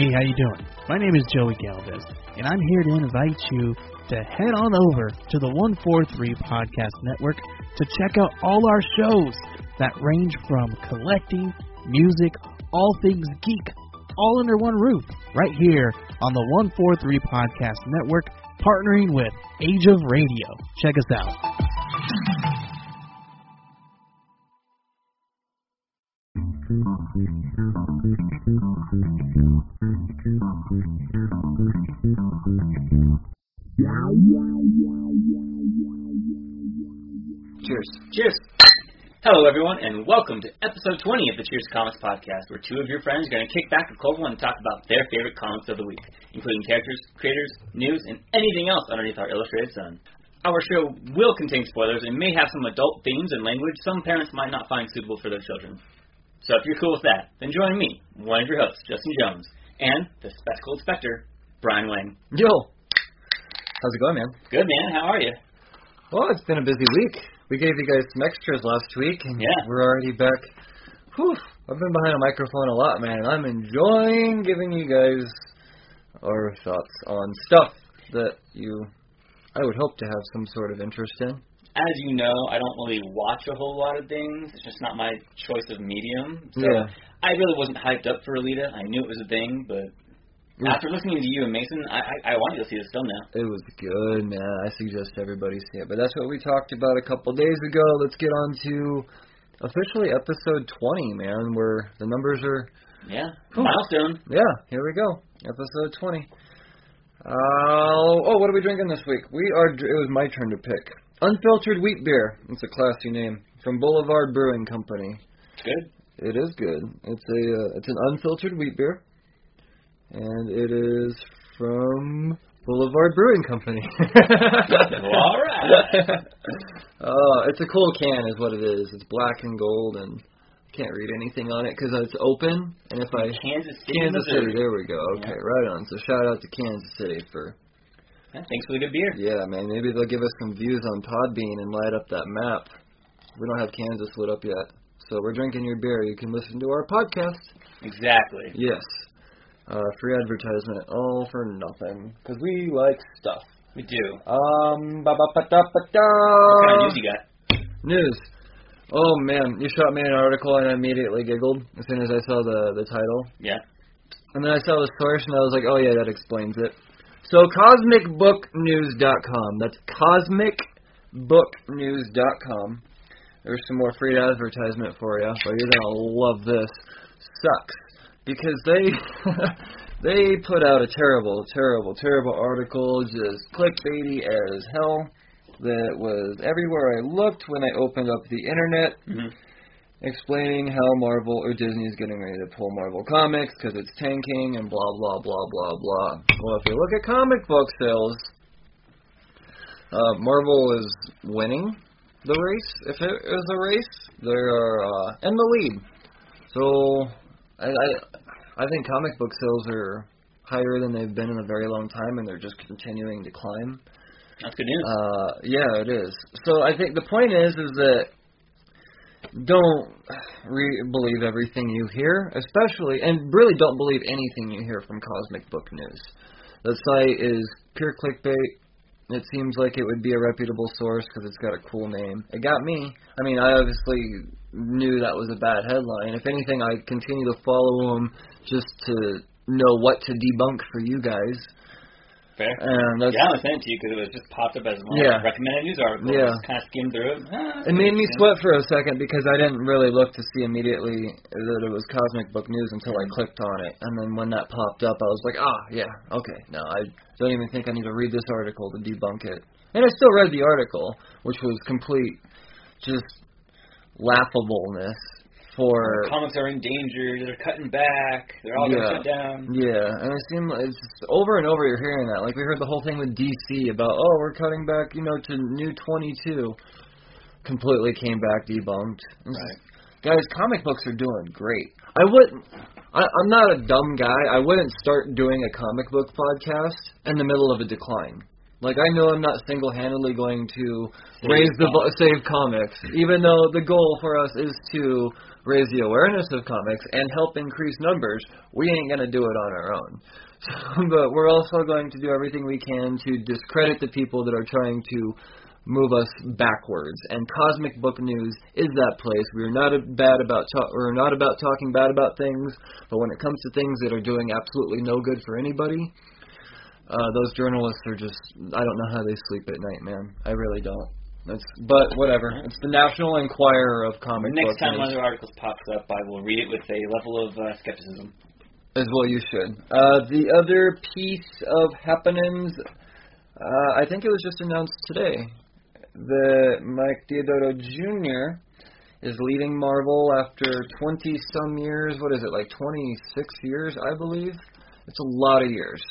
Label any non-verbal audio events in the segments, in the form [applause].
Hey, how you doing? My name is Joey Galvez, and I'm here to invite you to head on over to the 143 Podcast Network to check out all our shows that range from collecting, music, all things geek, all under one roof, right here on the 143 Podcast Network, partnering with Age of Radio. Check us out. Cheers. Cheers. Hello, everyone, and welcome to episode 20 of the Cheers Comics podcast, where two of your friends are going to kick back a cold one and talk about their favorite comics of the week, including characters, creators, news, and anything else underneath our illustrated sun. Our show will contain spoilers and may have some adult themes and language some parents might not find suitable for their children. So if you're cool with that, then join me, one of your hosts, Justin Jones, and the spectacled inspector, Brian Wayne. Yo. How's it going, man? Good, man. How are you? Well, it's been a busy week. We gave you guys some extras last week, and Yeah. we're already back. Whew. I've been behind a microphone a lot, man. I'm enjoying giving you guys our thoughts on stuff that you, I would hope to have some sort of interest in. As you know, I don't really watch a whole lot of things. It's just not my choice of medium. So Yeah. I really wasn't hyped up for Alita. I knew it was a thing, but Yeah. after listening to you and Mason, I I, I wanted to see this film now. It was good, man. I suggest everybody see it. But that's what we talked about a couple days ago. Let's get on to officially episode 20, man, where the numbers are Yeah, Cool. milestone. Yeah, here we go. Episode 20. Uh, oh, what are we drinking this week? We are. It was my turn to pick. Unfiltered wheat beer. It's a classy name from Boulevard Brewing Company. Good. It is good. It's a. Uh, it's an unfiltered wheat beer, and it is from Boulevard Brewing Company. [laughs] All right. uh, it's a cool can, is what it is. It's black and gold, and I can't read anything on it because it's open. And if I Kansas City, Kansas Missouri. City, there we go. Okay, Yeah. right on. So shout out to Kansas City for Yeah, thanks for the good beer. yeah, man. Maybe they'll give us some views on Podbean and light up that map. We don't have Kansas lit up yet, so we're drinking your beer. You can listen to our podcast. Exactly. Yes, uh, free advertisement, all for nothing, because we like stuff. We do. Um, ba ba ba da ba da. What kind of news you got? News. Oh man, you shot me an article and I immediately giggled as soon as I saw the the title. Yeah. And then I saw the source and I was like, oh yeah, that explains it. So cosmicbooknews.com. That's cosmicbooknews.com. There's some more free advertisement for you, but you're gonna love this. Sucks because they [laughs] they put out a terrible, terrible, terrible article, just clickbaity as hell. That was everywhere I looked when I opened up the internet hmm explaining how Marvel or Disney is getting ready to pull Marvel Comics because it's tanking and blah blah blah blah blah. Well, if you look at comic book sales, uh, Marvel is winning the race. If it is a race, they are uh, in the lead. So I, I I think comic book sales are higher than they've been in a very long time, and they're just continuing to climb. That's good news. Uh, yeah, it is. So I think the point is, is that don't re- believe everything you hear, especially, and really don't believe anything you hear from Cosmic Book News. The site is pure clickbait. It seems like it would be a reputable source because it's got a cool name. It got me. I mean, I obviously knew that was a bad headline. If anything, I continue to follow them just to know what to debunk for you guys. Fair. And that's yeah, I was sent it to you because it was just popped up as one Yeah. recommended news articles. Yeah. Just kind of skimmed through it. Ah, It made me sweat for a second because I didn't really look to see immediately that it was Cosmic Book News until I clicked on it. And then when that popped up, I was like, ah, yeah, okay. No, I don't even think I need to read this article to debunk it. And I still read the article, which was complete, just laughableness for Comics are in danger. They're cutting back. They're all Yeah. going to shut down. Yeah, and it seems like it's over and over you're hearing that. Like we heard the whole thing with DC about, oh, we're cutting back, you know, to new 22. Completely came back debunked. Right. Guys, comic books are doing great. I wouldn't. I, I'm not a dumb guy. I wouldn't start doing a comic book podcast in the middle of a decline. Like I know I'm not single-handedly going to Save raise the comics. save comics, even though the goal for us is to raise the awareness of comics and help increase numbers, we ain't going to do it on our own. [laughs] So, but we're also going to do everything we can to discredit the people that are trying to move us backwards. And Cosmic Book News is that place. We're not bad about ta- we're not about talking bad about things, but when it comes to things that are doing absolutely no good for anybody, uh, those journalists are just I don't know how they sleep at night, man. I really don't. That's, but whatever. It's the National Enquirer of comic Next time one of the articles pops up, I will read it with a level of uh, skepticism. As well, you should. Uh, the other piece of happenings, uh, I think it was just announced today. The Mike Deodato Jr. is leaving Marvel after 20 some years. What is it, like 26 years, I believe? It's a lot of years.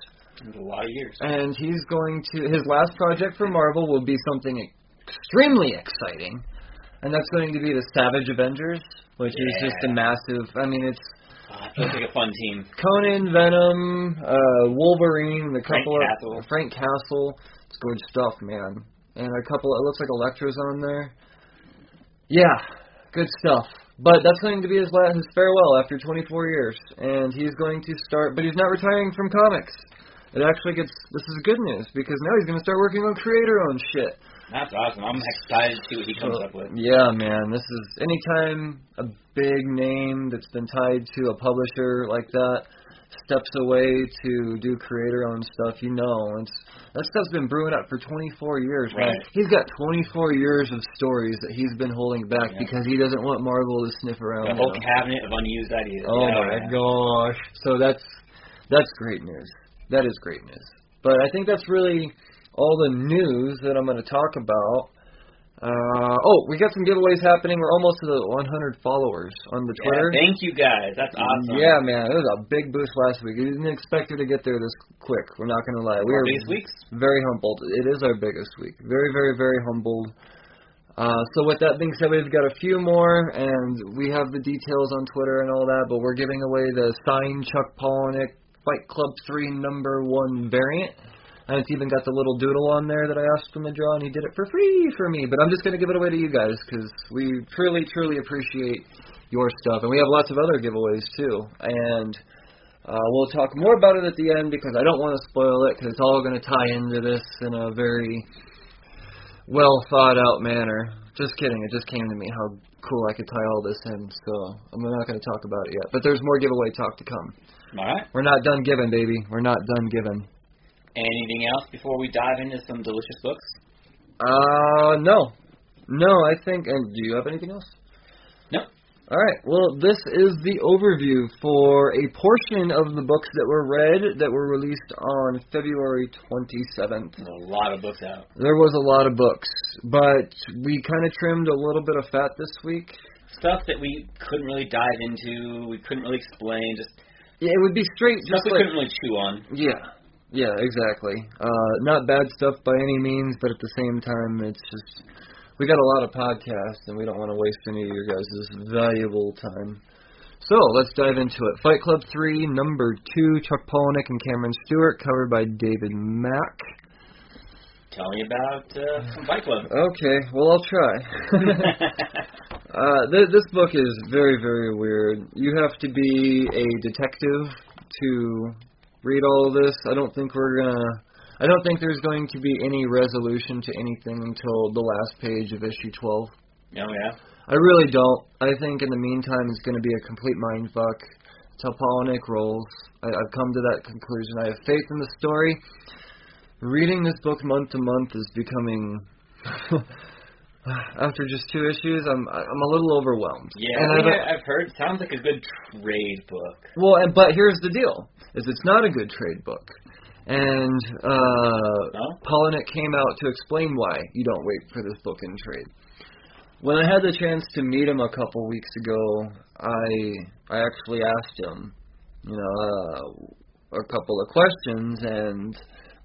It's a lot of years. And he's going to, his last project for Marvel will be something extremely exciting. And that's going to be the Savage Avengers, which is just a massive, I mean, it's Uh, feels like a fun team. Conan, Venom, uh, Wolverine, the Frank couple Castle. of Frank Castle. It's good stuff, man. And a couple. It looks like Elektra's on there. Yeah, good stuff. But that's going to be his last, his farewell after 24 years, and he's going to start. But he's not retiring from comics. It actually gets. This is good news because now he's going to start working on creator-owned shit. That's awesome. I'm excited to see what he comes So, up with. Yeah, man. This is anytime a big name that's been tied to a publisher like that steps away to do creator-owned stuff. You know, it's that stuff's been brewing up for 24 years. Man. Right. He's got 24 years of stories that he's been holding back Yeah. because he doesn't want Marvel to sniff around. The whole now. cabinet of unused ideas. Oh Yeah, my yeah. gosh. So that's that's great news. That is great news. But I think that's really all the news that I'm going to talk about. Uh, oh, we got some giveaways happening. We're almost to the 100 followers on the Yeah, Twitter. thank you guys. That's awesome. Yeah, man, it was a big boost last week. We didn't expect it to get there this quick. We're not going to lie. We Our were biggest weeks. very humbled. It is our biggest week. Very, very, very humbled. Uh, so with that being said, we've got a few more, and we have the details on Twitter and all that. But we're giving away the signed Chuck Palahniuk Fight Club Three Number One variant. And it's even got the little doodle on there that I asked from to draw, and he did it for free for me. But I'm just going to give it away to you guys because we truly, truly appreciate your stuff, and we have lots of other giveaways too. And uh, we'll talk more about it at the end because I don't want to spoil it because it's all going to tie into this in a very well thought out manner. Just kidding. It just came to me how cool I could tie all this in. So I'm not going to talk about it yet. But there's more giveaway talk to come. All right. We're not done giving, baby. We're not done giving. Anything else before we dive into some delicious books? Uh, no. No, I think. And do you have anything else? No. All right. Well, this is the overview for a portion of the books that were read that were released on February 27th. There's a lot of books out. There was a lot of books, but we kind of trimmed a little bit of fat this week. Stuff that we couldn't really dive into, we couldn't really explain, just Yeah, it would be straight, stuff just we like couldn't really chew on. yeah, yeah, exactly. Uh, not bad stuff by any means, but at the same time, it's just we got a lot of podcasts, and we don't want to waste any of your guys' valuable time. So let's dive into it. Fight Club three, number two, Chuck Palahniuk and Cameron Stewart, covered by David Mack. Tell me about uh, some Fight Club. Okay, well I'll try. [laughs] Uh, th- this book is very, very weird. You have to be a detective to read all of this. I don't think we're gonna. I don't think there's going to be any resolution to anything until the last page of issue 12. oh yeah. I really don't. I think in the meantime it's going to be a complete mind fuck. It's how Palahniuk rolls. I, I've come to that conclusion. I have faith in the story. Reading this book month to month is becoming. [laughs] [sighs] after just two issues, I'm I'm a little overwhelmed. Yeah, and I I've, I- I've heard. Sounds like a good trade book. well, and, but here's the deal: is it's not a good trade book. And uh, No? Palahniuk came out to explain why you don't wait for this book in trade. When I had the chance to meet him a couple weeks ago, I I actually asked him, you know, uh, a couple of questions, and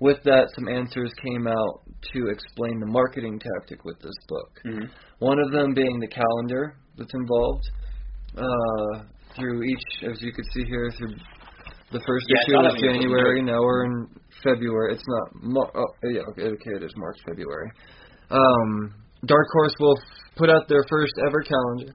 with that, some answers came out to explain the marketing tactic with this book. Mm-hmm. One of them being the calendar that's involved uh, through each, as you could see here, through the first Yeah, issue was that when you were January. Now we're in February. It's not. Mar- oh, yeah, okay, okay, it is March, February. Um, Dark Horse will f- put out their first ever calendar.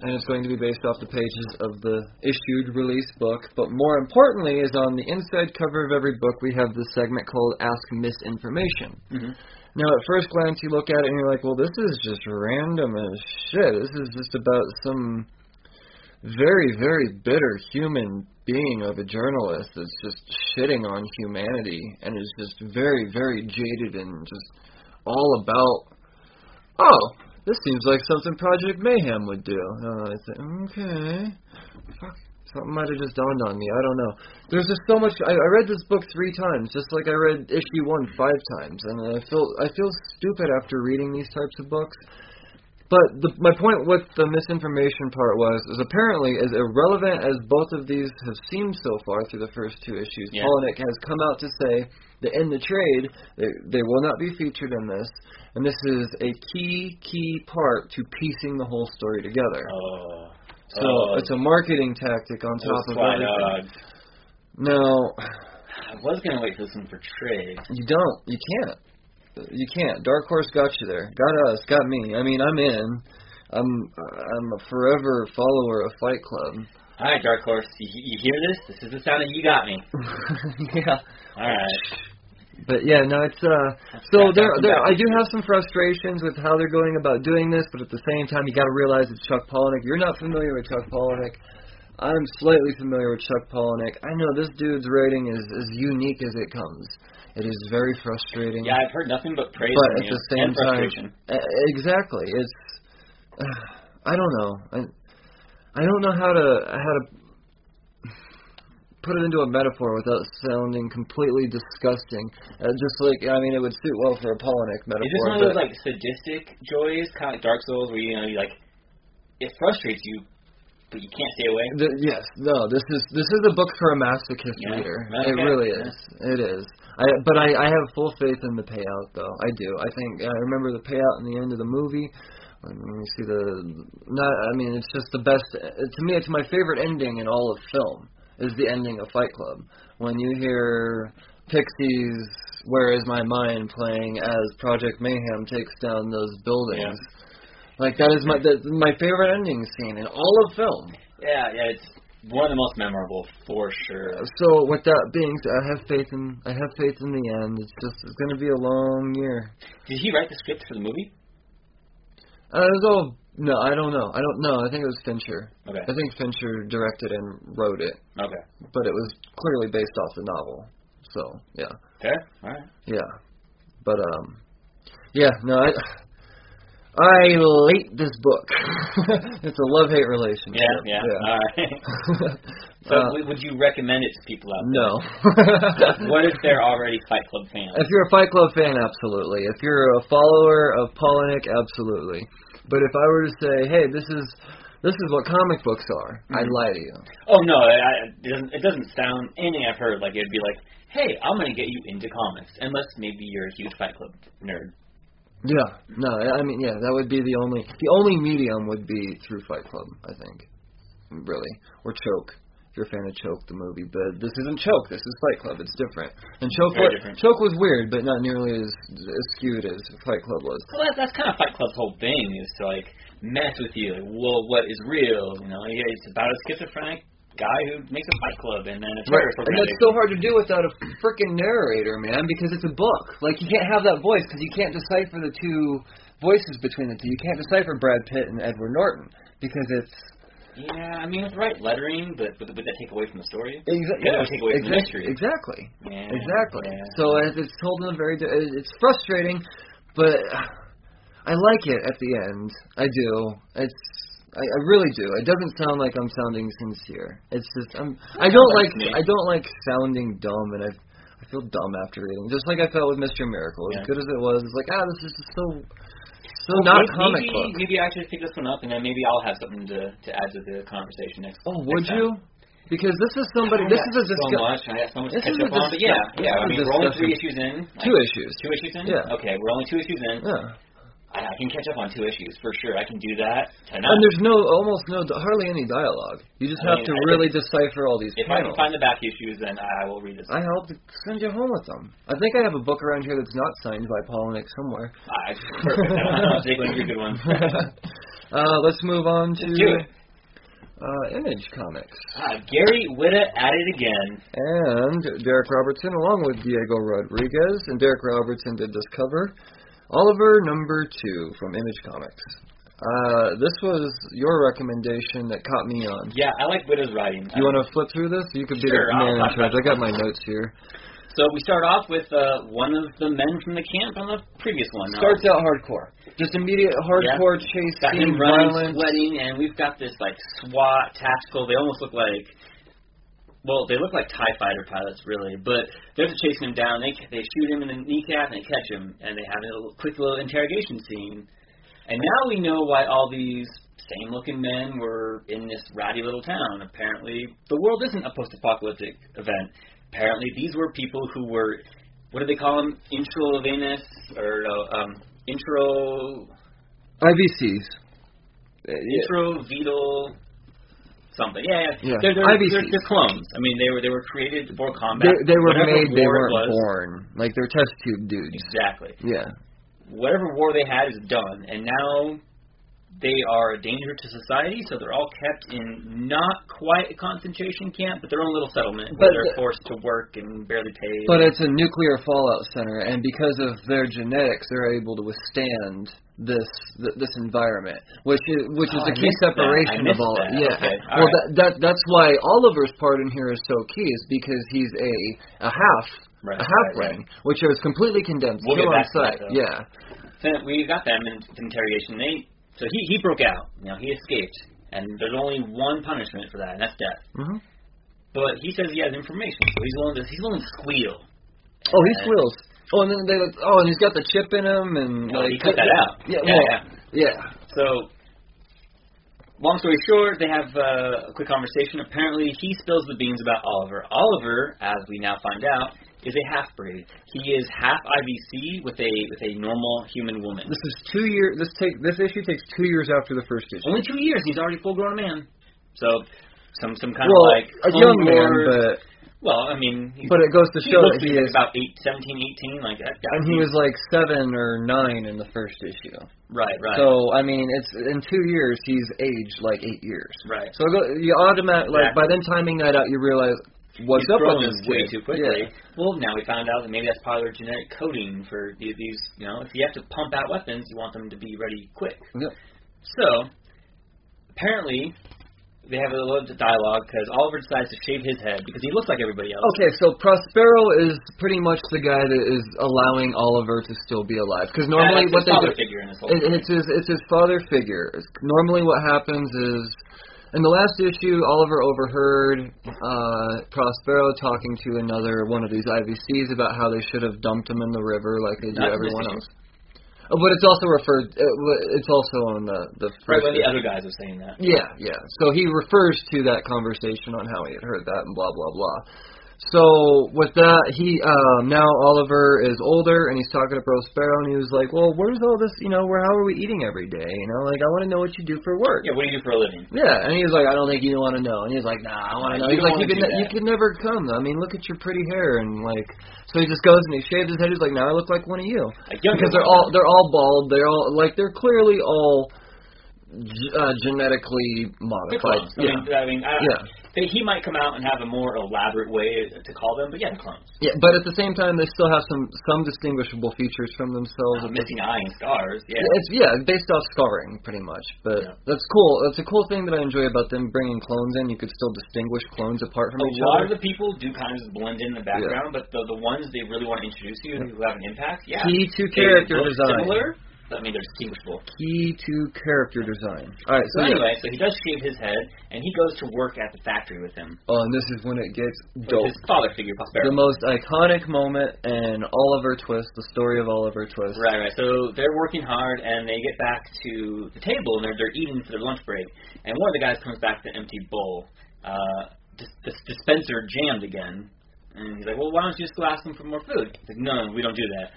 And it's going to be based off the pages of the issued release book. But more importantly, is on the inside cover of every book we have this segment called Ask Misinformation. Mhm. Now, at first glance, you look at it and you're like, well, this is just random as shit. This is just about some very, very bitter human being of a journalist that's just shitting on humanity and is just very, very jaded and just all about, oh, this seems like something Project Mayhem would do. Uh, I said, okay. Fuck. Something might have just dawned on me. I don't know. There's just so much. I, I read this book three times, just like I read issue one five times, and I feel I feel stupid after reading these types of books. But the, my point with the misinformation part was, is apparently as irrelevant as both of these have seemed so far through the first two issues, Yeah. Has come out to say that in the trade they, they will not be featured in this, and this is a key key part to piecing the whole story together. Oh. So oh, it's a marketing tactic on top of everything. dogs. No, I was gonna wait for this one for trade. you don't. You can't. You can't. Dark Horse got you there. Got us. Got me. I mean, I'm in. I'm I'm a forever follower of Fight Club. All right, Dark Horse, you, you hear this? This is the sound of you got me. [laughs] yeah. All right. But yeah, no, it's uh. So there, there. I do have some frustrations with how they're going about doing this, but at the same time, you got to realize it's Chuck Palahniuk. You're not familiar with Chuck Palahniuk. I'm slightly familiar with Chuck Palahniuk. I know this dude's writing is as unique as it comes. It is very frustrating. Yeah, I've heard nothing but praise but at the same and time, frustration. exactly. It's uh, [sighs] I don't know. I I don't know how to how to put it into a metaphor without sounding completely disgusting. Uh, just like I mean, it would suit well for a Palahniuk metaphor. Is this one of those like sadistic joys, kind of like Dark Souls, where you know you like it frustrates you, but you can't stay away? the, yes, no. This is this is a book for a masochist Yeah, reader. okay, It really yeah. is. It is. I but I I have full faith in the payout though. I do. I think I remember the payout in the end of the movie. When you see the not, I mean, it's just the best. To me, it's my favorite ending in all of film. Is the ending of Fight Club when you hear Pixies "Where Is My Mind" playing as Project Mayhem takes down those buildings. Like that is my that's my favorite ending scene in all of film. Yeah, yeah, it's one of the most memorable for sure. So with that being said, I have faith in I have faith in the end. It's just it's going to be a long year. Did he write the script for the movie? Uh, it was all no, I don't know. I don't know. I think it was Fincher. Okay. I think Fincher directed and wrote it, Okay. but it was clearly based off the novel. So yeah, Fair. All right. yeah, but um, yeah, no, I I hate this book. [laughs] it's a love hate relationship. Yeah, yeah. All right. [laughs] so, Uh, would you recommend it to people out there? no. [laughs] what if they're already Fight Club fans? If you're a Fight Club fan, absolutely. If you're a follower of Palahniuk, absolutely. But if I were to say, hey, this is this is what comic books are, I'd Mhm. lie to you. Oh no, I- it doesn't. It doesn't sound anything I've heard like it'd be like, hey, I'm gonna get you into comics, unless maybe you're a huge Fight Club nerd. Yeah, no, I mean, yeah, that would be the only the only medium would be through Fight Club, I think, really, or Choke. If you're a fan of Choke, the movie, but this isn't Choke. This is Fight Club. It's different. And Choke, Very wa- different. Choke was weird, but not nearly as, as skewed as Fight Club was. Well, that, that's kind of Fight Club's whole thing is to like mess with you. Like, well, what is real? You know, yeah, it's about a schizophrenic guy who makes a Fight Club and then a Right. And that's so hard to do without a freaking narrator, man, because it's a book. Like you can't have that voice because you can't decipher the two voices between the two. You can't decipher Brad Pitt and Edward Norton because it's Yeah, I mean, with right lettering, but would, would that take away from the story? exa- Yeah, it would yes, take away from the mystery. exactly, Yeah, exactly. yeah. So it- it's told in a very. Uh, it's frustrating, but I like it at the end. I do. It's. I, I really do. It doesn't sound like I'm sounding sincere. It's just I'm. I don't like. I don't like sounding dumb, and I. I feel dumb after reading. Just like I felt with Mr. Miracle. As Yeah. good as it was, it's like ah, this is just so. So Well, not maybe, comic maybe, book. Maybe I should pick this one up, and then maybe I'll have something to to add to the conversation next. Oh, would next time. you? Because this is somebody. This is a so much. I got so much to This catch is a up on. But yeah, yeah. I mean, we're only three issues in. Two issues. Two issues in. Yeah. Okay, we're only two issues in. Yeah. I, I can catch up on two issues for sure. I can do that tonight. And there's no, almost no, hardly any dialogue. You just I have mean, to I really decipher all these if I can find the back issues, then I will read this. I hope to send you home with them. I think I have a book around here that's not signed by Palahniuk somewhere. Ah, perfect. I'll [laughs] take one of your good ones. [laughs] Uh, let's move on to Let's do it. uh, Image Comics. Uh, Gary Whitta at it again. And Darick Robertson, along with Diego Rodriguez, and Darick Robertson did this cover. Oliver number two from Image Comics. Uh, this was your recommendation that caught me on. Yeah, I like Whitta's writing. You want to flip through this? You could be Sure, the man in charge. I got my notes here. So we start off with uh, one of the men from the camp on the previous one. Uh, Starts out hardcore. Just immediate hardcore chase got scene, him running, violence. sweating, and we've got this like SWAT tactical. They almost look like, well, they look like Tie Fighter pilots, really. But they're chasing him down. They they shoot him in the kneecap and they catch him, and they have a little, quick little interrogation scene. And now we know why all these same-looking men were in this ratty little town. Apparently, the world isn't a post-apocalyptic event. Apparently, these were people who were, what do they call them? Intravenous or uh, um, intro IVCs. Uh, yeah. intravital something. Yeah, yeah. Yeah, They're, they're, they're, they're clones. I mean, they were they were created for combat. They, they were Whatever made, they weren't was, born. Like they're test tube dudes. Exactly. Yeah. Whatever war they had is done, and now they are a danger to society. So they're all kept in not quite a concentration camp, but their own little settlement But where they're the- forced to work and barely paid. But it's a nuclear fallout center, and because of their genetics, they're able to withstand this th- this environment, which is which is Oh, the I key missed that. I separation of all. that. Yeah. Okay. All well, right. that, that that's why Oliver's part in here is so key, is because he's a a half Right, a right, halfling, which is completely condensed, We'll on that, Yeah. So we got them in interrogation. They so he he broke out. You know, he escaped, and there's only one punishment for that, and that's death. hmm But he says he has information, so he's willing to he's willing to squeal. Oh, he And- squeals. Oh, and then they like, oh, and he's got the chip in him, and No, like he cut that out. Yeah, Yeah, well, yeah. yeah. So, long story short, they have uh, a quick conversation. Apparently, he spills the beans about Oliver. Oliver, as we now find out, is a half breed. He is half IVC with a with a normal human woman. This is two year. This take this issue takes two years after the first issue. Only two years. He's already full grown man. So, some some kind well, of like a young man, but well, I mean, he's, but it goes to show looks that he is. about eight, 17, 18, like that. And he was like seven or nine in the first issue. right, right, So I mean, it's in two years he's aged like eight years. right. So you automatic like by then timing that out, you realize what's He's up with growing this way kid. too quickly. Yeah. Well, now we found out that maybe that's part of their genetic coding for these, these. You know, if you have to pump out weapons, you want them to be ready quick. Yep. So, apparently, they have a little dialogue because Oliver decides to shave his head because he looks like everybody else. Okay, so Prospero is pretty much the guy that is allowing Oliver to still be alive. Because normally Yeah, what that's his they do, figure in this whole it, it's his it's his father figure. Normally, what happens is, in the last issue, Oliver overheard uh, Prospero talking to another one of these IVCs about how they should have dumped him in the river like they do Not everyone else. Oh, but it's also referred. It, it's also on the the right when the other guys are saying that. Yeah, yeah. So he refers to that conversation on how he had heard that and blah blah blah. So with that, he um, now Oliver is older and he's talking to Prospero and he was like, "Well, where's all this? You know, where how are we eating every day? You know, like I want to know what you do for work." Yeah, what do you do for a living? Yeah, and he was like, "I don't think you want to know." And he was like, "Nah, I want to know." You He's like, "You could ne- you could never come. I mean, look at your pretty hair and like." So he just goes and he shaves his head. He's like, "Now I look like one of you." Like because they're all they're all bald. They're all like they're clearly all uh, genetically modified. clones. I mean, I mean, I, yeah, they, he might come out and have a more elaborate way to call them, but yeah, they're clones. yeah. But at the same time, they still have some some distinguishable features from themselves. Uh, missing eye and scars. Yeah. Yeah, it's yeah, based off scarring pretty much. But Yeah. that's cool. That's a cool thing that I enjoy about them bringing clones in. You could still distinguish clones apart from a each lot of the people do kind of just blend in the background, but the the ones they really want to introduce you who have an impact, yeah. Key to character design. Similar, I mean they're distinguishable. Key to character design. All right, So so, yeah. anyway, so he does shave his head, and he goes to work at the factory with him. Oh, and this is when it gets With dope. his father figure, Prospero. The most iconic moment in Oliver Twist, the story of Oliver Twist. Right, right. So they're working hard, and they get back to the table, and they're they're eating for their lunch break. And one of the guys comes back with an empty bowl. Uh, dis- dis- dispenser jammed again, and he's like, "Well, why don't you just go ask them for more food?" He's like, "No, no, we don't do that."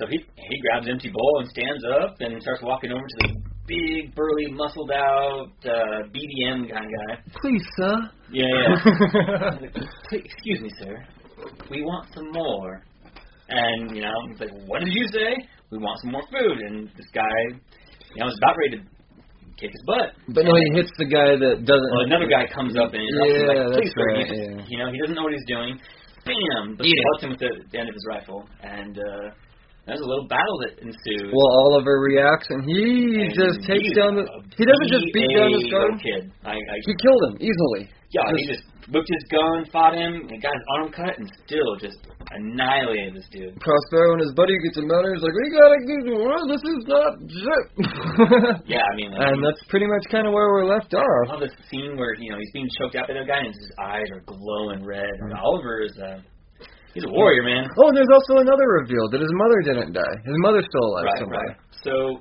So he he grabs an empty bowl and stands up and starts walking over to the big, burly, muscled out uh, BDM kind of guy. Please, sir. Yeah, yeah. [laughs] Like, Excuse me, sir. We want some more. And, you know, he's like, what did you say? We want some more food. And this guy, you know, is about ready to kick his butt. But no, he hits the guy that doesn't. Well, another guy comes up and Yeah, like, please, sir. right, yeah. You know, he doesn't know what he's doing. Bam! But Eat it. him with the, the end of his rifle, and uh, there's a little battle that ensues. Well, Oliver reacts and he And just takes down the. He doesn't just beat down his guard. kid. I, I, He killed him easily. yeah, he just whipped his gun, fought him, and got his arm cut, and still just annihilated this dude. Prospero and his buddy gets him out. He's like, "We gotta get. Well, this is not shit." [laughs] Yeah, I mean, like, and that's pretty much kind of where we're left I off. love this scene where you know he's being choked out by the guy, and his eyes are glowing red. Mm-hmm. Oliver is uh, he's a warrior, man. Oh, and there's also another reveal that his mother didn't die. His mother's still alive Right, somewhere. right. So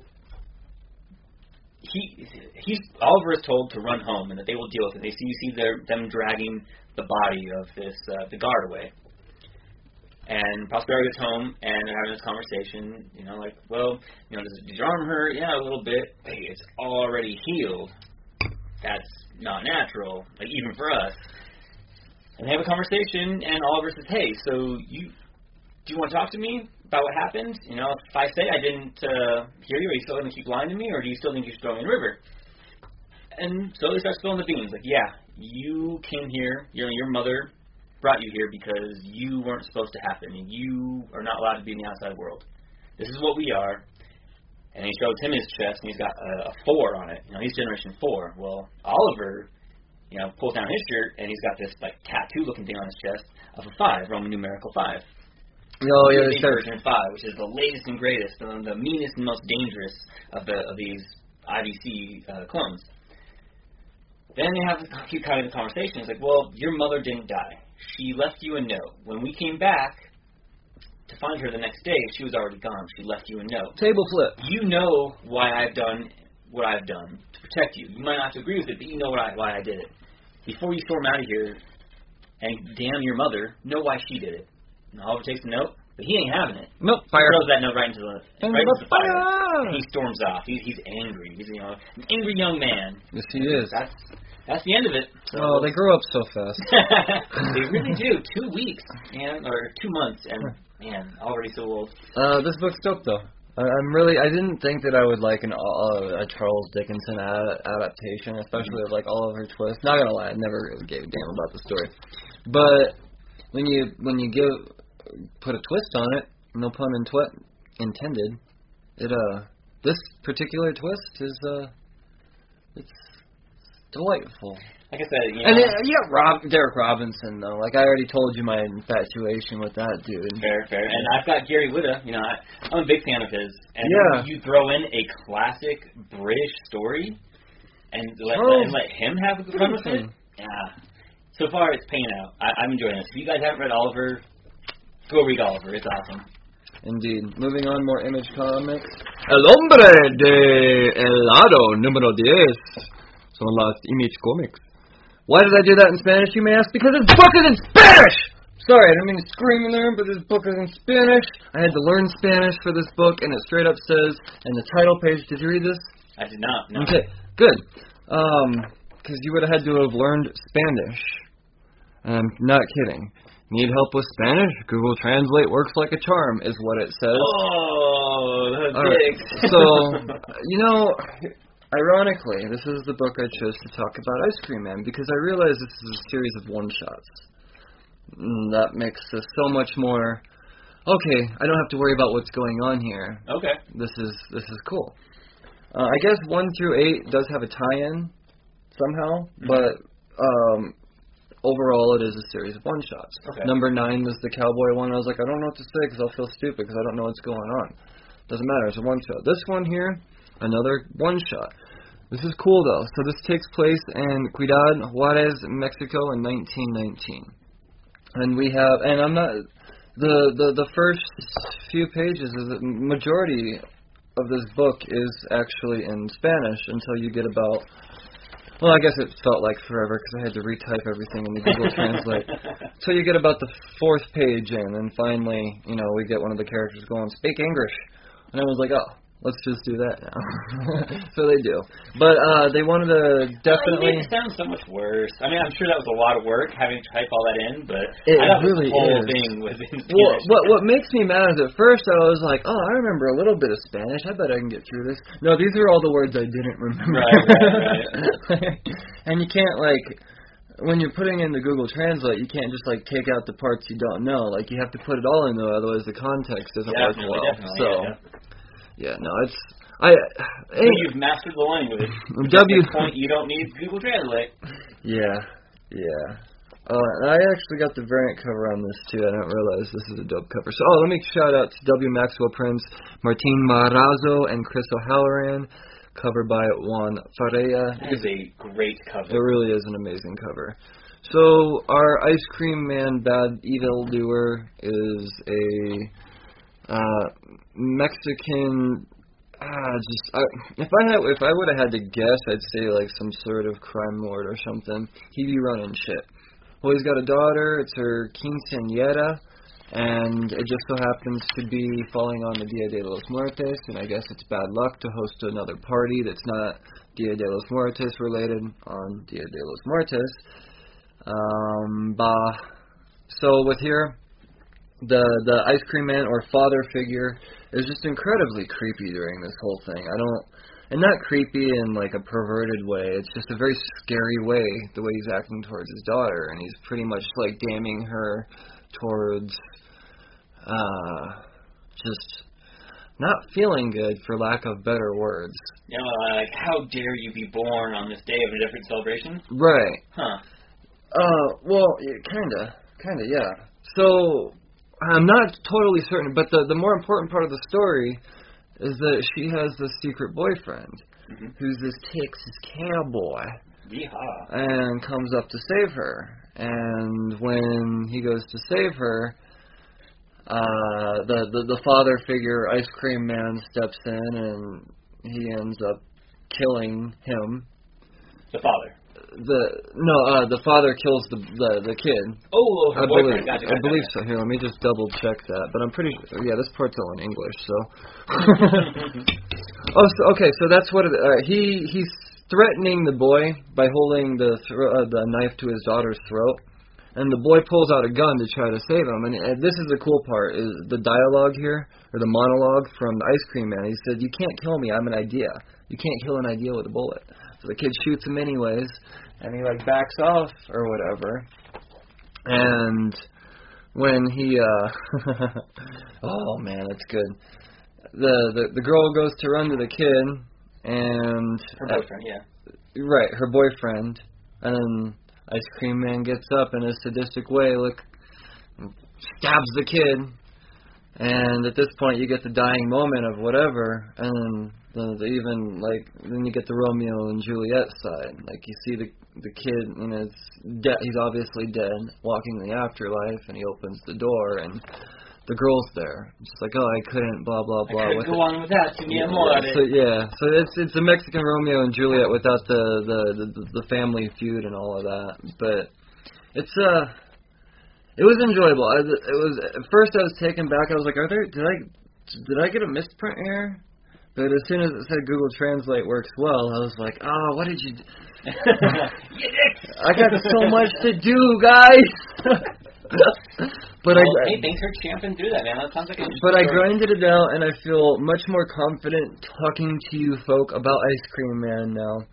he he's Oliver is told to run home and that they will deal with it. They see you see their, them dragging the body of this uh, the guard away. And Prospero gets home and they're having this conversation. You know, like, well, you know, does, does your arm hurt? Yeah, a little bit. Hey, it's already healed. That's not natural, like even for us. And they have a conversation, and Oliver says, "Hey, so you do you want to talk to me about what happened? You know, if I say I didn't uh, hear you, are you still going to keep lying to me, or do you still think you should throw me in the river? And so he starts spilling the beans. Like, yeah, you came here. You know, your mother brought you here because you weren't supposed to happen. You are not allowed to be in the outside world. This is what we are. And he shows him his chest, and he's got a, a four on it. You know, he's Generation Four. Well, Oliver, you know, pulls down his shirt, and he's got this like tattoo-looking thing on his chest of a five, Roman numerical five. Oh yeah, The they version five, which is the latest and greatest, the, the meanest and most dangerous of the of these IVC uh, clones. Then they have a few kind of conversations like, well, your mother didn't die. She left you a note. When we came back to find her the next day, she was already gone. She left you a note. Table flip. You know why I've done what I've done to protect you. You might not have to agree with it, but you know what I, why I did it. Before you storm out of here and damn your mother, know why she did it. And Oliver takes the note, but he ain't having it. Nope, He fire. throws that note right into the And right into the fire. fire. And he storms off. He's he's angry. He's you know an angry young man. Yes, he is. That's that's the end of it. So, Oh, they grow up so fast. [laughs] they really do. Two weeks, man, or two months, and man, already so old. Uh, this book's dope though. I'm really. I didn't think that I would like an uh, a Charles Dickinson ad- adaptation, especially of like Oliver Twist. Not gonna lie, I never really gave a damn about the story. But when you when you give put a twist on it, no pun in twi- intended. It uh this particular twist is uh it's delightful. Like I said, you know, And then, you got Rob Derek Robinson though. Like I already told you my infatuation with that dude. Fair, fair. And I've got Gary Whitta. You know, I, I'm a big fan of his. And Yeah. you throw in a classic British story, and let, Charles and let him have a good fun with it. Hmm. Yeah. So far, it's paying out. I, I'm enjoying this. If you guys haven't read Oliver, go read Oliver. It's awesome. Indeed. Moving on, more Image Comics. El hombre de helado número 10 son las Image Comics. Why did I do that in Spanish, you may ask? Because this book is in Spanish! Sorry, I didn't mean to scream in there, but this book is in Spanish. I had to learn Spanish for this book, and it straight up says in the title page, did you read this? I did not. No. Okay, good. Um, because you would have had to have learned Spanish. And I'm not kidding. Need help with Spanish? Google Translate works like a charm, is what it says. Oh, the All right. dicks. So, [laughs] you know, ironically, this is the book I chose to talk about Ice Cream Man because I realize this is a series of one shots. Mm, That makes this so much more. Okay, I don't have to worry about what's going on here. okay. This is this is cool. Uh, I guess one through eight does have a tie-in somehow, Mhm. but um, overall it is a series of one shots. Okay. Number nine was the cowboy one. I was like, I don't know what to say because I'll feel stupid because I don't know what's going on. Doesn't matter. It's a one shot. This one here, another one shot. This is cool though. So this takes place in Ciudad Juarez, Mexico, in 1919, and we have. And I'm not. The the the first few pages of the majority of this book is actually in Spanish until you get about. Well, I guess it felt like forever because I had to retype everything in the Google [laughs] Translate. So you get about the fourth page in, and finally, you know, we get one of the characters going, "Speak English," and I was like, "Oh, let's just do that now. [laughs] so they do. But uh they wanted to definitely it sounds so much worse. I mean, I'm sure that was a lot of work having to type all that in, but It I thought really this whole is. thing was in [laughs] well, what what makes me mad is at first I was like, oh, I remember a little bit of Spanish. I bet I can get through this. No, these are all the words I didn't remember. Right, right, [laughs] and you can't like when you're putting in the Google Translate, you can't just like take out the parts you don't know. Like you have to put it all in there, otherwise the context doesn't work well. definitely, so yeah, yeah, no, it's I. [sighs] So you've mastered the language. [laughs] W- At this point, you don't need Google Translate. Yeah, yeah. Uh, I actually got the variant cover on this too. I didn't realize this is a dope cover. So, oh, let me shout out to W. Maxwell Prince, Martin Morazzo, and Chris O'Halloran. Covered by Juan Faria. That is a great cover. It really is an amazing cover. So our ice cream man, bad evil doer, is a uh, Mexican. Ah, just I, if I had if I would have had to guess, I'd say like some sort of crime lord or something. He'd be running shit. Well, he's got a daughter. It's her quinceañera, and it just so happens to be falling on the Dia de los Muertos, and I guess it's bad luck to host another party that's not Dia de los Muertos related on Dia de los Muertos. Um, bah. So with here, the the ice cream man or father figure is just incredibly creepy during this whole thing. I don't, and not creepy in like a perverted way. It's just a very scary way the way he's acting towards his daughter, and he's pretty much like damning her towards uh just not feeling good for lack of better words. You know, like, how dare you be born on this day of a different celebration? Right. Huh. Uh, well, yeah, kinda, kinda, yeah. So I'm not totally certain, but the the more important part of the story is that she has this secret boyfriend Mhm. who's this Texas cowboy Yeehaw. and comes up to save her. And when he goes to save her, uh, the, the the father figure, ice cream man, steps in and he ends up killing him. The father. The no, uh, the father kills the the, the kid. Oh, her I boyfriend. believe, Gotcha, I believe so. Here, let me just double check that. But I'm pretty. Sure, Yeah, this part's all in English. So. [laughs] oh, so, okay. So that's what it, uh, he he's threatening the boy by holding the thro- uh, the knife to his daughter's throat, and the boy pulls out a gun to try to save him. And, and this is the cool part: is the dialogue here or the monologue from the ice cream man. He said, "You can't kill me. I'm an idea. You can't kill an idea with a bullet." So the kid shoots him anyways, and he like backs off or whatever. And when he uh [laughs] oh man, that's good. The the the girl goes to run to the kid and Her boyfriend, yeah. right, her boyfriend and then Ice Cream Man gets up in a sadistic way, look stabs the kid and at this point you get the dying moment of whatever and the, the even like then you get the Romeo and Juliet side. Like you see the the kid and it's dead he's obviously dead, walking in the afterlife and he opens the door and the girl's there. Just like, oh I couldn't blah blah I blah could with go it. on with that. To me, Yeah, more of so yeah, so it's it's a Mexican Romeo and Juliet without the the the, the family feud and all of that. But it's uh it was enjoyable. I, it was at first I was taken back. I was like, are there did I did I get a misprint here? But as soon as it said Google Translate works well, I was like, oh, what did you? Do? [laughs] I got so much to do, guys. [laughs] but I. well, hey, thanks for champing through that, man. That sounds like a But I grinded it out, and I feel much more confident talking to you folk about Ice Cream Man now.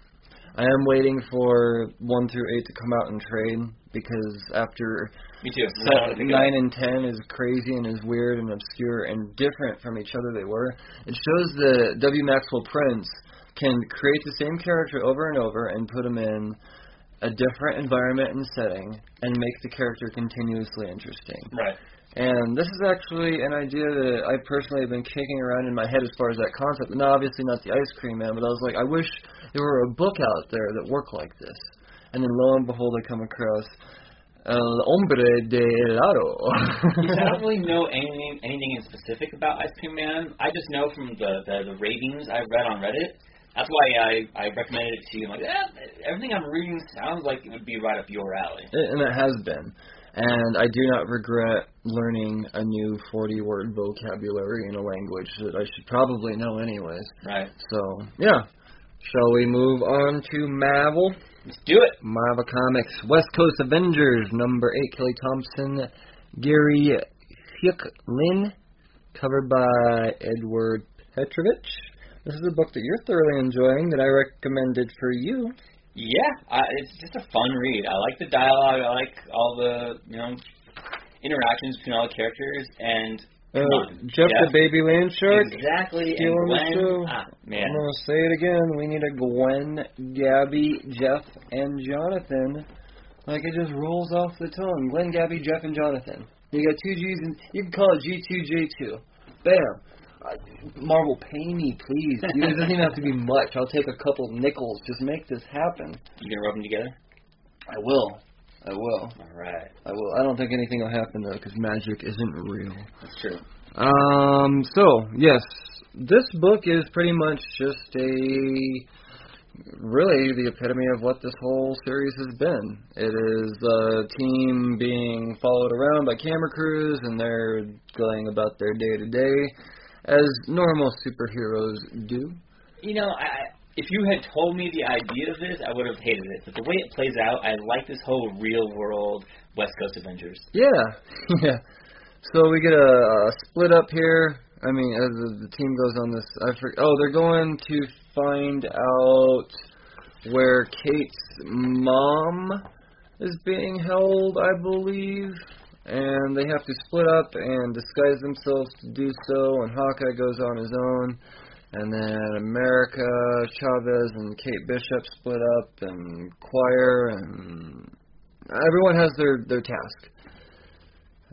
I am waiting for one through eight to come out and trade because after Me too. set I wanna pick it up. nine and ten is crazy and is weird and obscure and different from each other they were. It shows that W. Maxwell Prince can create the same character over and over and put him in a different environment and setting and make the character continuously interesting. Right. And this is actually an idea that I personally have been kicking around in my head as far as that concept. And obviously not the ice cream man, but I was like, I wish there were a book out there that worked like this. And then lo and behold, I come across El Hombre de Helado. I don't really know anything anything in specific about Ice Cream Man. I just know from the the, the ratings I've read on Reddit. That's why I I recommended it to you. I'm like, eh, everything I'm reading sounds like it would be right up your alley. and it has been. and I do not regret learning a new 40 word vocabulary in a language that I should probably know anyways. Right. So, yeah. Shall we move on to Marvel? Let's do it. Marvel Comics, West Coast Avengers, number 8, Kelly Thompson, Gary Hyuk Lin, covered by Edward Petrovich. This is a book that you're thoroughly enjoying that I recommended for you. Yeah, I, it's just a fun read. I like the dialogue. I like all the you know interactions between all the characters and Uh, Jeff, Jeff. the Baby Land Shark. exactly. Stealing the show. ah, man, I'm going to say it again. We need a Gwen, Gabby, Jeff, and Jonathan. Like it just rolls off the tongue. Gwen, Gabby, Jeff, and Jonathan. You got two G's, and you can call it G2J2. Bam. Uh, Marvel, pay me, please. It doesn't even have to be much. I'll take a couple nickels. Just make this happen. you gonna rub them together? I will. I will. All right, I will. I don't think anything will happen though, because magic isn't real. that's true. Um. So yes, this book is pretty much just a really the epitome of what this whole series has been. It is a team being followed around by camera crews, and they're going about their day to day as normal superheroes do. You know, I, I- if you had told me the idea of this, I would have hated it. But the way it plays out, I like this whole real world West Coast Avengers. Yeah, [laughs] yeah. So we get a, a split up here. I mean, as the, the team goes on this, I forget. Oh, they're going to find out where Kate's mom is being held, I believe, and they have to split up and disguise themselves to do so. And Hawkeye goes on his own, and then America Chavez and Kate Bishop split up, and Quire and everyone has their their task,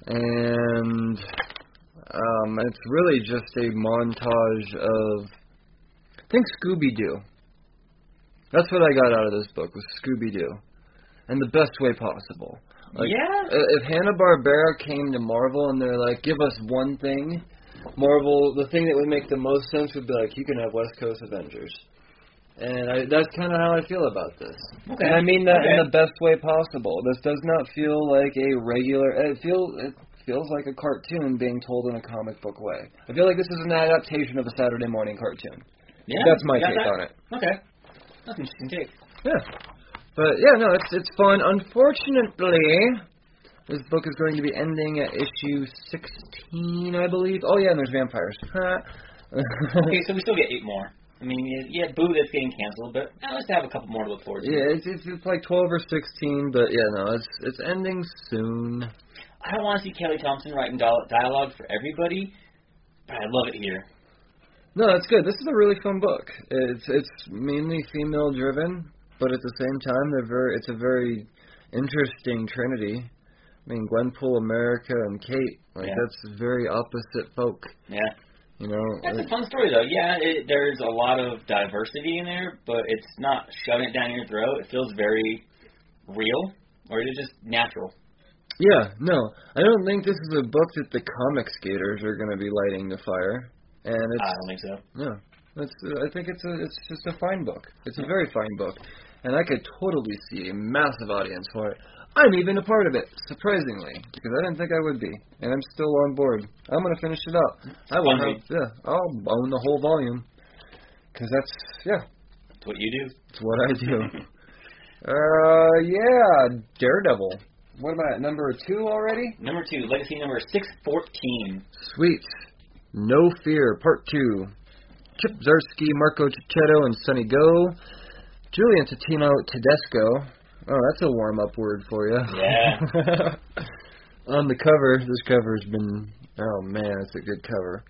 and um, it's really just a montage of I think Scooby Doo. That's what I got out of this book was Scooby Doo, and the best way possible. Like, yeah. If Hanna Barbera came to Marvel and they're like, give us one thing, Marvel, the thing that would make the most sense would be like, you can have West Coast Avengers. And I, that's kind of how I feel about this. Okay. And I mean that in the best way possible. This does not feel like a regular. It feels it feels like a cartoon being told in a comic book way. I feel like this is an adaptation of a Saturday morning cartoon. Yeah. That's my take that? on it. Okay. That's interesting take. Yeah. But yeah, no, it's it's fun. Unfortunately, this book is going to be ending at issue sixteen, I believe. Oh yeah, and there's vampires. [laughs] Okay, so we still get eight more. I mean, yeah, Boo that's getting canceled, but at least I have a couple more to look forward to. yeah, it's, it's it's like twelve or sixteen, but yeah, no, it's it's ending soon. I don't want to see Kelly Thompson writing dialogue for everybody, but I love it here. No, that's good. This is a really fun book. It's it's mainly female driven, but at the same time, they're very. It's a very interesting trinity. I mean, Gwenpool, America, and Kate. Like Yeah. that's very opposite folk. Yeah. You know. That's a fun story, though. Yeah, it, there's a lot of diversity in there, but it's not shoving it down your throat. It feels very real, or is it just natural? Yeah, no, I don't think this is a book that the comic skaters are going to be lighting the fire. And I don't think so. no, it's I think it's a it's just a fine book. It's a very fine book, and I could totally see a massive audience for it. I'm even a part of it, surprisingly, because I didn't think I would be, and I'm still on board. I'm going to finish it up. I will have yeah, I'll own the whole volume, because that's yeah, That's what you do. it's what I do. [laughs] uh, yeah, Daredevil. What about number two already? Number two, legacy number six fourteen. Sweet. No Fear, Part 2. Chip Zarsky, Marco Checchetto, and Sunny Gho. Julian Totino Tedesco. Oh, that's a warm up word for you. Yeah. [laughs] On the cover, this cover's been. Oh man, it's a good cover.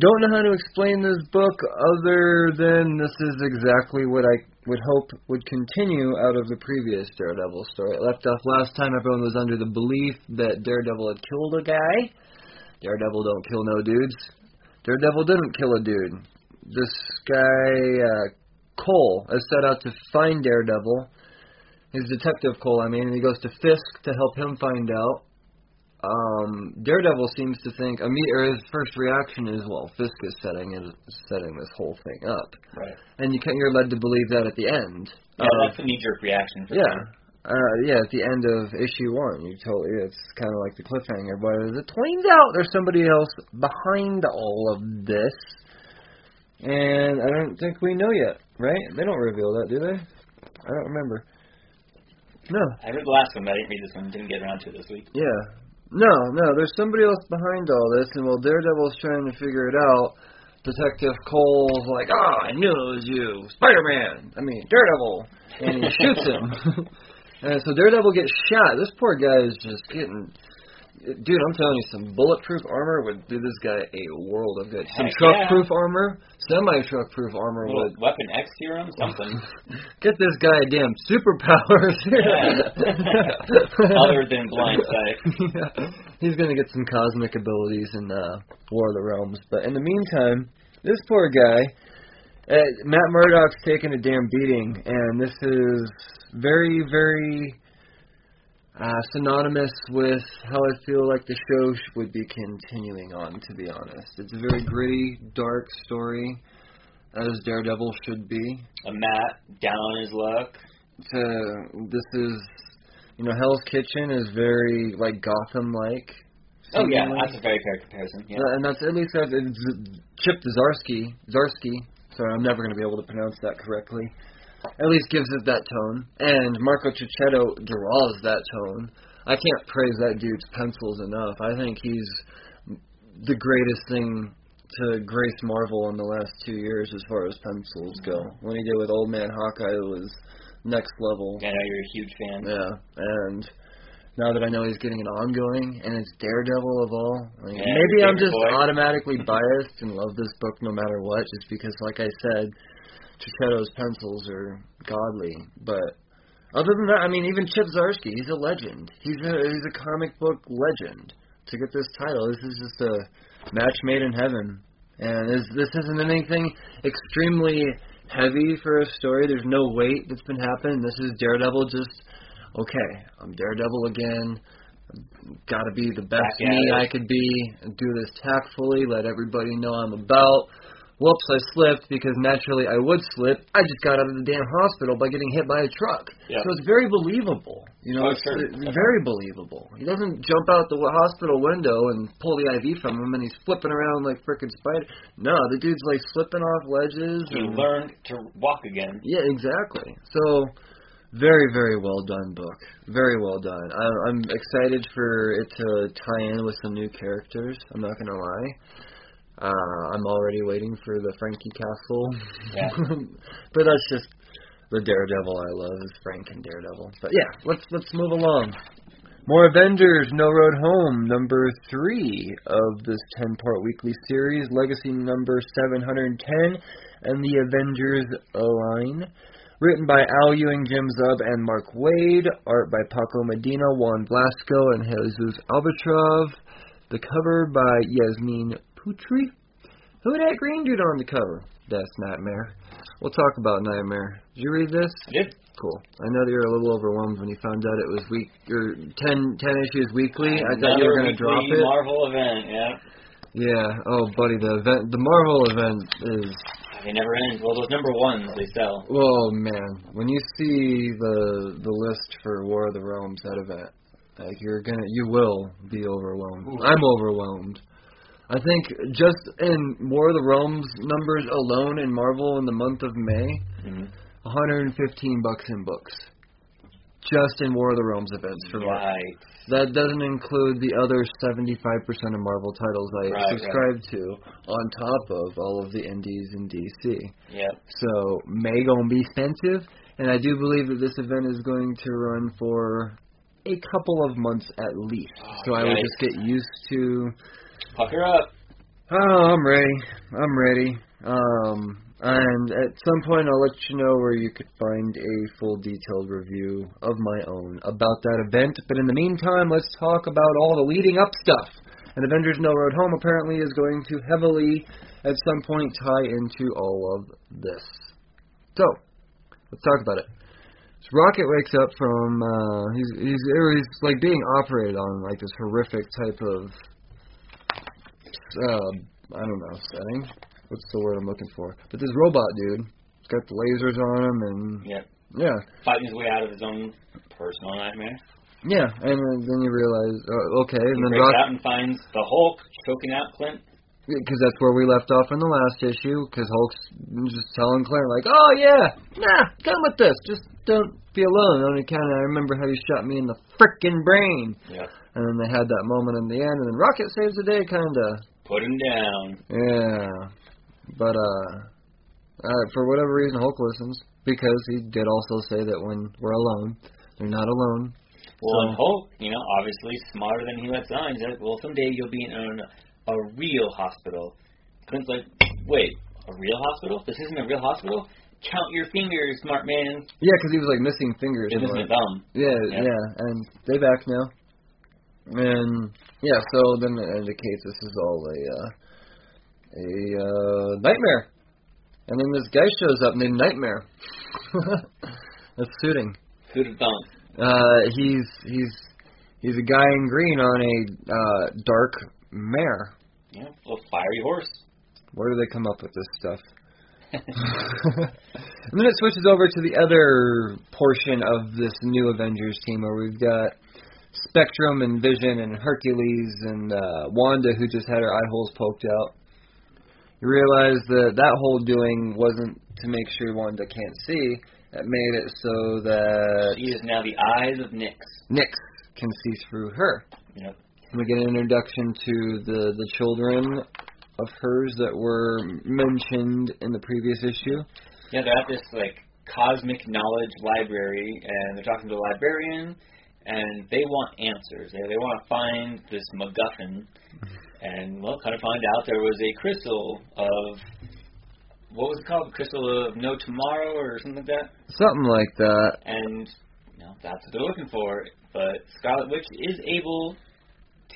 Don't know how to explain this book other than this is exactly what I would hope would continue out of the previous Daredevil story. It left off last time, everyone was under the belief that Daredevil had killed a guy. Daredevil don't kill no dudes. Daredevil didn't kill a dude. This guy, uh, Cole, has set out to find Daredevil. His detective Cole, I mean, and he goes to Fisk to help him find out. Um, Daredevil seems to think, or his first reaction is, well, Fisk is setting is setting this whole thing up, Right. and you can, you're led to believe that at the end. Yeah, of- that's a knee jerk reaction. Yeah, sure. uh, yeah, at the end of issue one, you told it's kind of like the cliffhanger, but it turns out, there's somebody else behind all of this, and I don't think we know yet, right? They don't reveal that, do they? I don't remember. No. I read the last one, but I didn't read this one. Didn't get around to it this week. Yeah. No, no, there's somebody else behind all this, and while Daredevil's trying to figure it out, Detective Cole's like, ah, I knew it was you, Spider-Man. I mean, Daredevil, and he shoots him. [laughs] and so Daredevil gets shot. This poor guy is just getting. Dude, I'm telling you, some bulletproof armor would do this guy a world of good. Some Heck truck-proof armar, semi-truck-proof armor would weapon X serum, something [laughs] get this guy a damn superpowers. [laughs] [laughs] other than blind sight. yeah. He's gonna get some cosmic abilities in uh, War of the Realms. But in the meantime, this poor guy, uh, Matt Murdock's taking a damn beating, and this is very, very uh, synonymous with how I feel like the show sh- would be continuing on. To be honest, it's a very gritty, dark story, as Daredevil should be. A Matt down on his luck. To this is, you know, Hell's Kitchen is very like Gotham-like. Oh yeah, that's a very fair comparison. Yeah. Uh, and that's at least that's it's Chip Zarsky. Zarsky. Sorry, I'm never going to be able to pronounce that correctly. At least gives it that tone. And Marco Checchetto draws that tone. I can't praise that dude's pencils enough. I think he's the greatest thing to grace Marvel in the last two years as far as pencils go. When he did with Old Man Hawkeye, it was next level. I know you're a huge fan. Yeah, and now that I know he's getting an ongoing, and it's Daredevil of all, like, Yeah, maybe I'm just boy. automatically biased and love this book no matter what, just because, like I said, Checchetto's pencils are godly. But other than that, I mean, even Chip Zarsky, he's a legend. He's a he's a comic book legend. To get this title, this is just a match made in heaven. And this this isn't anything extremely heavy for a story. There's no weight that's been happening. This is Daredevil just okay. I'm Daredevil again. Got to be the best Back me. I could be. and Do this tactfully. Let everybody know I'm about. Whoops, I slipped because naturally I would slip. I just got out of the damn hospital by getting hit by a truck. Yeah. So it's very believable. You know, Oh, it's, sure. it's very believable. He doesn't jump out the hospital window and pull the IV from him and he's flipping around like frickin' spider. No, the dude's like slipping off ledges. You and, learned to walk again. yeah, exactly. So, very, very well done book. Very well done. I, I'm excited for it to tie in with some new characters. I'm not gonna lie. Uh, I'm already waiting for the Frankie Castle. Yeah. [laughs] but that's just the Daredevil I love is Frank and Daredevil. But yeah, let's let's move along. More Avengers, No Road Home, number three of this ten-part weekly series, Legacy number 710, and the Avengers line. Written by Al Ewing, Jim Zub, and Mark Waid. Art by Paco Medina, Juan Vlasco, and Jesus Aburtov. The cover by Yasmin Putri. Who that green dude on the cover? That's Nightmare. We'll talk about Nightmare. Did you read this? I did. Cool. I know that you were a little overwhelmed when you found out it was week or 10, 10 issues weekly. I thought you were going to drop it. Marvel event, yeah. yeah. Oh, buddy, the event, the Marvel event is. They never end. Well, those number ones they sell. Oh man, when you see the the list for War of the Realms, that event, like you're gonna, you will be overwhelmed. Ooh. I'm overwhelmed. I think just in War of the Realms numbers alone in Marvel in the month of May, Mm-hmm. 115 bucks in books. Just in War of the Realms events for Marvel. Right. That doesn't include the other 75% of Marvel titles I Right, subscribe to, on top of all of the indies in DC. Yep. So May gonna be expensive, and I do believe that this event is going to run for a couple of months at least. Oh, so I would yikes. just get used to. Pucker up. Oh, I'm ready. I'm ready. Um, and at some point, I'll let you know where you could find a full detailed review of my own about that event. But in the meantime, let's talk about all the leading up stuff. And Avengers No Road Home apparently is going to heavily, at some point, tie into all of this. So, let's talk about it. So Rocket wakes up from uh he's he's he's like being operated on like this horrific type of uh I don't know setting. What's the word I'm looking for? But this robot dude, he's got the lasers on him and Yep. Yeah, fighting his way out of his own personal nightmare. yeah, and then then you realize, uh, okay, and He then Rock, out and finds the Hulk choking out Clint. because that's where we left off in the last issue. Because Hulk's just telling Clint like, "Oh yeah, nah, come with this. Just don't be alone." On account of I remember how you shot me in the frickin' brain. Yeah. And then they had that moment in the end, and then Rocket saves the day, kinda. Put him down. Yeah, but uh, uh, for whatever reason, Hulk listens because he did also say that when we're alone, they're not alone. Well, and So- Hulk, you know, obviously smarter than he lets on. He's like, well, someday you'll be in a, a real hospital. Clint's like, wait, a real hospital? This isn't a real hospital? Count your fingers, smart man. Yeah, because he was like missing fingers. It and was what- a thumb. Yeah, Yeah. yeah, and they back now. And yeah, so then it indicates this is all a uh, a uh, nightmare. And then this guy shows up named Nightmare. [laughs] That's suiting. Who'd? Uh, he's he's he's a guy in green on a uh, dark mare. Know, a fiery horse. Where do they come up with this stuff? [laughs] and then it switches over to the other portion of this new Avengers team where we've got Spectrum and Vision and Hercules and uh, Wanda who just had her eye holes poked out. You realize that that whole doing wasn't to make sure Wanda can't see. It made it so that She is now the eyes of Nyx. Nyx can see through her. You know, We get an introduction to the the children of hers that were mentioned in the previous issue. yeah, they're at this like cosmic knowledge library, and they're talking to the librarian, and they want answers. They they want to find this MacGuffin, and well, kind of find out there was a crystal of what was it called? Crystal of no tomorrow or something like that. Something like that. And you know, that's what they're looking for. But Scarlet Witch is able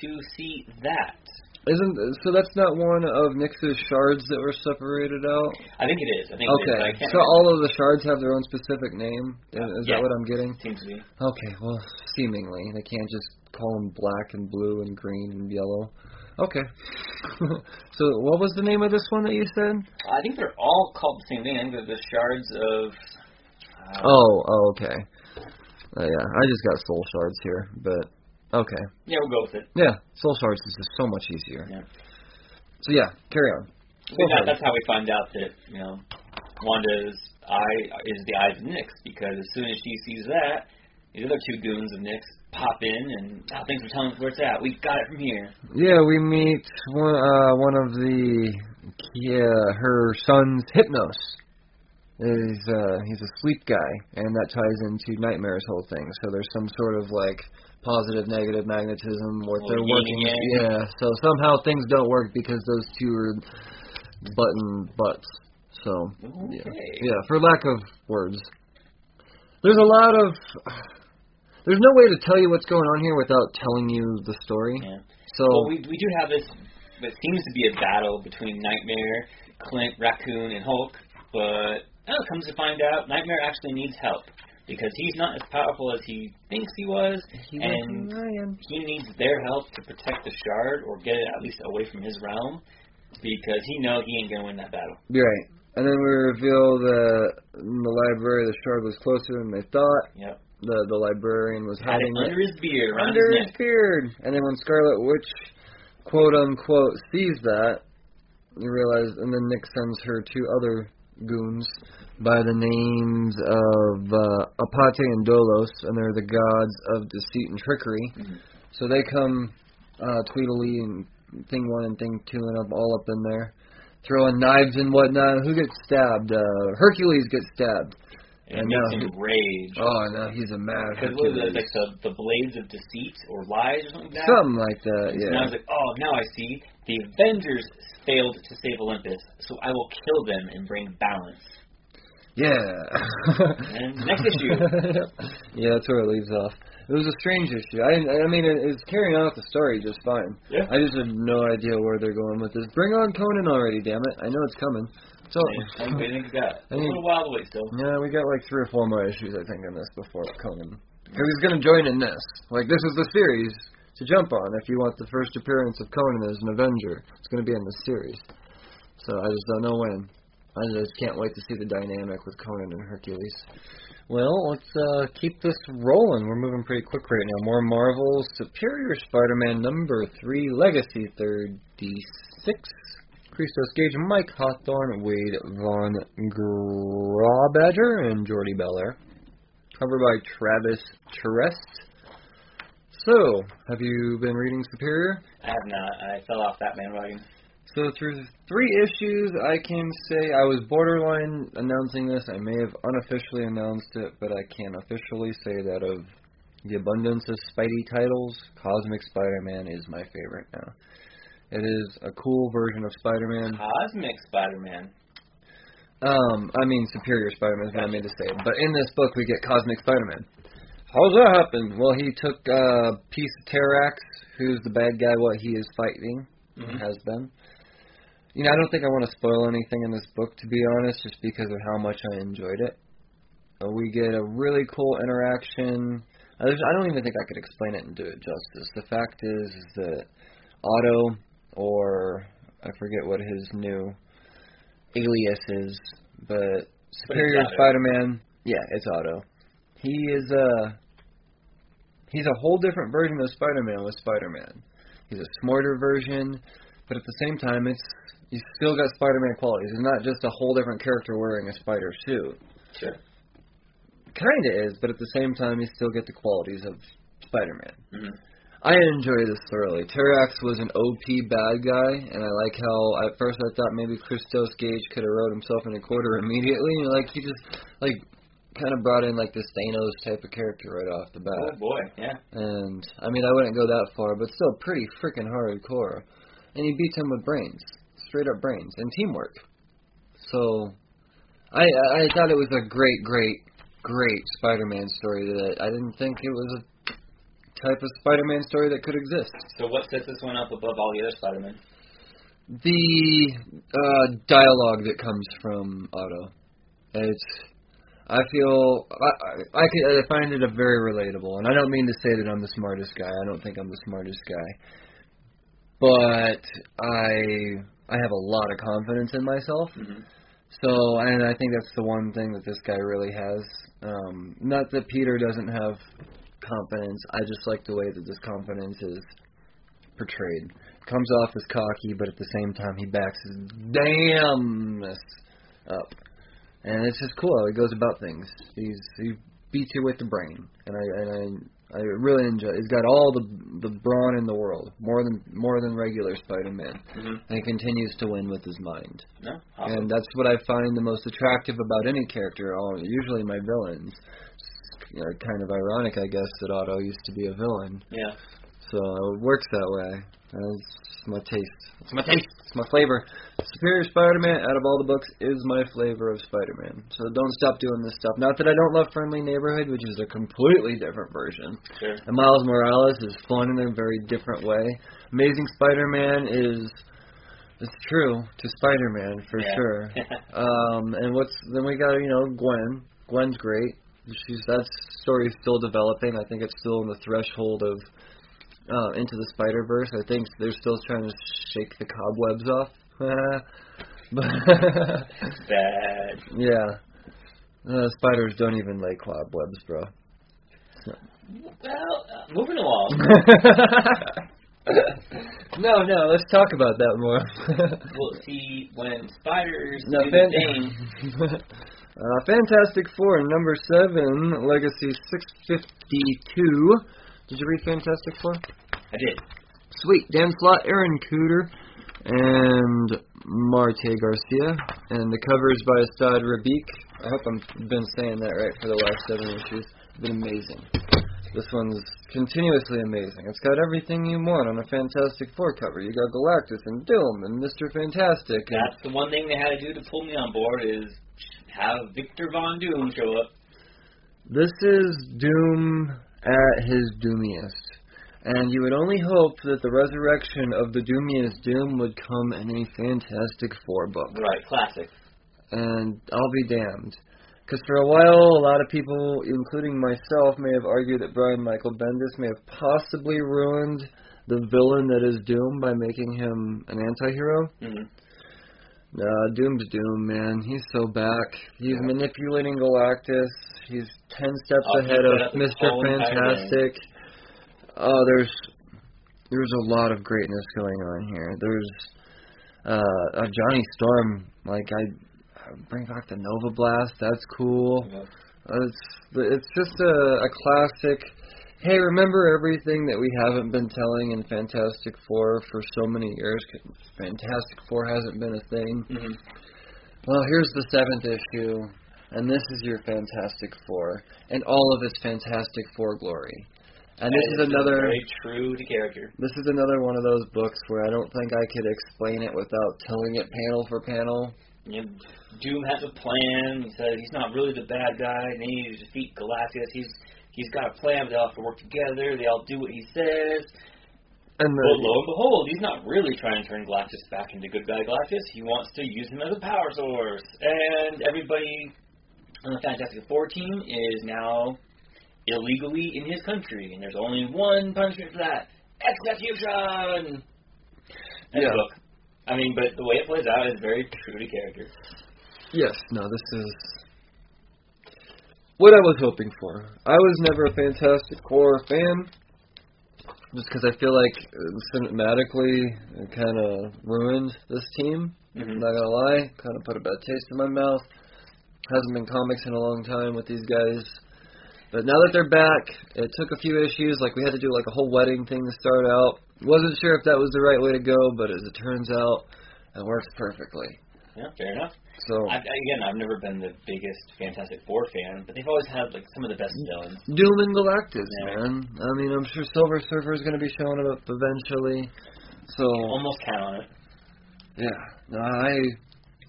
to see that. Isn't so? That's not one of Nyx's shards that were separated out. I think it is. I think it is. I Okay, can't so remember. all of the shards have their own specific name. Is, is Yeah. that what I'm getting? seems to be. Okay, well, seemingly they can't just call them black and blue and green and yellow. Okay. [laughs] so what was the name of this one that you said? I think they're all called the same thing. I think they're the shards of. Uh, Oh, oh, okay. Uh, yeah, I just got soul shards here, but okay. Yeah, we'll go with it. Yeah, soul shards is just so much easier. Yeah. So yeah, carry on. Soul that, that's how we find out that you know Wanda's eye is the eyes of Nyx because as soon as she sees that, these other two goons of Nyx pop in and oh, thanks for telling us where it's at. We got it from here. Yeah, we meet one uh one of the yeah her son's Hypnos. Is uh he's a sleep guy, and that ties into Nightmare's whole thing. So there's some sort of like positive negative magnetism what they're working. Yeah, so somehow things don't work because those two are button butts. So yeah, yeah, for lack of words, there's a lot of. There's no way to tell you what's going on here without telling you the story. Yeah. So Well, we we do have this. What seems to be a battle between Nightmare, Clint, Raccoon, and Hulk. But oh, comes to find out, Nightmare actually needs help because he's not as powerful as he thinks he was, and he needs their help to protect the shard or get it at least away from his realm because he knows he ain't gonna win that battle. You're right. And then we reveal that in the library the shard was closer than they thought. Yep. The the librarian was Had it hiding under his beard, under his his beard. And then when Scarlet Witch, quote unquote, sees that, you realize, and then Nick sends her two other goons by the names of uh, Apate and Dolos, and they're the gods of deceit and trickery. Mhm. So they come uh, Tweedledee and Thing One and Thing Two and up all up in there, throwing knives and whatnot. Who gets stabbed? Uh, Hercules gets stabbed. And it And makes him rage. Oh no, he's a mad Because what was it, like the, the blades of deceit or lies or something like that? Something like that, Yeah. And I was like, oh, now I see. The Avengers failed to save Olympus, so I will kill them and bring balance. Yeah. And next issue. [laughs] yeah, that's where it leaves off. It was a strange issue. I I mean, it, it's carrying on with the story just fine. Yeah. I just have no idea where they're going with this. Bring on Conan already, damn it! I know it's coming. So. How many do you think you got? I a mean- little while to wait still. Yeah, we got like three or four more issues, I think, in this before Conan. Because he's going to join in this. Like, this is the series to jump on if you want the first appearance of Conan as an Avenger. It's going to be in this series. So I just don't know when. I just can't wait to see the dynamic with Conan and Hercules. Well, let's uh, keep this rolling. We're moving pretty quick right now. More Marvel Superior Spider-Man number three, Legacy thirty-six. Christos Gage, Mike Hawthorne, Wade Von Grawbadger, and Jordie Bellaire. Covered by Travis Terrest. So, have you been reading Superior? I have not. I fell off that man bandwagon. So through three issues, I can say I was borderline announcing this. I may have unofficially announced it, but I can officially say that of the abundance of Spidey titles, Cosmic Spider-Man is my favorite now. It is a cool version of Spider-Man. Cosmic Spider-Man. Um, I mean Superior Spider-Man is what I mean to say. But in this book, we get Cosmic Spider-Man. How's that happen? Well, he took a piece of Terrax, who's the bad guy, what he is fighting, Mhm. has been. You know, I don't think I want to spoil anything in this book, to be honest, just because of how much I enjoyed it. Uh, we get a really cool interaction. I don't even think I could explain it and do it justice. The fact is, is that Otto, or I forget what his new alias is, but Superior Spider-Man, yeah, it's Otto. He is a he's a whole different version of Spider-Man with Spider-Man. He's a smarter version, but at the same time, it's he's still got Spider-Man qualities. He's not just a whole different character wearing a spider suit. Sure. Kind of is, but at the same time, you still get the qualities of Spider-Man. hmm I enjoy this thoroughly. Terrax was an OP bad guy, and I like how at first I thought maybe Christos Gage could have wrote himself in a quarter [laughs] immediately. You know, like he just like kind of brought in like this Thanos type of character right off the bat. Oh boy, yeah. And I mean, I wouldn't go that far, but still pretty freaking hardcore. And he beats him with brains, straight up brains, and teamwork. So, I I I thought it was a great, great, great Spider-Man story that I didn't think it was a type of Spider-Man story that could exist. So what sets this one up above all the other Spider-Man? The uh, dialogue that comes from Otto, it's. I feel I, I I find it a very relatable, and I don't mean to say that I'm the smartest guy. I don't think I'm the smartest guy, but I I have a lot of confidence in myself. hmm So, and I think that's the one thing that this guy really has. Um, not that Peter doesn't have confidence. I just like the way that this confidence is portrayed. Comes off as cocky, but at the same time he backs his damnness up. And it's just cool how he goes about things. He's he beats you with the brain, and I and I I really enjoy. He's got all the the brawn in the world, more than more than regular Spider-Man, hmm and he continues to win with his mind. No. Awesome. And that's what I find the most attractive about any character. All usually my villains. You know, kind of ironic, I guess, that Otto used to be a villain. yeah. So it works that way. That's my taste. It's my taste. It's my flavor. Superior Spider-Man, out of all the books, is my flavor of Spider-Man. So don't stop doing this stuff. Not that I don't love Friendly Neighborhood, which is a completely different version. Sure. And Miles Morales is fun in a very different way. Amazing Spider-Man is it's true to Spider-Man for Yeah. sure. [laughs] Um, and what's then we got you know Gwen. Gwen's great. She's that story's still developing. I think it's still on the threshold of uh, into the Spider Verse. I think they're still trying to shake the cobwebs off. [laughs] but Bad. yeah, uh, spiders don't even lay cobwebs, bro. Well, uh, moving along. [laughs] no, no. Let's talk about that more. we'll see when spiders No, do fan- the thing. [laughs] uh, Fantastic Four, number seven, Legacy 652. Did you read Fantastic Four? I did. Sweet. Dan Slott, Aaron Kuder, and Marte Garcia. And the covers by Assad Rabik. I hope I've been saying that right for the last seven issues. It's been amazing. This one's continuously amazing. It's got everything you want on a Fantastic Four cover. You got Galactus and Doom and Mr. Fantastic. And That's the one thing they had to do to pull me on board is have Victor Von Doom show up. This is Doom at his doomiest. And you would only hope that the resurrection of the doomiest Doom would come in a Fantastic Four book. Right, classic. And I'll be damned. Because for a while, a lot of people, including myself, may have argued that Brian Michael Bendis may have possibly ruined the villain that is Doom by making him an anti-hero. hmm Nah, Doom's Doom, man. He's so back. He's manipulating Galactus. He's ten steps Oh, he ahead of Mr. Fantastic. Oh, there's there's a lot of greatness going on here. There's uh, uh Johnny Storm. Like I, I bring back the Nova Blast. That's cool. Yep. Uh, It's it's just a, a classic. Hey, remember everything that we haven't been telling in Fantastic Four for so many years? Fantastic Four hasn't been a thing. Mhm. Well, here's the seventh issue, and this is your Fantastic Four, and all of its Fantastic Four glory. And this And is another. very true to character. This is another one of those books where I don't think I could explain it without telling it panel for panel. You know, Doom has a plan. He says he's not really the bad guy. They need to defeat Galactus. He's he's got a plan, they all have to work together. They all do what he says. And But the, lo and behold, he's not really trying to turn Galactus back into good guy Galactus. He wants to use him as a power source. And everybody on the Fantastic Four team is now illegally in his country, and there's only one punishment for that: execution. That's Yeah. book. I mean, but the way it plays out is very true to character. yes, no, this is what I was hoping for. I was never a Fantastic Four fan, just because I feel like uh, cinematically it kind of ruined this team. Mhm. I'm not gonna lie, kind of put a bad taste in my mouth. Hasn't been comics in a long time with these guys. But now that they're back, it took a few issues. Like we had to do like a whole wedding thing to start out. Wasn't sure if that was the right way to go, but as it turns out, it works perfectly. Yeah, fair enough. So I, again, I've never been the biggest Fantastic Four fan, but they've always had like some of the best villains. Doom and Galactus, Yeah. man. I mean, I'm sure Silver Surfer is going to be showing up eventually. So Almost count on it. Yeah, no, I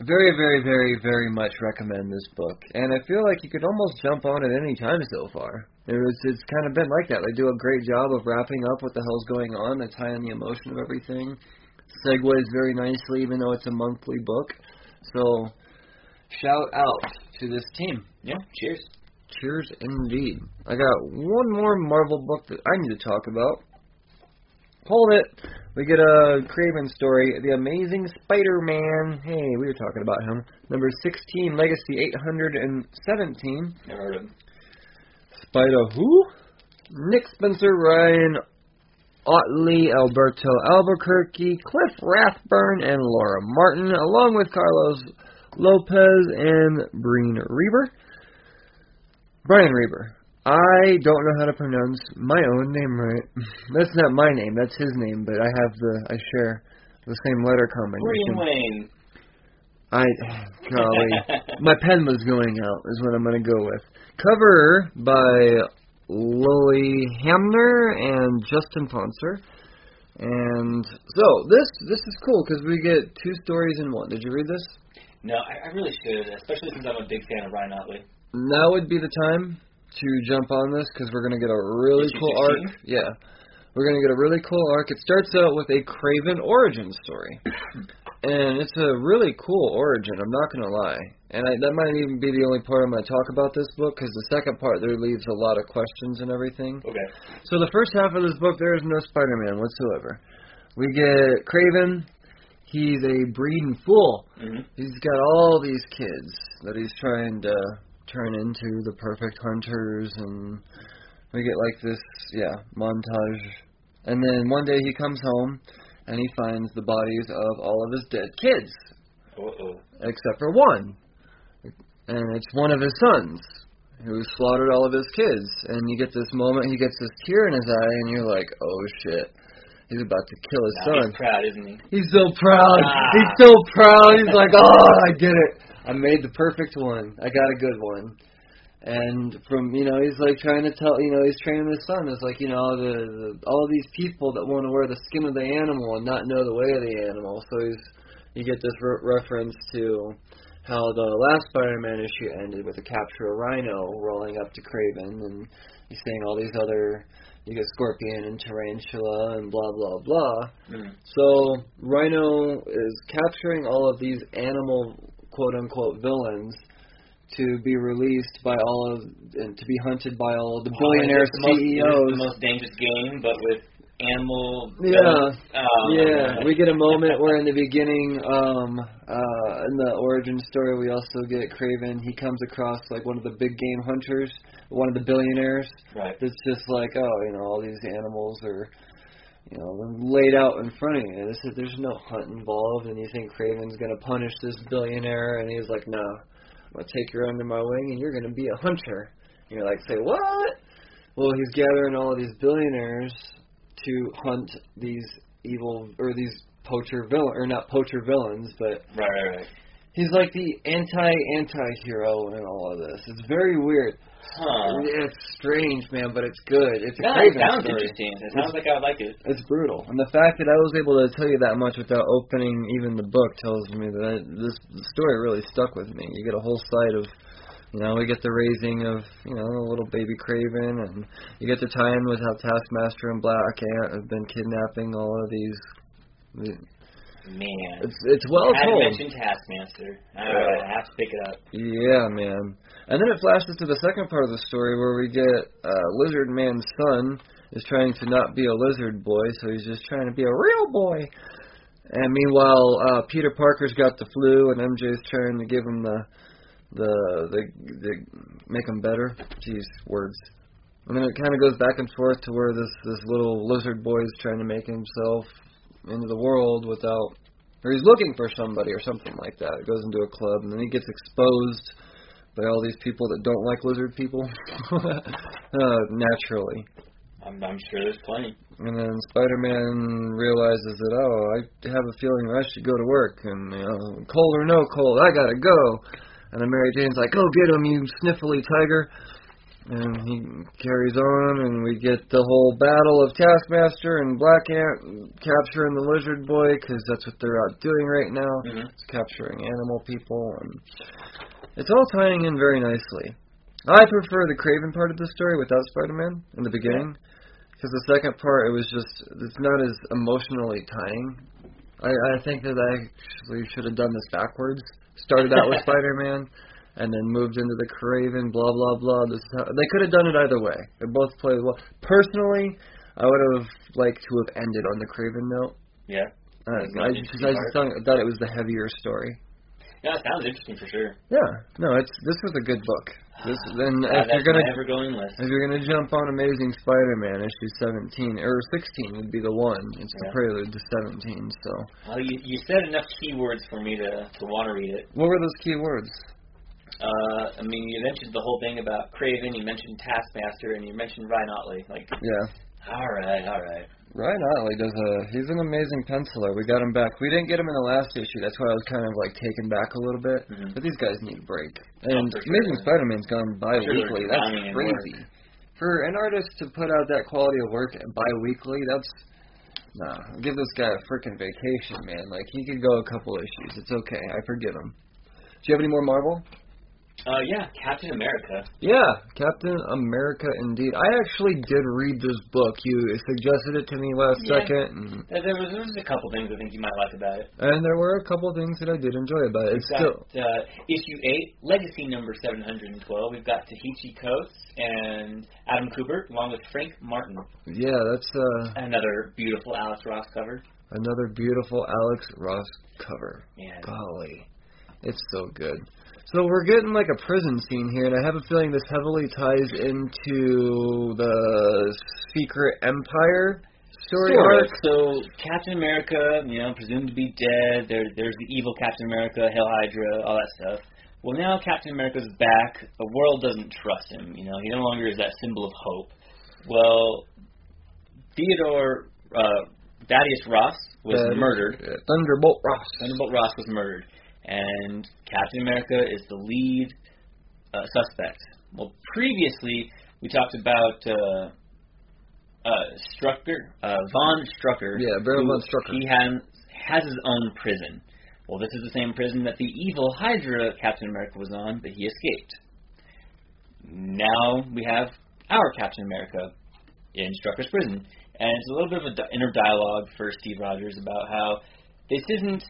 very, very, very, very much recommend this book, and I feel like you could almost jump on it any time so far. It was, it's kind of been like that. They do a great job of wrapping up what the hell's going on. They tie in the emotion of everything. Segues very nicely, even though it's a monthly book. So, shout out to this team. Yeah, cheers. Cheers, indeed. I got one more Marvel book that I need to talk about. Hold it. We get a Kraven story, The Amazing Spider-Man. Hey, we were talking about him. Number 16, Legacy 817. Never heard of him. Spider who? Nick Spencer, Ryan Ottley, Alberto Albuquerque, Cliff Rathburn, and Laura Martin, along with Carlos Lopez and Breen Reber. Brian Reber. I don't know how to pronounce my own name right. [laughs] That's not my name, that's his name, but I have the I share the same letter combination. Wayne. I [laughs] golly. My pen was going out is what I'm gonna go with. Cover by Lily Hamner and Justin Ponsor. And so this this is cool because we get two stories in one. Did you read this? No, I, I really should, especially since I'm a big fan of Ryan Ottley. Now would be the time to jump on this because we're gonna get a really cool arc. Yeah, we're gonna get a really cool arc. It starts out with a Kraven origin story, and it's a really cool origin. I'm not gonna lie, and I, that might even be the only part I'm gonna talk about this book because the second part there leaves a lot of questions and everything. Okay. So the first half of this book, there is no Spider-Man whatsoever. We get Kraven. He's a breeding fool. hmm He's got all these kids that he's trying to turn into the perfect hunters, and we get like this, yeah, montage. And then one day he comes home and he finds the bodies of all of his dead kids, Uh-oh. except for one, and it's one of his sons who slaughtered all of his kids. And you get this moment, he gets this tear in his eye, and you're like, oh shit. He's about to kill his Now son. he's proud, isn't he? He's so proud. Ah. He's so proud. He's like, oh, I did it. I made the perfect one. I got a good one. And from you know, he's like trying to tell you know, he's training his son. It's like you know, the, the all these people that want to wear the skin of the animal and not know the way of the animal. So he's you get this re- reference to how the last Spider-Man issue ended with the capture of Rhino rolling up to Kraven, and he's saying all these other you get Scorpion and Tarantula and blah blah blah. Mhm. So Rhino is capturing all of these animal quote unquote villains to be released by all of and to be hunted by all of the Oh, billionaire most, CEOs. the most dangerous game, but with animal. Yeah. Oh, yeah, we get a moment where in the beginning, um, uh, in the origin story, we also get Kraven. He comes across like one of the big game hunters, one of the billionaires. right. That's just like, oh, you know, all these animals are, you know, laid out in front of you. This is, there's no hunt involved, and you think Kraven's gonna punish this billionaire, and he's like, no, I'm gonna take you under my wing, and you're gonna be a hunter. And you're like, say what? Well, he's gathering all of these billionaires to hunt these evil or these poacher villain or not poacher villains, but Right, right, right. he's like the anti anti hero in all of this. It's very weird. Huh. It's strange, man, but it's good. It's a Yeah, it sounds story. interesting. It sounds like I like it. It's brutal, and the fact that I was able to tell you that much without opening even the book tells me that I, this story really stuck with me. You get a whole side of, you know, we get the raising of, you know, a little baby Kraven, and you get the tie-in with how Taskmaster and Black Ant have been kidnapping all of these. Man. It's it's well I told. mention Taskmaster. Alright, I have to pick it up. Yeah, man. And then it flashes to the second part of the story where we get uh, Lizard Man's son is trying to not be a lizard boy, so he's just trying to be a real boy. And meanwhile, uh, Peter Parker's got the flu, and MJ's trying to give him the the the, the make him better. Jeez, words. And then it kind of goes back and forth to where this this little lizard boy is trying to make himself into the world without, or he's looking for somebody or something like that. It goes into a club, and then he gets exposed by all these people that don't like lizard people, [laughs] uh, naturally. I'm, I'm sure there's plenty. And then Spider-Man realizes that, oh, I have a feeling I should go to work, and you know, cold or no cold, I gotta go. And then Mary Jane's like, go get him, you sniffly tiger. And he carries on, and we get the whole battle of Taskmaster and Black Ant capturing the Lizard Boy, because that's what they're out doing right now. Mhm. It's capturing animal people, and it's all tying in very nicely. I prefer the Kraven part of the story without Spider-Man in the beginning, because the second part it was just it's not as emotionally tying. I, I think that I actually should have done this backwards. Started out with [laughs] Spider-Man, and then moved into the Kraven. Blah blah blah. This is how, they could have done it either way. They both played well. Personally, I would have liked to have ended on the Kraven note. Yeah. Uh, I just, I just thought, thought it was the heavier story. Yeah, it sounds interesting for sure. Yeah, no, it's this was a good book. This [sighs] then Uh, if you're gonna list. if you're gonna jump on Amazing Spider-Man issue 17 or 16 would be the one. It's the Yeah. prelude to 17. So Well, you, you said enough keywords for me to to want to read it. what were those key words? Uh, I mean, you mentioned the whole thing about Kraven, you mentioned Taskmaster, and you mentioned Ryan Ottley. Like, Yeah, all right, all right. Ryan Ottley does a he's an amazing penciler. We got him back. We didn't get him in the last issue. That's why I was kind of like taken back a little bit. Mhm. But these guys need a break. And for sure. Amazing Spider-Man's gone bi-weekly. Sure, That's crazy. For an artist to put out that quality of work bi-weekly, that's nah. Give this guy a freaking vacation, man. Like he could go a couple issues. It's okay. I forgive him. Do you have any more Marvel? Uh, yeah, Captain America. Yeah, Captain America indeed. I actually did read this book. You suggested it to me last Yeah. second, and, There was, there was a couple things I think you might like about it. and there were a couple of things that I did enjoy about it. It's still got uh, issue eight, Legacy number seven hundred and twelve. We've got Tahichi Coates and Adam Kubert, along with Frank Martin. yeah, that's uh Another beautiful Alex Ross cover. another beautiful Alex Ross cover. Yeah. Golly, it's so good. So we're getting like a prison scene here, and I have a feeling this heavily ties into the Secret Empire story Sort arc. So Captain America, you know, presumed to be dead. There, there's the evil Captain America, Hell Hydra, all that stuff. Well, now Captain America's back. The world doesn't trust him. You know, he no longer is that symbol of hope. Well, Theodore uh, Thaddeus Ross was That is- murdered. uh, Thunderbolt Ross. Thunderbolt Ross was murdered, and Captain America is the lead uh, suspect. Well, previously we talked about uh, uh, Strucker, uh, von Strucker. Yeah, Baron von Strucker. He has has his own prison. Well, this is the same prison that the evil Hydra Captain America was on, but he escaped. Now we have our Captain America in Strucker's prison, and it's a little bit of an inner dialogue for Steve Rogers about how this isn't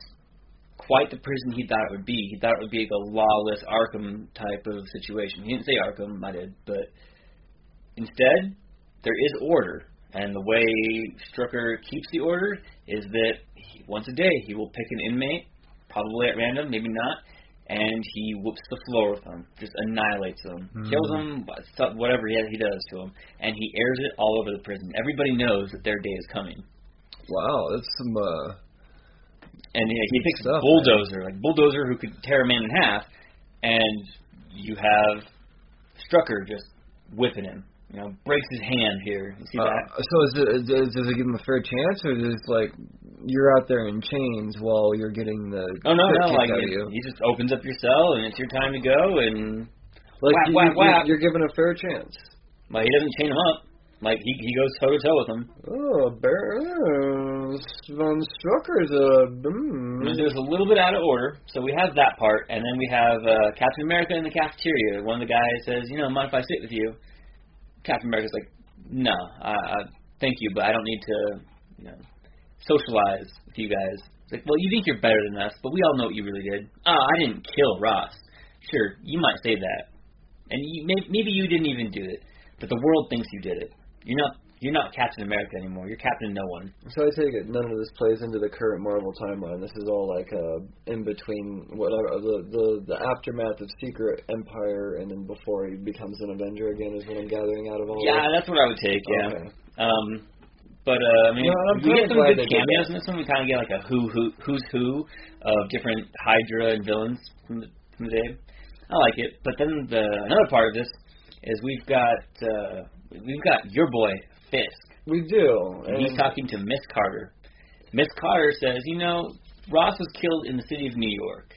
quite the prison he thought it would be. He thought it would be like a lawless Arkham type of situation. He didn't say Arkham, I did, but instead there is order, And the way Strucker keeps the order is that he, once a day he will pick an inmate, probably at random, maybe not, and he whoops the floor with them, just annihilates them, Hmm. kills them, whatever he he does to them, and he airs it all over the prison. Everybody knows that their day is coming. Wow, that's some. uh And he, he picks stuff, bulldozer, like bulldozer who could tear a man in half, and you have Strucker just whipping him. You know, breaks his hand here. You see uh, that? so is it, is, it- does it give him a fair chance, or is it like you're out there in chains while you're getting the Oh no, no! Like it, you? he just opens up your cell, and it's your time to go, and Like whack, you, whack, you- whack. you're given a fair chance. like he doesn't chain him up. Like he he goes toe to toe with him. Oh, Bear, uh, Von Strucker's a. Mm. There's a little bit out of order, so we have that part, and then we have uh, Captain America in the cafeteria. One of the guys says, "You know, mind if I sit with you?" Captain America's like, "No, I, I thank you, but I don't need to, you know, socialize with you guys." It's like, well, you think you're better than us, but we all know what you really did. Ah, I didn't kill Ross. Sure, you might say that, and you, maybe you didn't even do it, but the world thinks you did it. You're not. You're not Captain America anymore. You're Captain No One. So I take it none of this plays into the current Marvel timeline. This is all like uh, in between whatever the, the the aftermath of Secret Empire and then before he becomes an Avenger again is what I'm gathering out of all Yeah, that's what I would take. Yeah. Okay. Um, but uh, I mean, No, we get some good cameos in this one. We kind of get like a who who who's who of different Hydra and villains from the from the day. I like it. But then the another part of this is we've got uh, we've got your boy Fisk, We do. and he's talking to Miss Carter. Miss Carter says, you know, Ross was killed in the city of New York.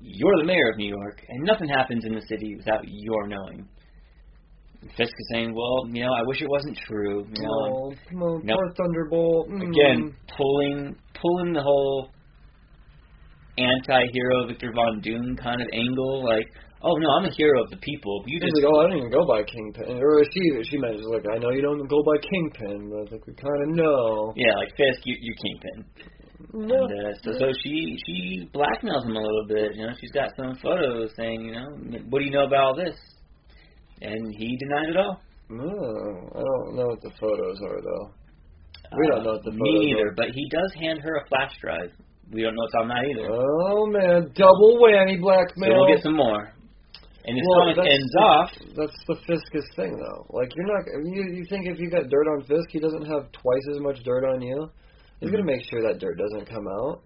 You're the mayor of New York, and nothing happens in the city without your knowing. Fisk is saying, well, you know, I wish it wasn't true. You know, Oh, come on, Nope. poor Thunderbolt. Mm. again pulling pulling the whole anti-hero Victor Von Doom kind of angle like oh no I'm a hero of the people you He's just like, oh, I don't even go by Kingpin. Or she she mentions like, I know you don't go by Kingpin, but I think we kind of know. yeah like Fisk you, you're kingpin No. and uh, so so she she blackmails him a little bit you know she's got some photos saying you know what do you know about all this and he denies it all No, I don't know what the photos are though. We don't know what the Uh, photos me neither are. but he does hand her a flash drive we don't know what's on that either Oh man, double whammy so blackmail. we'll get some more and this Well, ends off That's the Fiskus thing, though. Like you're not. You you think if you got dirt on Fisk, he doesn't have twice as much dirt on you. He's gonna mm-hmm. make sure that dirt doesn't come out.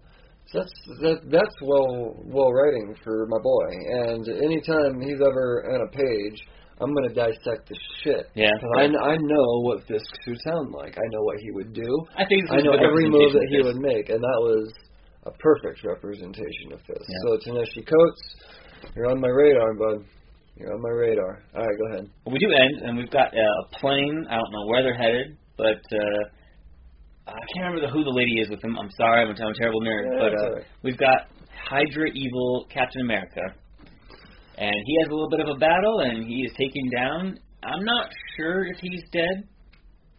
So that's that that's well well writing for my boy. And anytime he's ever on a page, I'm gonna dissect the shit. Yeah. I I know what Fisk should sound like. I know what he would do. I think I know every move that he would make, and that was a perfect representation of Fisk. Yeah. So Ta-Nehisi Coates, you're on my radar, bud. You're on my radar. All right, go ahead. Well, we do end, and we've got uh, a plane. I don't know where they're headed, but uh, I can't remember the, who the lady is with them. I'm sorry, I'm a, I'm a terrible nerd. Yeah, but uh, all right. we've got Hydra Evil Captain America, and he has a little bit of a battle, and he is taken down. I'm not sure if he's dead,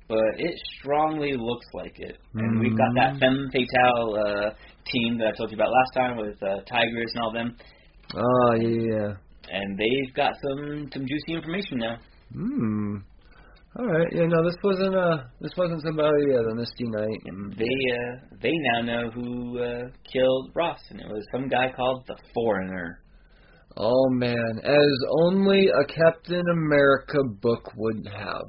but it strongly looks like it. And we've got that Femme Fatale uh, team that I told you about last time with uh, Tigress and all them, Oh yeah. and they've got some some juicy information now. Hmm. All right. Yeah. No, this wasn't uh this wasn't somebody yeah the Misty Knight. And they uh, they now know who uh, killed Ross, and it was some guy called the Foreigner. Oh man, as only a Captain America book would have.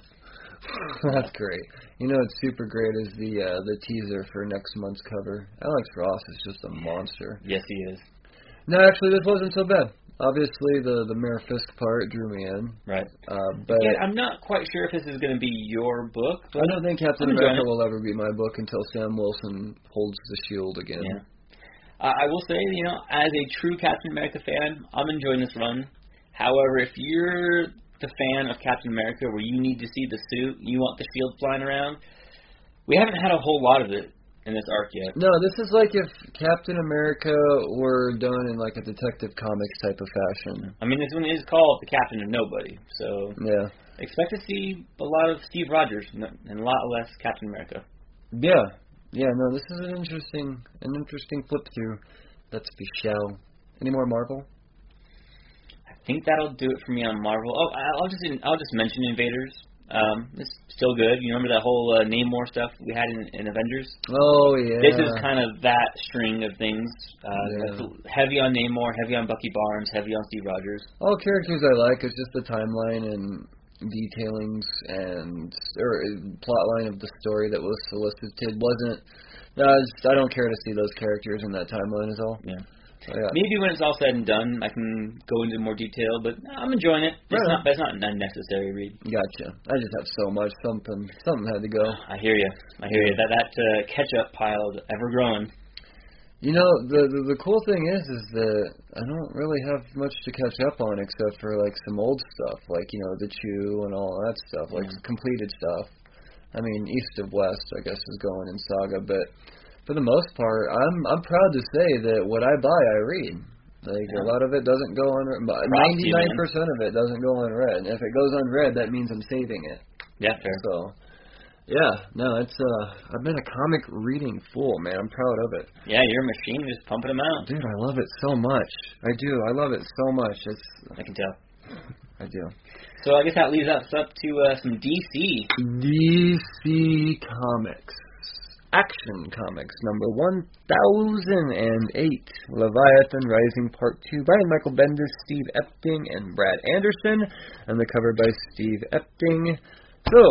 [laughs] That's great. You know what's super great is the uh, the teaser for next month's cover. Alex Ross is just a monster. Yes, he is. No, actually, this wasn't so bad. Obviously, the the Mayor Fisk part drew me in, Right. uh, but Yeah, I'm not quite sure if this is going to be your book. I don't think Captain I'm America will ever be my book until Sam Wilson holds the shield again. Yeah. Uh, I will say, you know, as a true Captain America fan, I'm enjoying this run. However, if you're the fan of Captain America where you need to see the suit, you want the shield flying around, we haven't had a whole lot of it in this arc yet. No, this is like if Captain America were done in like a Detective Comics type of fashion. I mean, this one is called The Captain of Nobody, so Yeah. expect to see a lot of Steve Rogers and a lot less Captain America. Yeah. Yeah, no, this is an interesting an interesting flip through. Let's be shall. Any more Marvel? I think that'll do it for me on Marvel. Oh, I'll just I'll just mention Invaders. Um, it's still good. You remember that whole uh, Namor stuff we had in, in Avengers? Oh yeah. This is kind of that string of things. Uh, Yeah. Heavy on Namor, heavy on Bucky Barnes, heavy on Steve Rogers. All characters I like. It's just the timeline and detailings and or uh, plot line of the story that was solicited wasn't. No, I, just, I don't care to see those characters in that timeline is all. Yeah. Yeah. Maybe when it's all said and done, I can go into more detail. But I'm enjoying it. It's Right. not. That's not an unnecessary read. Gotcha. I just have so much. Something. Something had to go. I hear you. I hear you. That that uh, catch up pile ever growing. You know, the, the the cool thing is, is that I don't really have much to catch up on except for like some old stuff, like you know the Chew and all that stuff, like Mhm. completed stuff. I mean, East of West, I guess, is going in Saga, but for the most part, I'm I'm proud to say that what I buy, I read. Like Yeah. a lot of it doesn't go unread. Ninety nine percent of it doesn't go unread. If it goes unread, that means I'm saving it. Yeah, fair. So, yeah, no, it's uh, I've been a comic reading fool, man. I'm proud of it. Yeah, you're a machine, just pumping them out. Dude, I love it so much. I do. I love it so much. It's I can tell. I do. So I guess that leads us up to uh, some DC. DC Comics. Action Comics number 1008. Leviathan Rising Part 2 by Michael Bendis, Steve Epting, and Brad Anderson. And the cover by Steve Epting. So,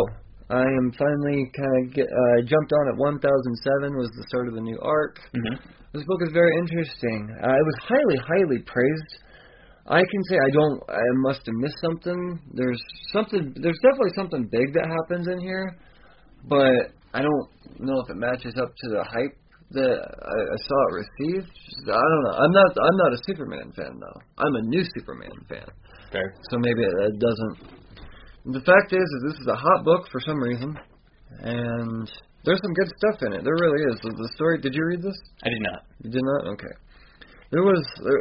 I am finally kind of get, uh, jumped on at 1007 was the start of the new arc. Mm-hmm. This book is very interesting. Uh, it was highly, highly praised. I can say I don't. I must have missed something. There's something. There's definitely something big that happens in here, but I don't know if it matches up to the hype that I, I saw it received. I don't know. I'm not. I'm not a Superman fan though. I'm a new Superman fan. Fair. So maybe it, it doesn't. The fact is, is this is a hot book for some reason, and there's some good stuff in it. There really is. The, the story. Did you read this? I did not. You did not? Okay. There was. There,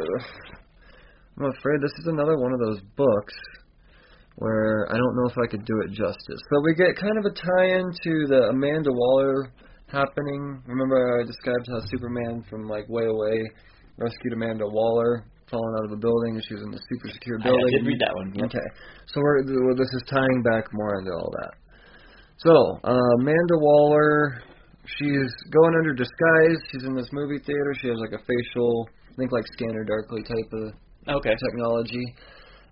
I'm afraid this is another one of those books where I don't know if I could do it justice. But we get kind of a tie-in to the Amanda Waller happening. Remember I described how Superman from like way away rescued Amanda Waller falling out of a building and she was in the super secure building. I did read that one. Yep. Okay. So we're, well, this is tying back more into all that. So, uh, Amanda Waller, she's going under disguise. She's in this movie theater. She has like a facial, I think like Scanner Darkly type of Okay. technology.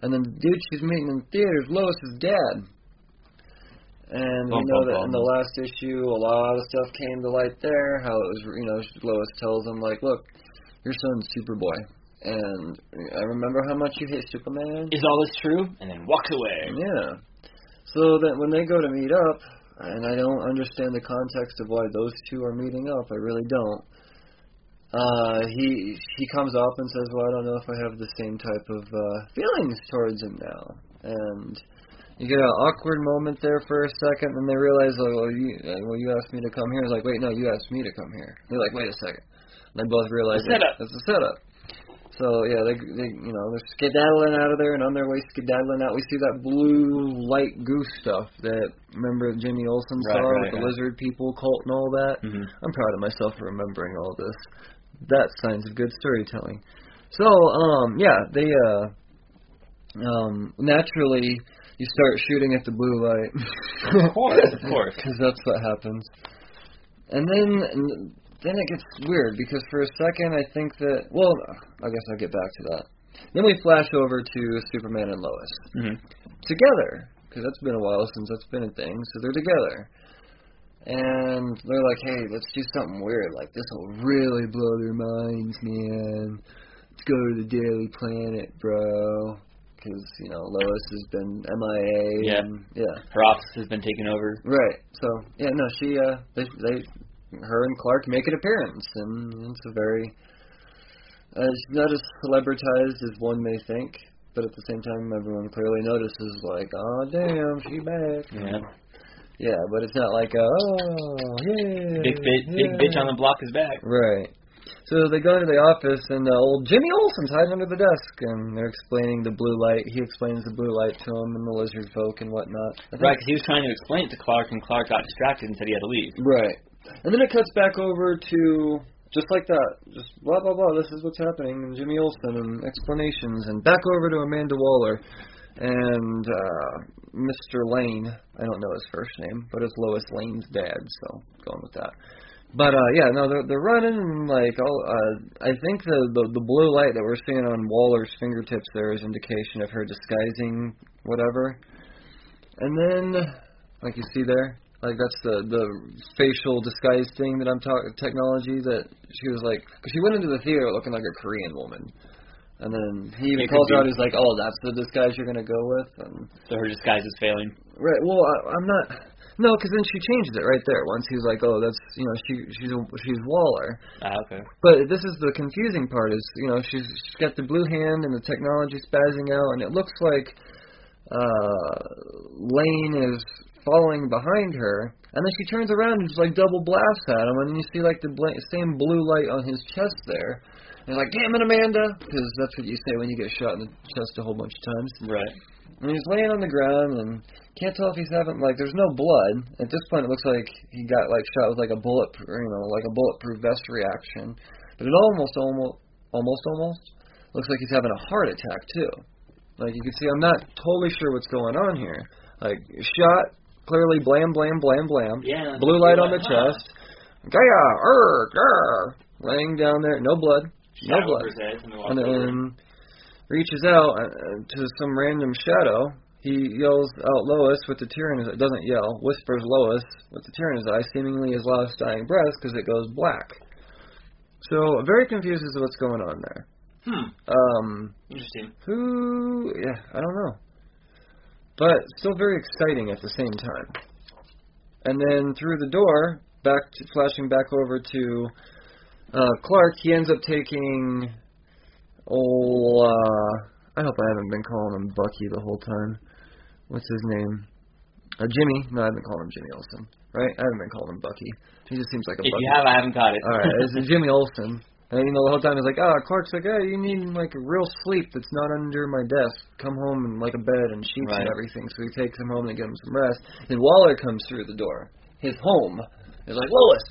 And then the dude she's meeting in the theater is Lois's dad. And we know bum, that bum. in the last issue, a lot of stuff came to light there. How it was, you know, Lois tells him like, "Look, your son's Superboy, and I remember how much you hate Superman." Is all this true? And then walks away. Yeah. So that when they go to meet up, and I don't understand the context of why those two are meeting up, I really don't. Uh, he he comes up and says, "Well, I don't know if I have the same type of uh, feelings towards him now." And you get an awkward moment there for a second, and they realize, "Oh, well, you uh, well, you asked me to come here." It's like, "Wait, no, you asked me to come here." They're like, "Wait a second. And they both realize A setup. it's a setup. So yeah, they they you know they're skedaddling out of there, and on their way skedaddling out, we see that blue light goose stuff that remember Jimmy Olsen Right, saw right, with the lizard people cult and all that. Mm-hmm. I'm proud of myself for remembering all this. That's signs of good storytelling. So um yeah, they uh um naturally you start shooting at the blue light. Of course, of course. [laughs] Because that's what happens. And then then it gets weird because for a second I think that well I guess I'll get back to that. Then we flash over to Superman and Lois Mm-hmm. together because that's been a while since that's been a thing. So they're together, and they're like, "Hey, let's do something weird. Like this will really blow their minds, man. Let's go to the Daily Planet, bro." Because you know Lois has been MIA. Yeah. And, yeah. Her office has been taken over. Right. So yeah, no, she uh, they they, her and Clark make an appearance, and it's a very, uh, she's not as celebritized as one may think, but at the same time, everyone clearly notices, like, oh damn, she back. Yeah. Yeah, but it's not like, uh, oh yeah, Big bit, big bitch on the block is back. Right. So they go into the office, and uh, old Jimmy Olsen's hiding under the desk, and they're explaining the blue light. He explains the blue light to him, and the lizard folk and whatnot. Right, because he was trying to explain it to Clark, and Clark got distracted and said he had to leave. Right. And then it cuts back over to just like that, just blah blah blah. This is what's happening, and Jimmy Olsen and explanations, and back over to Amanda Waller. And uh, Mr. Lane. I don't know his first name, but it's Lois Lane's dad, so going with that. But uh yeah, no, they're they're running like all uh I think the, the the blue light that we're seeing on Waller's fingertips there is indication of her disguising whatever. And then like you see there, like that's the the facial disguise thing that I'm talking technology that she was like cause she went into the theater looking like a Korean woman. And then he even It calls her out. He's like, "Oh, that's the disguise you're gonna go with." And So her disguise is failing. Right. Well, I, I'm not. No, because then she changed it right there. Once he was like, "Oh, that's you know, she she's a, she's Waller." Ah, okay. But this is the confusing part. Is you know, she's she's got the blue hand and the technology spazzing out, and it looks like uh Lane is following behind her, and then she turns around and just like double blasts at him, and you see like the bla- same blue light on his chest there. And like, "Damn it, Amanda!" Because that's what you say when you get shot in the chest a whole bunch of times. Right. And he's laying on the ground and can't tell if he's having like there's no blood. At this point it looks like he got like shot with like a bullet you know, like a bulletproof vest reaction. But it almost almost almost almost looks like he's having a heart attack too. Like you can see I'm not totally sure what's going on here. Like shot, clearly blam blam blam blam. Yeah. Blue light on the Huh. chest. Gaya, er, grr, laying down there, no blood, no blood and then and reaches out uh, to some random shadow. He yells out Lois with the tear in his doesn't yell, whispers Lois with the tear in his eye, seemingly his last dying breath because it goes black. So very confused as to what's going on there. Hmm. Um, Interesting. who? Yeah, I don't know. But still very exciting at the same time. And then through the door, back to, flashing back over to uh, Clark, he ends up taking. Oh, uh, I hope I haven't been calling him Bucky the whole time. What's his name? Uh, Jimmy. No, I've been calling him Jimmy Olsen. Right? I haven't been calling him Bucky. He just seems like a If Bucky. you have, I haven't caught it. All right, it's [laughs] Jimmy Olsen. And you know the whole time he's like, oh, Clark's like, oh, you need like a real sleep that's not under my desk. Come home and like a bed and sheets Right. and everything. So he takes him home to gives him some rest. Then Waller comes through the door. His home is like Lois,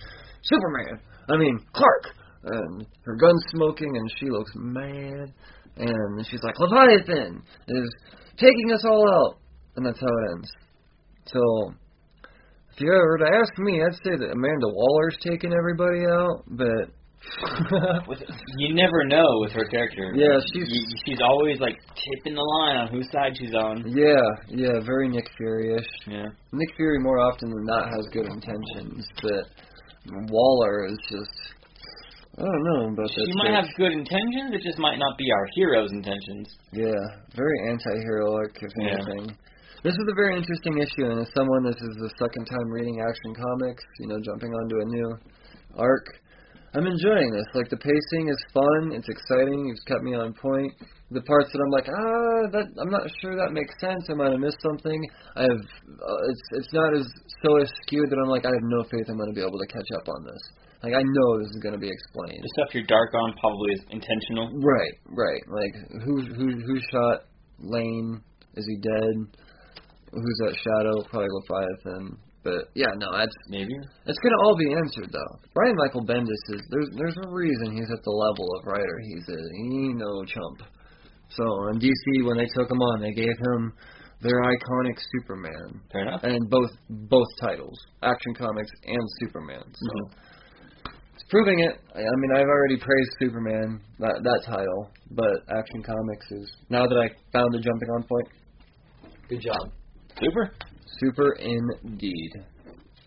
Superman. I mean Clark. And her gun's smoking and she looks mad. And she's like, Leviathan is taking us all out. And that's how it ends. So if you were to ask me, I'd say that Amanda Waller's taking everybody out, but [laughs] With, you never know with her character. Yeah, she's- You, she's always like tipping the line on whose side she's on. yeah, yeah, very Nick Fury-ish. Yeah. Nick Fury more often than not has good intentions, but Waller is just I don't know about that. She might chick. have good intentions. It just might not be our hero's intentions. yeah, very anti-heroic if Yeah. anything. This is a very interesting issue, and as someone this is the second time reading Action Comics, you know, jumping onto a new arc, I'm enjoying this. Like the pacing is fun, it's exciting, it's kept me on point. The parts that I'm like, ah, that I'm not sure that makes sense. I might have missed something. I have, uh, it's it's not as so skewed that I'm like, I have no faith I'm going to be able to catch up on this. Like I know this is going to be explained. The stuff you're dark on probably is intentional. Right, right. Like who who who shot Lane? Is he dead? Who's that shadow? Probably Leviathan. But yeah, no, that's Maybe. it's gonna all be answered though. Brian Michael Bendis is there's there's a reason he's at the level of writer he's at. He ain't no chump. So on DC when they took him on, they gave him their iconic Superman Fair enough. and both both titles, Action Comics and Superman. So Mhm. it's proving it. I I mean, I've already praised Superman that that title, but Action Comics is now that I found a jumping on point. Good job. Super. Super indeed.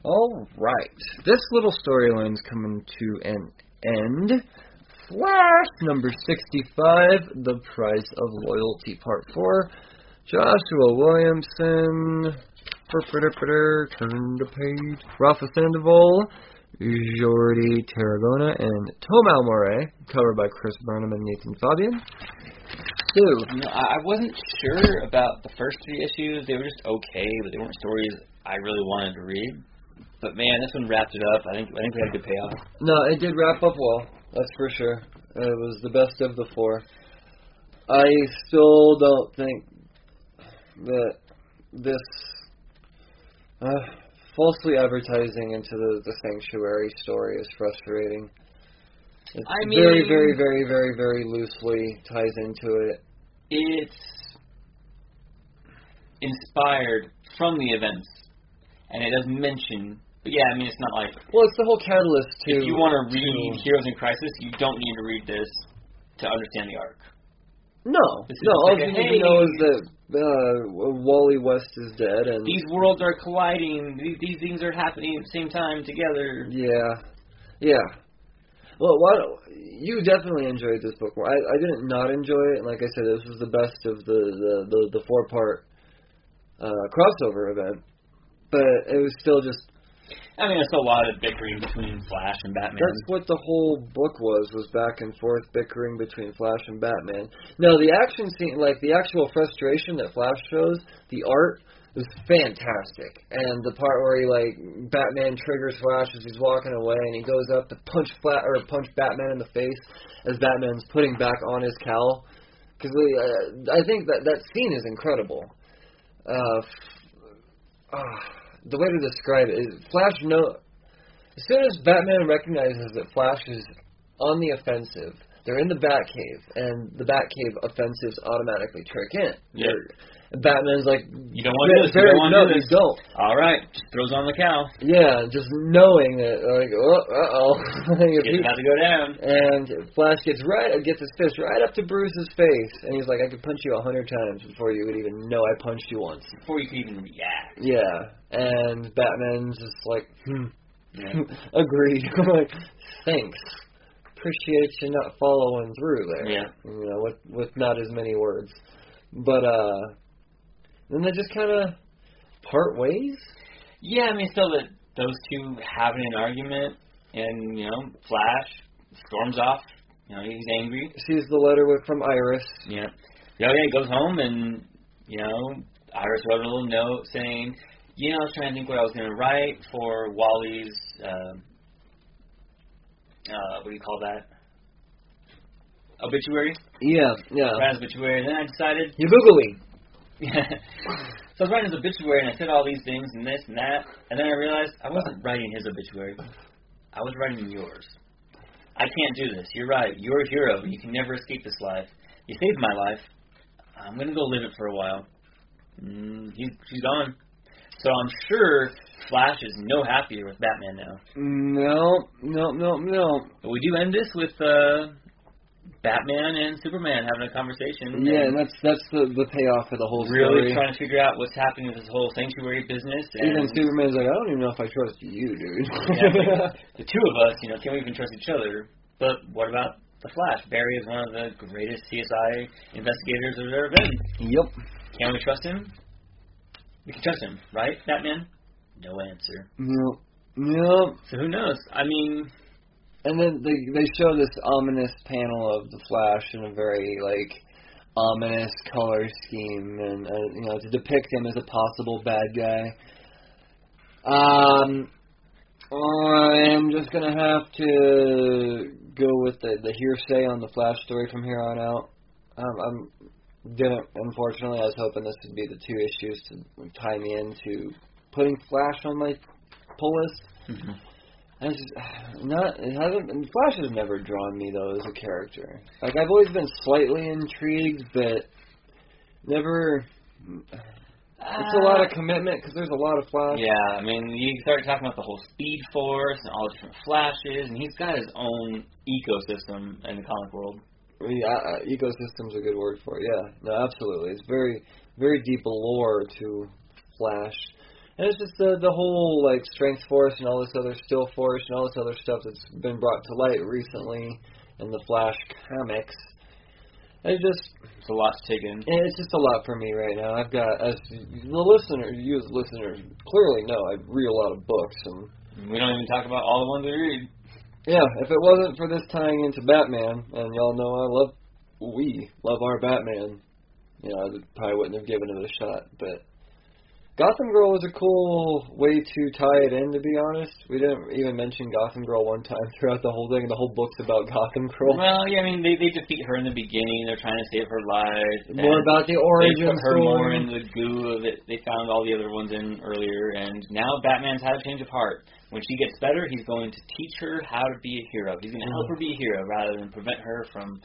All right, this little storyline's coming to an end. Flash number sixty-five, The Price of Loyalty, Part Four. Joshua Williamson, turn the page. Rafa Sandoval, Jordi Tarragona, and Tomeu Morey, covered by Chris Burnham and Nathan Fairbairn. Know, I I wasn't sure about the first three issues. They were just okay, but they weren't stories I really wanted to read. But man, this one wrapped it up. I think I think we had a good payoff. No, it did wrap up well. That's for sure. It was the best of the four. I still don't think that this uh, falsely advertising into the, the sanctuary story is frustrating. It I very, mean- very, very, very, very loosely ties into it. It's inspired from the events, and it does mention. But yeah, I mean, it's not like Well, it's the whole catalyst to. if you want to read to- Heroes in Crisis, you don't need to read this to understand the arc. No, This no. All like you need to know is that uh, Wally West is dead, and These worlds are colliding. These, these things are happening at the same time together. yeah, yeah. Well, why you definitely enjoyed this book. I I didn't not enjoy it, and like I said, this was the best of the the the, the four part uh, crossover event. But it was still just I mean, there's a lot of bickering between Flash and Batman. That's what the whole book was, was back and forth bickering between Flash and Batman. No, the action scene, like the actual frustration that Flash shows, the art is fantastic. And the part where he, like, Batman triggers Flash as he's walking away and he goes up to punch Flat or punch Batman in the face as Batman's putting back on his cowl. Because uh, I think that that scene is incredible. Uh, f- uh, the way to describe it is Flash know as soon as Batman recognizes that Flash is on the offensive, they're in the Batcave, and the Batcave offensives automatically trick in. Yeah. They're- Batman's like, You don't want to do this. You don't want to no, do you this. don't. All right, just throws on the cow. Yeah, just knowing that, like, oh, uh oh, It's about to go down. and Flash gets right, gets his fist right up to Bruce's face, and he's like, I could punch you a hundred times before you would even know I punched you once. Before you can even react. Yeah, and Batman's just like, hmm, Yeah. [laughs] agreed. [laughs] I'm like, thanks. Appreciate you not following through there. Yeah. You know, with with not as many words. But uh then they just kinda part ways. Yeah, I mean, so that those two having an argument, and you know, Flash storms off. You know, he's angry. Sees the letter with from Iris. Yeah. Yeah, yeah, he goes home and, you know, Iris wrote a little note saying, you know, I was trying to think what I was going to write for Wally's, uh, uh, what do you call that? Obituary? Yeah, yeah. Obituary. And then I decided, You googly. [laughs] so I was writing his obituary and I said all these things and this and that. And then I realized I wasn't writing his obituary. I was writing yours. I can't do this. You're right. You're a hero. You can never escape this life. You saved my life. I'm gonna go live it for a while. Mm, he's she's gone. So I'm sure Flash is no happier with Batman now. No, no, no, no. But we do end this with uh, Batman and Superman having a conversation. Yeah, and and that's that's the the payoff of the whole really story. trying to figure out what's happening with this whole sanctuary business. And Even Superman's like, I don't even know if I trust you, dude. Yeah. [laughs] the two of us, you know, can we even trust each other? But what about the Flash? Barry is one of the greatest CSI investigators there's ever been. yep. Can we trust him? We can trust him, right, Batman? No answer. Yep. Yep. So who knows? I mean, And then they they show this ominous panel of the Flash in a very like ominous color scheme, and uh, you know to depict him as a possible bad guy. Um, I'm just gonna have to go with the the hearsay on the Flash story from here on out. Um, I'm didn't unfortunately. I was hoping this would be the two issues to tie me into putting Flash on my pull list. And It's just, [sighs] not it hasn't Flash has never drawn me though as a character. Like I've always been slightly intrigued, but never. It's a lot of commitment because there's a lot of Flash. yeah, I mean, you start talking about the whole Speed Force and all the different Flashes, and he's got his own ecosystem in the comic world. Yeah, uh, ecosystem's a good word for it. Yeah, no, absolutely. It's very, very deep lore to Flash, and it's just the the whole like Strength Force and all this other Still Force and all this other stuff that's been brought to light recently in the Flash comics. And It just It's a lot to take in. And it's just a lot for me right now. I've got, as the listener, you as listeners clearly know, I read a lot of books, and We don't even talk about all the ones we read. yeah, if it wasn't for this tying into Batman, and y'all know I love, we love our Batman, you know, I probably wouldn't have given it a shot. But Gotham Girl was a cool way to tie it in. To be honest, we didn't even mention Gotham Girl one time [laughs] throughout the whole thing. The whole book's about Gotham Girl. Well, yeah, I mean, they they defeat her in the beginning. They're trying to save her life. More about the origin. They put her story. more in the goo of it. They found all the other ones in earlier, and now Batman's had a change of heart. When she gets better, he's going to teach her how to be a hero. He's going to help mm-hmm. her be a hero rather than prevent her from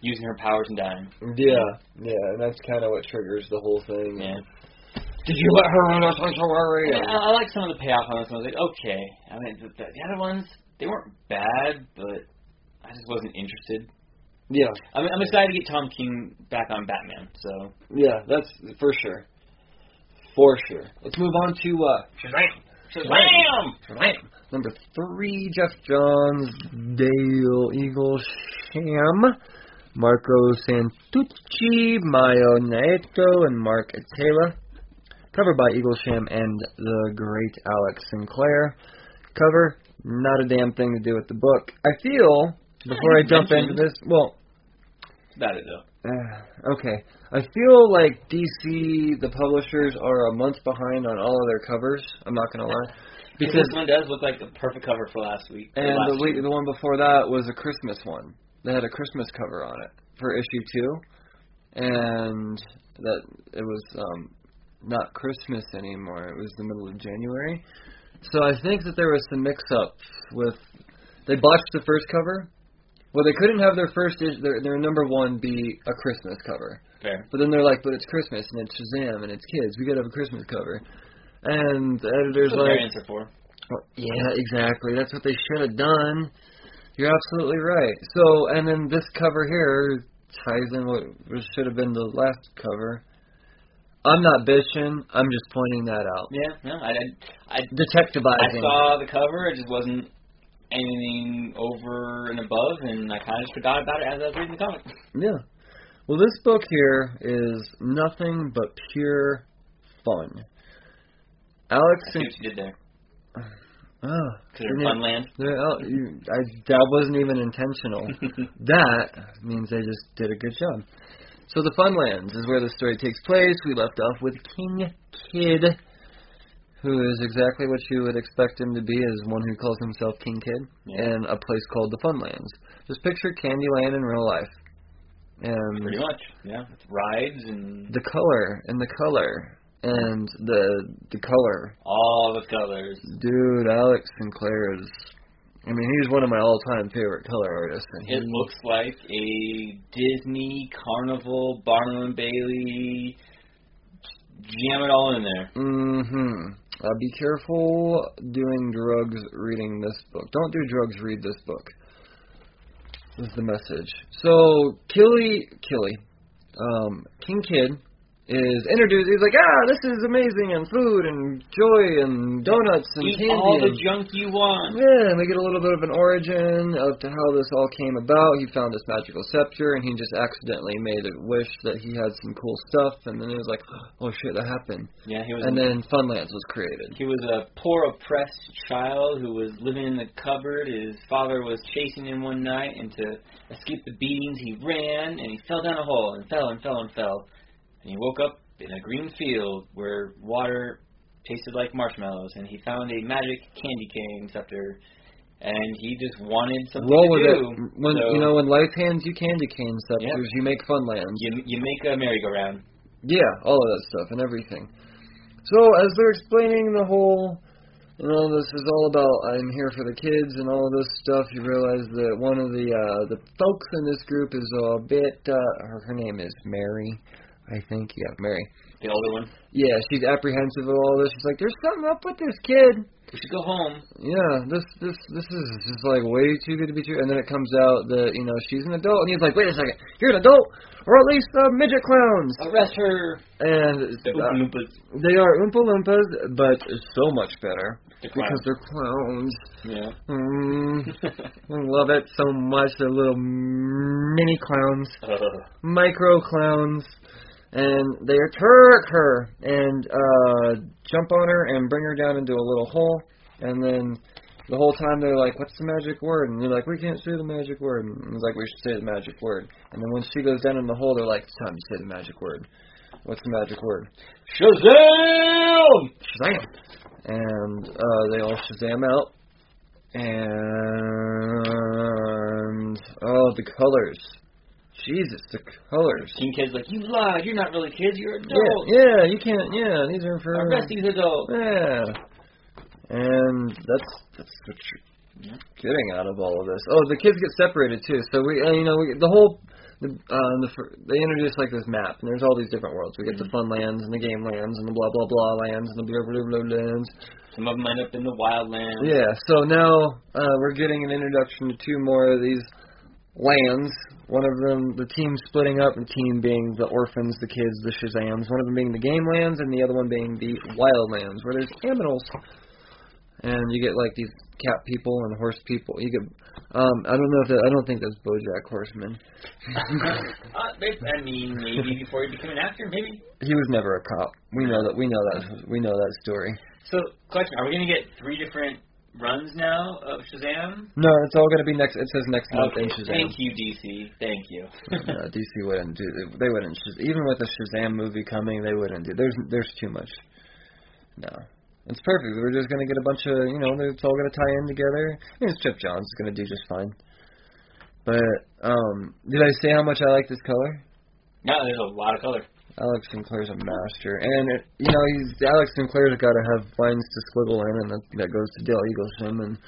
using her powers and dying. Yeah, yeah, and that's kind of what triggers the whole thing. Yeah. Did you let her in a sanctuary? Yeah, I, I like some of the payoff on this one. I was like, okay. I mean, the, the, the other ones, they weren't bad, but I just wasn't interested. Yeah, I'm, I'm excited to get Tom King back on Batman. So yeah, that's for sure. For sure. Let's move on to uh, Shazam! Shazam! Shazam! Number three, Geoff Johns, Dale Eagle Sham, Marco Santucci, Mayo Naeto, and Mark Atela. Cover by Eaglesham and the great Alex Sinclair. Cover, not a damn thing to do with the book. I feel, before I jump into this, well, about it though. uh, okay. I feel like DC, the publishers, are a month behind on all of their covers. I'm not gonna lie, [laughs] Because because this one does look like the perfect cover for last week. and last the week, the one before that was a Christmas one. They had a Christmas cover on it for issue two, and that it was um, not Christmas anymore. It was the middle of January. So I think that there was some mix-up with they botched the first cover. Well, they couldn't have their first is- their their number one be a Christmas cover. Fair. But then they're like, but it's Christmas and it's Shazam and it's kids. We gotta have a Christmas cover. And the editor's That's what like, are for. well, yeah, exactly. That's what they should have done. You're absolutely right. So, and then this cover here ties in what should have been the last cover. I'm not bitching. I'm just pointing that out. Yeah, no, I, I, I Detectivizing. I saw the cover. It just wasn't anything over and above, and I kind of just forgot about it as I was reading the comic. Yeah. Well, this book here is nothing but pure fun. Alex I see what you did there. [sighs] oh, Because they're fun land. oh, you- I, that wasn't even intentional. [laughs] that means they just did a good job. So the Funlands is where the story takes place. We left off with King Kid, who is exactly what you would expect him to be, as one who calls himself King Kid, Yeah. in a place called the Funlands. Just picture Candyland in real life. And Pretty much, yeah. With rides and the color and the color and the the color. all the colors. Dude, Alex Sinclair is. I mean, he's one of my all-time favorite color artists. And It he, looks like a Disney Carnival Barnum and Bailey. Jam it all in there. Mm-hmm. Uh, be careful doing drugs reading this book. Don't do drugs, read this book. This is the message. So, Killy, Killy, um, King Kid is introduced. He's like, ah, this is amazing, and food, and joy, and donuts, and Eat candy. all the and- junk you want. Yeah, and we get a little bit of an origin of to how this all came about. He found this magical scepter, and he just accidentally made a wish that he had some cool stuff, and then it was like, oh shit, that happened. Yeah, he was. And then Funlands was created. He was a poor, oppressed child who was living in the cupboard. His father was chasing him one night, and to escape the beatings, he ran and he fell down a hole and fell and fell and fell. And he woke up in a green field where water tasted like marshmallows, and he found a magic candy cane scepter. And he just wanted something Roll to with do. it. When so you know when life hands you candy cane scepters, you make Funlands. you you make a merry-go-round. Yeah, all of that stuff and everything. So as they're explaining the whole, you know, this is all about I'm here for the kids and all of this stuff, you realize that one of the uh the folks in this group is a bit uh her, her name is Mary, I think. Yeah, Mary. The older one. Yeah, she's apprehensive of all this. She's like, There's something up with this kid. We should go home. Yeah, this this this is just like way too good to be true. And then it comes out that you know she's an adult, and he's like, wait a second, you're an adult, or at least uh, midget clowns. Arrest her. And The uh, Oompa Loompas. they are Oompa Loompas, but so much better The because they're clowns. Yeah. Mm, [laughs] I love it so much. They're little mini clowns, Ugh. micro clowns, and they attack her and uh jump on her and bring her down into a little hole. And then the whole time they're like, "What's the magic word?" And you're like, "We can't say the magic word." And it's like, "We should say the magic word." And then when she goes down in the hole, they're like, "It's time to say the magic word." What's the magic word? Shazam! Shazam! And uh, they all Shazam out. And oh, the colors! Jesus, the colors! Teen Kid's like, you lied. You're not really kids. You're Yeah, adults. yeah, you can't. Yeah, these are for. Arrest these adults. Yeah, and that's that's what you're getting out of all of this. Oh, the kids get separated too. So we, uh, you know, we, the whole the, uh, the they introduce like this map, and there's all these different worlds. We get the fun lands and the game lands and the blah blah blah lands and the blah blah blah lands. Some of them end up in the wild lands. Yeah, so now uh, we're getting an introduction to two more of these lands. One of them, the team splitting up, and team being the orphans, the kids, the Shazams. One of them being the game lands, and the other one being the wild lands, where there's animals. And you get like these cat people and horse people. You get, um, I don't know if that, I don't think that's BoJack Horseman. uh, I mean, maybe before he became an actor, maybe. He was never a cop. We know that. We know that. We know that story. So, question: Are we going to get three different runs now of Shazam? No, it's all going to be next. It says next month in Shazam. Thank you, DC. Thank you. no, DC wouldn't do. They wouldn't. Even with the Shazam movie coming, they wouldn't do. There's there's too much. No, it's perfect. We're just gonna get a bunch of you know. It's all gonna tie in together. I mean, Chip Johns is gonna do just fine. But um, did I say how much I like this color? no, there's a lot of color. Alex Sinclair's a master, and it, you know he's Alex Sinclair's got to have lines to squiggle in, and that, that goes to Dale Eaglesham and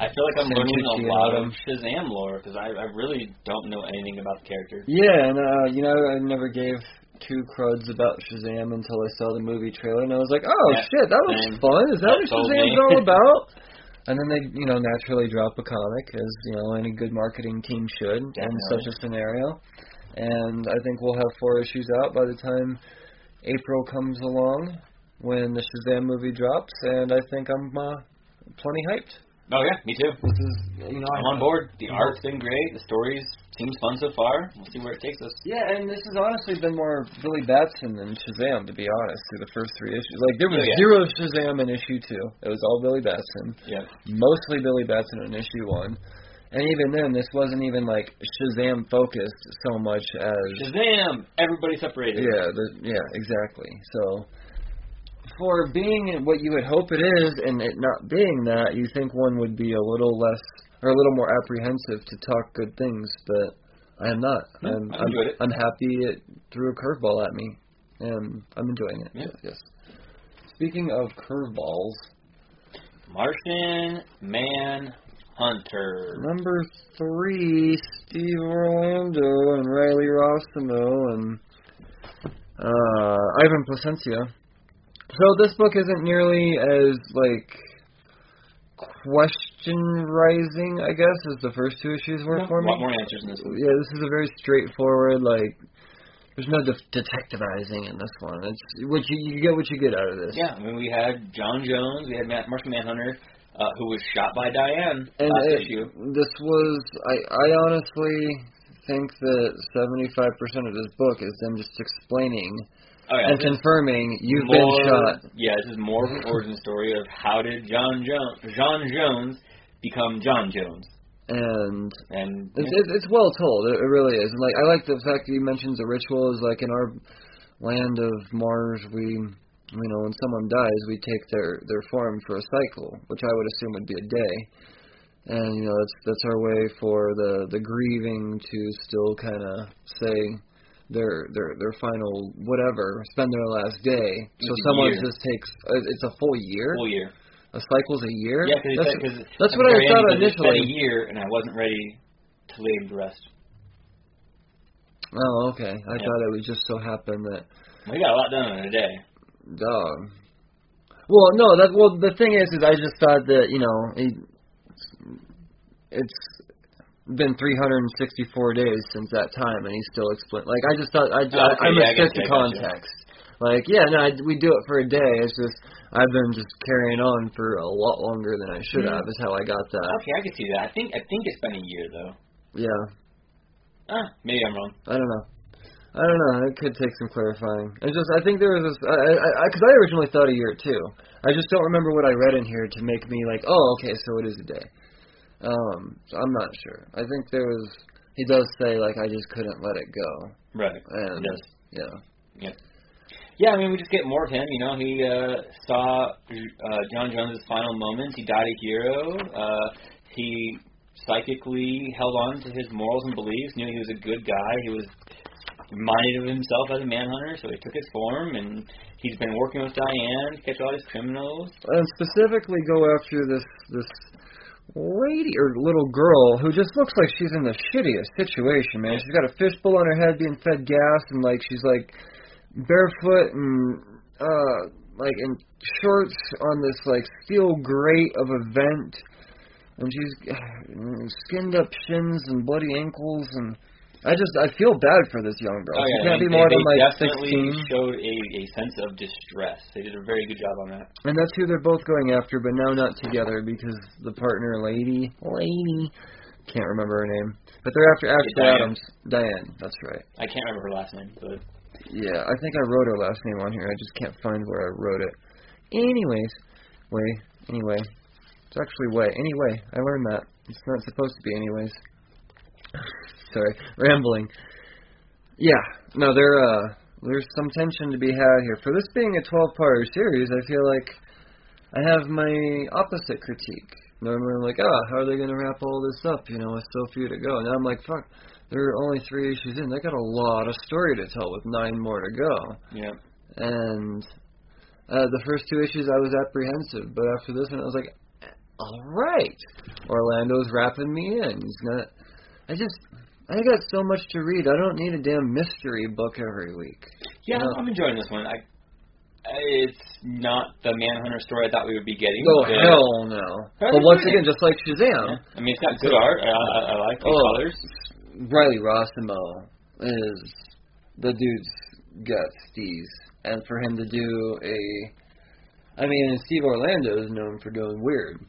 I feel like I'm Sam learning a lot of Shazam lore because I, I really don't know anything about the character. Yeah, and uh, you know, I never gave two cruds about Shazam until I saw the movie trailer, and I was like, oh Yeah, shit, that looks fun. Is that what Shazam's all [laughs] about? And then they, you know, naturally drop a comic, as you know any good marketing team should in such a scenario. And I think we'll have four issues out by the time April comes along when the Shazam movie drops, and I think I'm uh, plenty hyped. Oh yeah, me too. This is, you know, I'm on board. The art's been great. The stories seems fun so far. We'll see where it takes us. Yeah, and this has honestly been more Billy Batson than Shazam, to be honest, through the first three issues. Like there was Oh, yeah. zero Shazam in issue two. It was all Billy Batson. Yeah. Mostly Billy Batson in issue one. And even then this wasn't even like Shazam focused so much as Shazam! Everybody separated. Yeah, the, yeah, exactly. So for being what you would hope it is and it not being that, you think one would be a little less or a little more apprehensive to talk good things, but I am not. Yeah, I'm I I'm, it. I'm happy it threw a curveball at me, and I'm enjoying it. Yeah. Yes, yes. Speaking of curveballs, Martian Manhunter. number three, Steve Orlando and Riley Rossmo and uh, Ivan Placencia. So this book isn't nearly as like question rising, I guess, as the first two issues were No, for a me. lot more answers in this one. Yeah, this is a very straightforward like. There's no de- detectivizing in this one. It's what you you get what you get out of this. Yeah, I mean we had J'onn J'onzz, we had Matt, Martian Manhunter, uh, who was shot by Diane And last it- issue. this was I I honestly think that 75% of this book is them just explaining Oh yeah, and confirming you've more, been shot. Yeah, this is more of an origin story of how did J'onn J'onzz, J'onn J'onzz become J'onn J'onzz, And and it's it's, it's well told. It, it really is. And like I like the fact that he mentions the ritual is like in our land of Mars we you know when someone dies we take their their form for a cycle, which I would assume would be a day. And you know that's that's our way for the the grieving to still kind of say their their their final whatever spend their last day. So It's someone year. just takes uh, it's a full year. full year. A cycle's a year. Yeah, because that's, that's what I thought initially. a year, and I wasn't ready to him to rest. Oh, okay. I Yeah. thought it would just so happen that We got a lot done in a day. Dog. Well, no, that well the thing is, is I just thought that you know he, it's been 364 days since that time, and he's still explain. Like I just thought I, Oh, okay, I I'm yeah, I a stick gotcha, I context. Like yeah, no, I, we do it for a day. It's just I've been just carrying on for a lot longer than I should Mhm. have. Is how I got that. Okay, I can see that. I think I think it's been a year though. Yeah, Ah, maybe I'm wrong. I don't know. I don't know. It could take some clarifying. It's just I think there was this because I, I, because I originally thought a year too. I just don't remember what I read in here to make me like, oh, okay, so it is a day. Um, so I'm not sure. I think there was. He does say like I just couldn't let it go, Right. and Yes. yeah, Yeah, I mean, we just get more of him. You know, he uh, saw uh, J'onn J'onzz's final moments. He died a hero. Uh, he psychically held on to his morals and beliefs. Knew he was a good guy. He was reminded of himself as a manhunter, so he took his form, and he's been working with Diane to catch all these criminals. and specifically go after this this lady or little girl who just looks like she's in the shittiest situation, man. She's got a fishbowl on her head being fed gas and like she's like barefoot and uh like in shorts on this like steel grate of a vent and she's uh, [sighs] skinned up shins and bloody ankles and I just I feel bad for this young girl. Oh, she can't they, be more they than like definitely sixteen. showed a, a sense of distress. They did a very good job on that. And that's who they're both going after, but now not together because the partner lady, lady, can't remember her name, but they're after Ashley Diane. Adams. Diane, that's right. I can't remember her last name, but Yeah, I think I wrote her last name on here. I just can't find where I wrote it. Anyways, way, anyway, it's actually way. Anyway, I learned that it's not supposed to be anyways. Sorry, rambling. Yeah, no, there uh, there's some tension to be had here. For this being a 12-part series, I feel like I have my opposite critique. Normally, I'm like, ah, how are they going to wrap all this up? You know, with so few to go. Now I'm like, fuck, there are only three issues in. They got a lot of story to tell with nine more to go. yeah. And uh, the first two issues, I was apprehensive, but after this one, I was like, all right, Orlando's wrapping me in. He's not. I just, I got so much to read. I don't need a damn mystery book every week. Yeah, No. I'm enjoying this one. I, I- it's not the Manhunter story I thought we would be getting. Oh but, hell no! But once again, just like Yeah. Shazam, I mean, it's got good art. I, I, I like the Oh. colors. Riley Rossmo is the dude's got steez, and for him to do a, I mean, Steve Orlando is known for doing weird,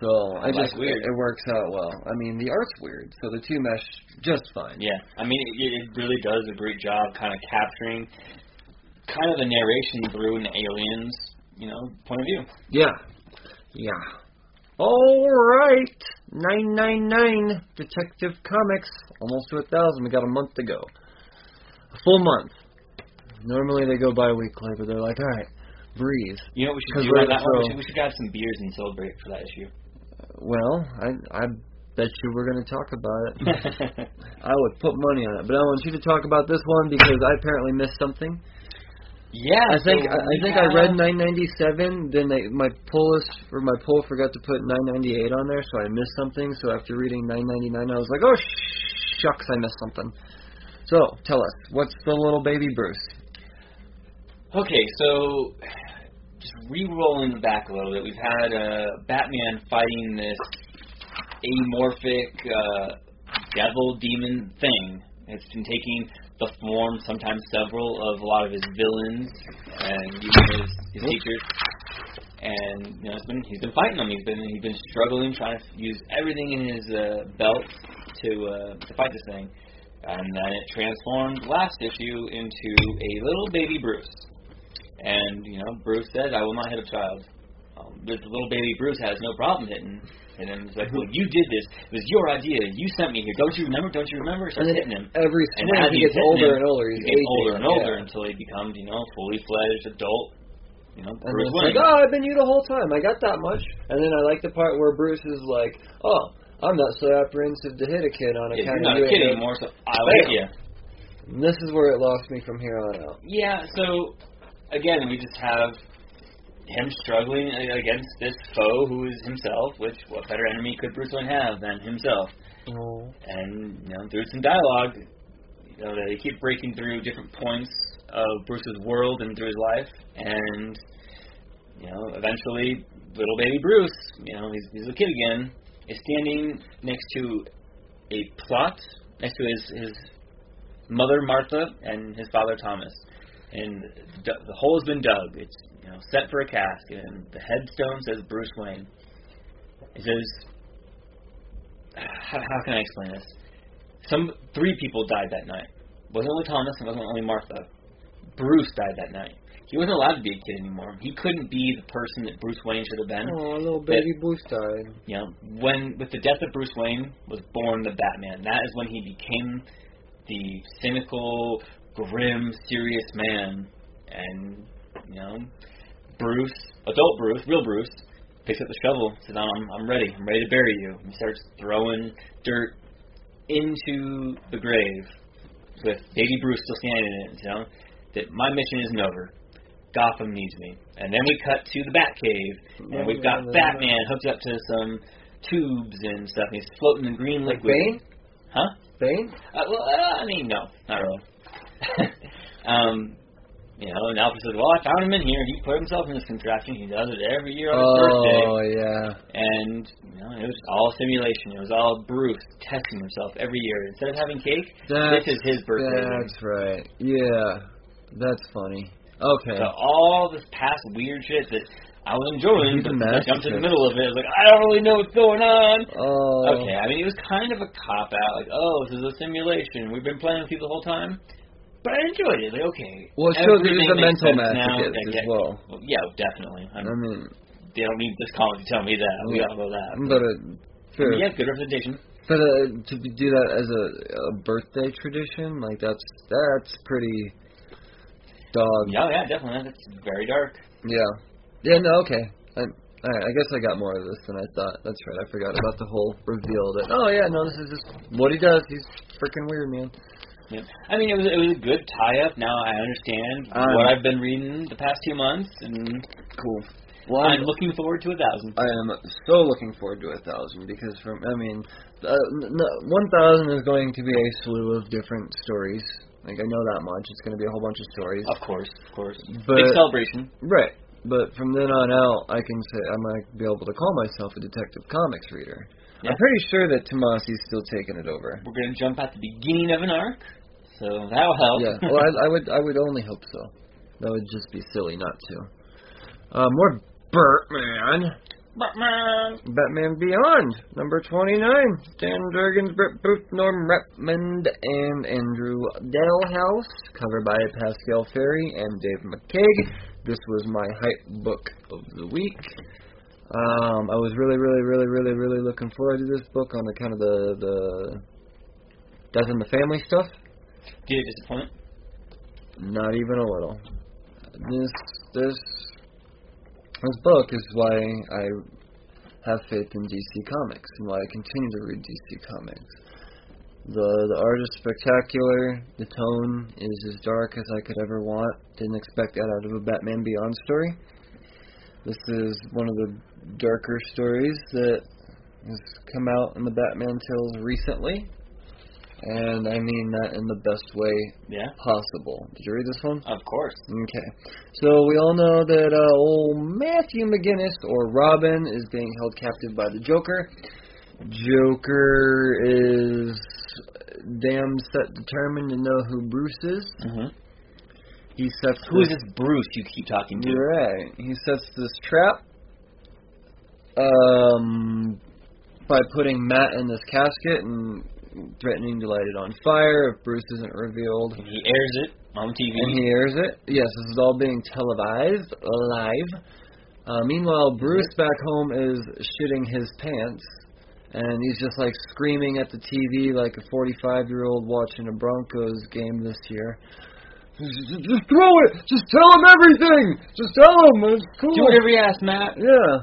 so I, I just like weird. It, it works out well. I mean, the art's weird, so the two mesh just fine. Yeah, I mean, it, it really does a great job kind of capturing kind of the narration through an alien's, you know, point of view. Yeah, yeah. All right, nine nine nine Detective Comics, almost to a thousand. We got a month to go, a full month. Normally they go bi-weekly, but they're like, all right, breathe. You know what we should do that? We should, we should grab some beers and celebrate for that issue. Well, I I bet you we're going to talk about it. [laughs] I would put money on it, but I want you to talk about this one because I apparently missed something. yeah, I think so I, I think I read 997. Then they, my pull list or my poll forgot to put 998 on there, so I missed something. So after reading 999, I was like, oh shucks, I missed something. So tell us, what's the little baby Bruce? Okay, so just re-rolling back a little bit, we've had uh, Batman fighting this amorphic uh, devil demon thing. It's been taking the form, sometimes several, of a lot of his villains and even his, his teachers. And you know, it's been, he's been fighting them. He's been he's been struggling, trying to use everything in his uh, belt to uh, to fight this thing. And then it transformed last issue into a little baby Bruce. And you know, Bruce said, "I will not hit a child." Um, the little baby Bruce has no problem hitting. And then it's like, "Well, you did this. It was your idea. You sent me here. Don't you remember? Don't you remember?" Starts And hitting him. every And as he gets older him, and older. He's He gets older and older yeah. until he becomes, you know, fully fledged adult. You know, And Bruce it's like, oh, I've been you the whole time. I got that much. And then I like the part where Bruce is like, oh, I'm not so apprehensive to hit a kid on yeah, account you're not of a kid anymore, so I'll hit you. And this is where it lost me from here on out. Yeah, so again, we just have him struggling against this foe who is himself. Which what better enemy could Bruce Wayne have than himself? Oh. And you know, through some dialogue, you know, they keep breaking through different points of Bruce's world and through his life, and you know, eventually, little baby Bruce, you know, he's, he's a kid again, is standing next to a plot next to his his mother Martha and his father Thomas, and d- the hole has been dug. It's you know set for a casket, and the headstone says Bruce Wayne. It says, how, how can I explain this? Some three people died that night. It wasn't only Thomas. It wasn't only Martha. Bruce died that night. He wasn't allowed to be a kid anymore. He couldn't be the person that Bruce Wayne should have been. Oh, little baby Bruce died. You know, when with the death of Bruce Wayne was born the Batman. That is when he became the cynical, grim, serious man. And you know, Bruce, adult Bruce, real Bruce, picks up the shovel, says, "I'm I'm ready. I'm ready to bury you." And he starts throwing dirt into the grave with baby Bruce still standing in it. You know, that my mission isn't over. Gotham needs me. And then we cut to the Batcave, and we've got Batman hooked up to some tubes and stuff. And he's floating in green Like liquid. Bane? Huh? Bane? Uh, well, uh, I mean, no, not really. Um, you know, and Alfred says, "Well, I found him in here. He put himself in this contraption. He does it every year on his birthday." Oh yeah. And you know, it was all simulation. It was all Bruce testing himself every year. Instead of having cake, That's, this is his birthday. That's right. Yeah. That's funny. Okay. So all this past weird shit that I was enjoying, but I jumped in the middle of it. I was like, I don't really know what's going on. Oh. Okay, I mean, it was kind of a cop out. Like, oh, this is a simulation. We've been playing with you the whole time. But I enjoyed it. Like, okay. Well, it shows he's a mental sense now. masochist I as get- well. Yeah, definitely. I'm, I mean, they don't need this comic to tell me that. We all know that. but uh, for, yeah, good representation. but uh, to do that as a, a birthday tradition, like that's that's pretty dog. Yeah, yeah, definitely. That's very dark. Yeah. Yeah. No. Okay. I, I I guess I got more of this than I thought. That's right. I forgot about the whole reveal that. Oh yeah. No. This is just what he does. He's freaking weird, man. Yeah. I mean, it was it was a good tie up. Now I understand Um, what I've been reading the past two months, and Cool. Well, I'm looking forward to a thousand. I am so looking forward to a thousand because from I mean, uh, n- n- one thousand is going to be a slew of different stories. Like I know that much. It's going to be a whole bunch of stories. Of course, of course. But- Big celebration. Right. But from then on out, I can say I might be able to call myself a Detective Comics reader. Yeah. I'm pretty sure that Tomasi's still taking it over. We're gonna jump at the beginning of an arc, so that'll help. Yeah. Well, I, I would I would only hope so. That would just be silly not to. Uh, more Batman. Batman. Batman Beyond, number 29. Dan Jurgens, Brett Booth, Norm Rapmund, and Andrew Dalhouse. Cover by Pascal Ferry and Dave McCaig. This was my hype book of the week. Um, I was really, really, really, really, really looking forward to this book on the kind of the the death in the family stuff. Did it disappoint? Not even a little. This this this book is why I have faith in DC Comics and why I continue to read DC Comics. The the art is spectacular. The tone is as dark as I could ever want. Didn't expect that out of a Batman Beyond story. This is one of the darker stories that has come out in the Batman tales recently. And I mean that in the best way Yeah, possible. Did you read this one? of course. Okay. So we all know that uh, old Matthew McGinnis, or Robin, is being held captive by the Joker. Joker is damn set determined to know who Bruce is. Mm-hmm. He sets Who is this, this Bruce you keep talking to? Right. He sets this trap um, by putting Matt in this casket and threatening to light it on fire if Bruce isn't revealed. And he airs it on TV. And he airs it. Yes, this is all being televised live. Uh, meanwhile, Bruce back home is shitting his pants, and he's just like screaming at the TV like a 45 year old watching a Broncos game this year. Just, just- just throw it! Just tell him everything! Just tell him! It's cool! Do whatever you ask, Matt. Yeah.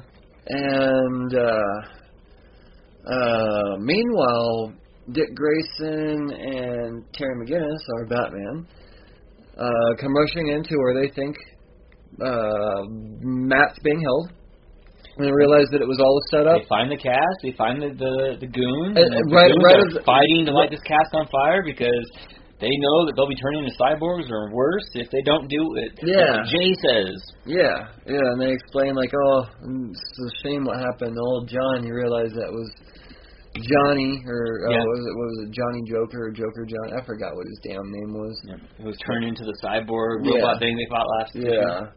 And uh uh meanwhile Dick Grayson and Terry McGinnis, our Batman, uh come rushing into where they think uh Matt's being held. And they realize that it was all a setup. They find the cast. They find the the, the goons. Uh, and the right- goons right are fighting to light this cast on fire because they know that they'll be turning into cyborgs or worse if they don't do it. Yeah. Like Jay says. Yeah, yeah, and they explain like, oh, it's a shame what happened to old John. You realize that was Johnny, or uh, Yeah. what was it? What was it? Johnny Joker or Joker John? I forgot what his damn name was. Yeah. It was turned into the cyborg Yeah. robot thing they fought last. Yeah.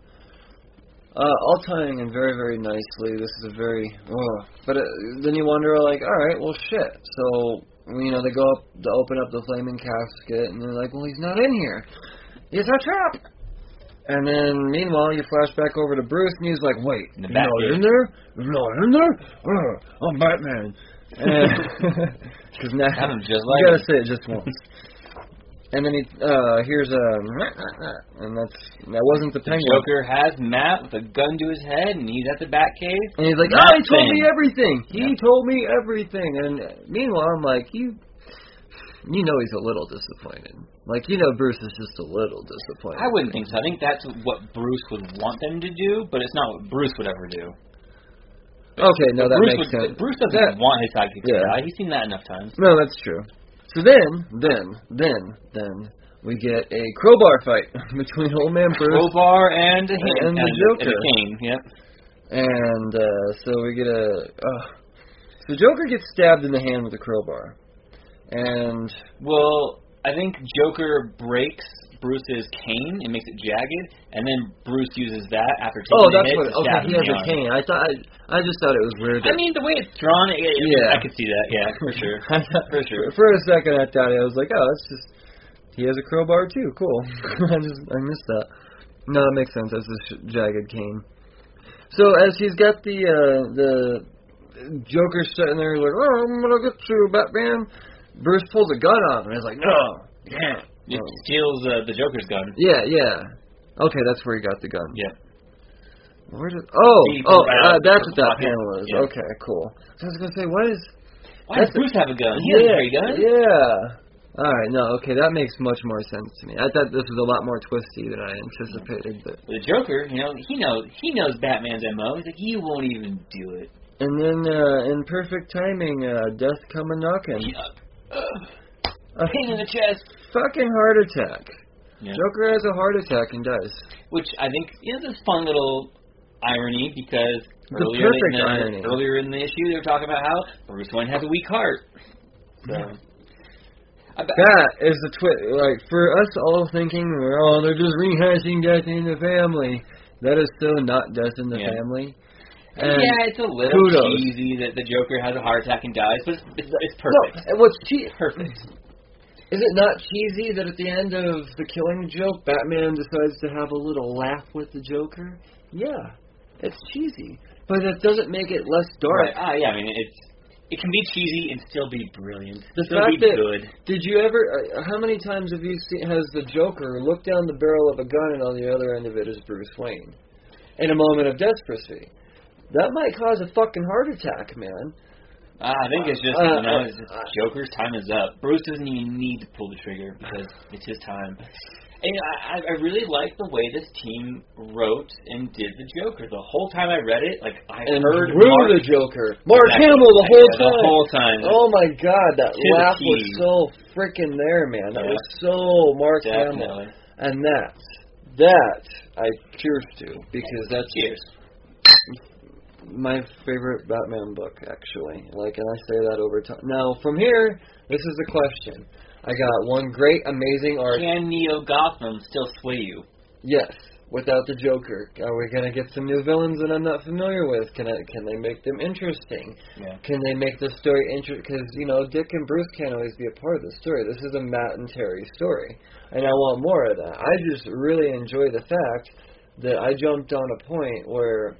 Uh, all tying in very, very nicely. This is a very, oh. but uh, then you wonder, like, all right, well, shit. So, you know, they go up to open up the flaming casket, and they're like, well, he's not in here. It's a trap. And then, meanwhile, you flash back over to Bruce, and he's like, wait, he's not in there? He's not in there? Uh, I'm Batman. Because now, Sounded just you like gotta him. say it just once. And then he uh here's a and that's that wasn't the penguin. Joker has Matt with a gun to his head, and he's at the Batcave. And he's like, "Oh, he told me everything. He Yeah. told me everything." And meanwhile, I'm like, "You, you know, he's a little disappointed. Like, you know, Bruce is just a little disappointed." I wouldn't think so. I think that's what Bruce would want them to do, but it's not what Bruce would ever do. Okay, no, that Bruce makes would, sense. Bruce doesn't That- want his sidekick to Yeah. die. He's seen that enough times. No, that's true. So then, then, then, then we get a crowbar fight [laughs] between Old Man Bruce Crowbar and a hand, And the Joker. and a cane. Yep. and uh, so we get a. Uh, so Joker gets stabbed in the hand with a crowbar, and Well, I think Joker breaks Bruce's cane and makes it jagged, and then Bruce uses that after taking oh, that's what. Okay, he has a arm. cane. I thought. I, I just thought it was weird. I mean, the way it's drawn, it, Yeah. I could see that. Yeah, for sure. [laughs] For sure. For a second, I thought I was like, oh, that's just. He has a crowbar too. Cool. [laughs] I just I missed that. No, that makes sense. That's a sh- jagged cane. So as he's got the uh, the Joker sitting there like, oh, I'm gonna get you, Batman. Bruce pulls a gun on him. and He's like, no, you can't. It Oh. steals uh, the Joker's gun. Yeah, yeah. Okay, that's where he got the gun. Yeah. Where did? Oh, He oh, uh, that's what that pocket. panel is. Yeah. Okay, cool. So I was gonna say, what is? Why does Bruce have a gun? He yeah, has a gun. Yeah. All right. No. Okay. That makes much more sense to me. I thought this was a lot more twisty than I anticipated. But the Joker, you know, he knows he knows Batman's mo. He's like, he won't even do it. and then uh, in perfect timing, uh, death come a knocking. Yeah. Ugh. A Pain in the chest. Fucking heart attack. Yeah. Joker has a heart attack and dies. Which I think is this fun little irony because The earlier in the, irony. earlier in the issue they were talking about how Bruce Wayne has a weak heart. So bet- That is the twist. Like for us all thinking, oh, they're just rehashing death in the family. That is so not death in the Yeah. family. And yeah, it's a little kudos. cheesy that the Joker has a heart attack and dies, but it's, it's, it's perfect. and what's che- Perfect. Is it not cheesy that at the end of the killing joke, Batman decides to have a little laugh with the Joker? Yeah, it's cheesy, but that doesn't make it less dark. Right. Ah, yeah. I mean, it's it can be cheesy and still be brilliant. The still fact be that- good. Did you ever? Uh, how many times have you seen? Has the Joker looked down the barrel of a gun and on the other end of it is Bruce Wayne, in a moment of desperation? That might cause a fucking heart attack, man. Ah, I think it's just Uh, you know, uh, it's just uh, Joker's time is up. Bruce doesn't even need to pull the trigger because it's his time. And I, I really like the way this team wrote and did the Joker. The whole time I read it, like I And heard Mark, the Joker, Mark Exactly. Hamill the whole the time. whole time. Oh my God, that laugh was so freaking there, man. That Yeah. was so Mark Hamill. And that, that I cheers to because that's Cheers. My favorite Batman book, actually. Like, and I say that over time. Now, from here, this is the question. I got one great, amazing arc. Can Neo Gotham still sway you? Yes, without the Joker. Are we gonna get some new villains that I'm not familiar with? Can I? Can they make them interesting? Yeah. Can they make the story interesting? Because you know, Dick and Bruce can't always be a part of the story. This is a Matt and Terry story, and I want more of that. I just really enjoy the fact that I jumped on a point where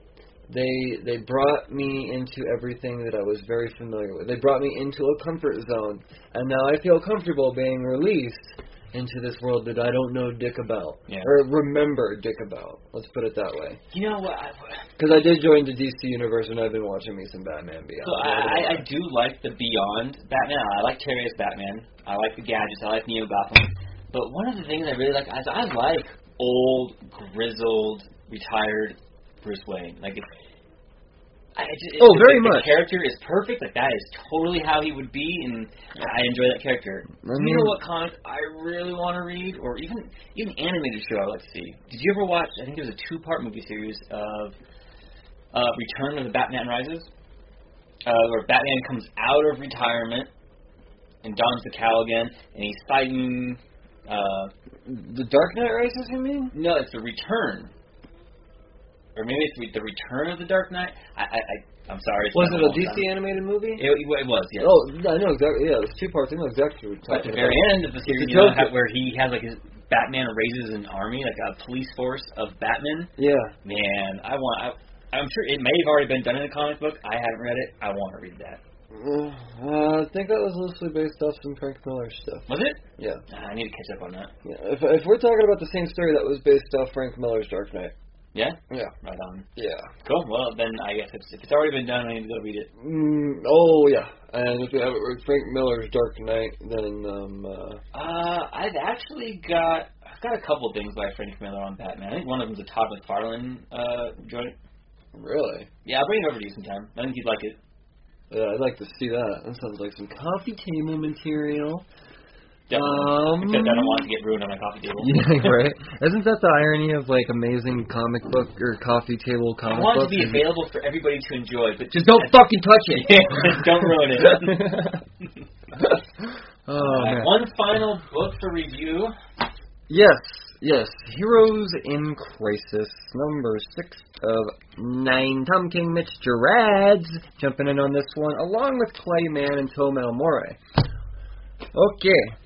they they brought me into everything that I was very familiar with. They brought me into a comfort zone, and now I feel comfortable being released into this world that I don't know dick about Yeah. or remember dick about. Let's put it that way. You know what? I, Because I did join the DC universe, and I've been watching me some Batman Beyond. So I, I, I do like the Beyond Batman. I like Terry as Batman. I like the gadgets. I like Neo Gotham. But one of the things I really like is I like old, grizzled, retired Bruce Wayne. Like, it, I just, Oh, the- very the, much. The character is perfect. Like that is totally how he would be, and I enjoy that character. I you know what comic I really want to read, or even even animated show I would like to see? Did you ever watch? I think it was a two-part movie series of uh, Return of the Batman Rises, uh, where Batman comes out of retirement and dons the cowl again, and he's fighting. Uh, The Dark Knight Rises, you mean? no, it's the Return, or maybe it's the Return of the Dark Knight. I, I, I I'm sorry. It's Was it a DC time. animated movie? It, it was, yes. Oh, I know exactly. Yeah, it's two parts. I know exactly what At the very about. end of the series, you know, how, where he has like his Batman raises an army, like a police force of Batman. Yeah. Man, I want. I, I'm sure it may have already been done in a comic book. I haven't read it. I want to read that. Uh, I think that was loosely based off some Frank Miller stuff. Was it? Yeah. Ah, I need to catch up on that. Yeah. If if we're talking about the same story, that was based off Frank Miller's Dark Knight. Yeah. Yeah. Right on. Yeah. Cool. Well, then I guess if, if it's already been done, I need to go read it. Mm, oh yeah. And if you have it with Frank Miller's Dark Knight, then um. Uh, Uh, I've actually got I've got a couple things by Frank Miller on Batman. I think one of them's a Todd McFarlane uh joint. Really? Yeah, I'll bring it over to you sometime. I think you'd like it. Yeah, I'd like to see that. That sounds like some coffee table material. Um, Except I don't want it to get ruined on my coffee table. Yeah, [laughs] right. Isn't that the irony of like amazing comic book or coffee table I comic want it to be available for everybody to enjoy, but Just don't fucking touch it. [laughs] Don't ruin it. [laughs] oh man. one final book to review. Yes, yes. Heroes in Crisis, number six of nine. Tom King, Mitch Gerads jumping in on this one, along with Clay Mann and Tomeu Morey. Okay.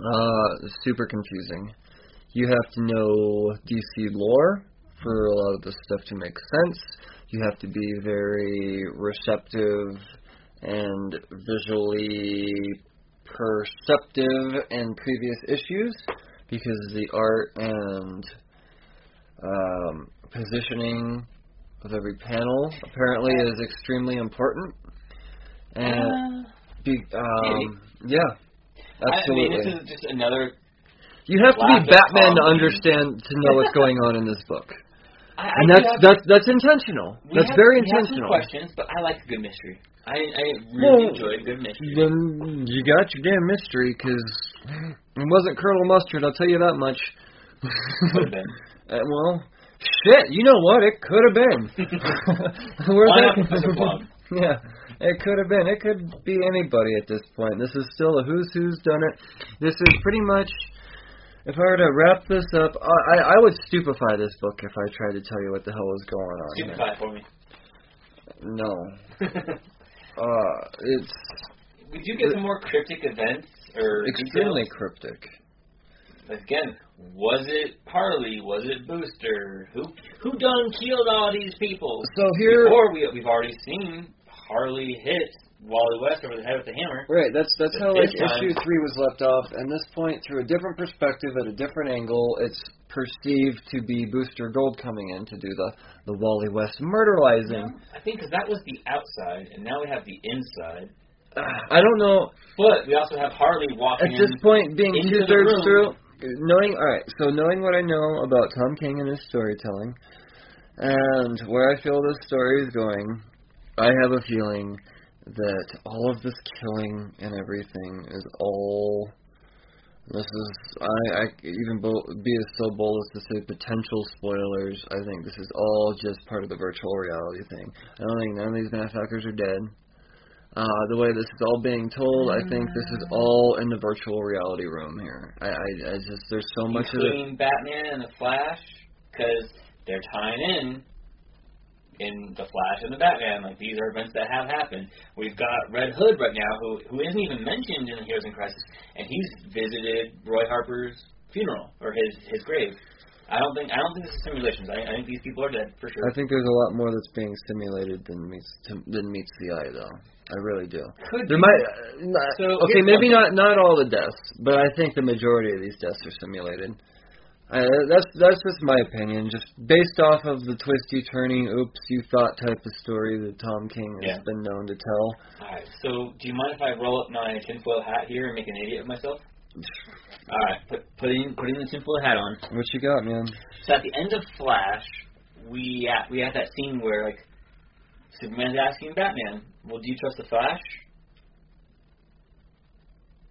Uh, super confusing. You have to know DC lore for a lot of this stuff to make sense. You have to be very receptive and visually perceptive in previous issues because the art and um, positioning of every panel apparently is extremely important. And Uh, be, um, yeah, absolutely. I mean, this is just another. you have to be Batman to understand to know what's going on in this book, [laughs] I, I and that's have- that's that's intentional. That's have- very we have some intentional. questions, but I like a good mystery. I, I really Well, enjoy a good mystery. Then you got your damn mystery because it wasn't Colonel Mustard. I'll tell you that much. Could have been. [laughs] Uh, well, shit. You know what? It could have been. [laughs] Where's Why that- not Professor Plum? Yeah, it could have been. It could be anybody at this point. This is still a who's who's done it. This is pretty much. If I were to wrap this up, I I would stupefy this book if I tried to tell you what the hell is going on. here. Stupefy for me. No. [laughs] Uh, it's we do get some more cryptic events or extremely details. cryptic. Again, was it Harley? Was it Booster? Who who done killed all these people? So here, Before we we've already seen Harley hit Wally West over the head with the hammer. right? That's that's But how like time- issue three was left off. And this point, through a different perspective at a different angle, it's perceived to be Booster Gold coming in to do the the Wally West murderizing. I think 'cause that was the outside, and now we have the inside. I don't know. But we also have Harley walking At this in. point, being two thirds through, knowing all right, so knowing what I know about Tom King and his storytelling, and where I feel this story is going, I have a feeling that all of this killing and everything is all. This is I, I even bo- be as so bold as to say potential spoilers. I think this is all just part of the virtual reality thing. I don't think none of these motherfuckers are dead. Uh, the way this is all being told, I think this is all in the virtual reality room here. I, I, I just there's so much of it. Batman and the Flash, because they're tying in in the Flash and the Batman. Like these are events that have happened. We've got Red Hood right now, who who isn't even mentioned in the Heroes in Crisis, and he's visited Roy Harper's funeral or his his grave. I don't think I don't think this is simulations. I, I think these people are dead for sure. I think there's a lot more that's being simulated than meets than meets the eye, though. I really do. Could There be. might uh, not, So, okay, maybe not not all the deaths, but I think the majority of these deaths are simulated. I, that's that's just my opinion, just based off of the twisty turning, oops, you thought type of story that Tom King has Yeah. been known to tell. Alright, so do you mind if I roll up my tinfoil hat here and make an idiot of myself? Alright, put putting putting the tinfoil hat on. What you got, man? So at the end of Flash, we uh, we have that scene where like Superman's asking Batman, "Well, do you trust the Flash?"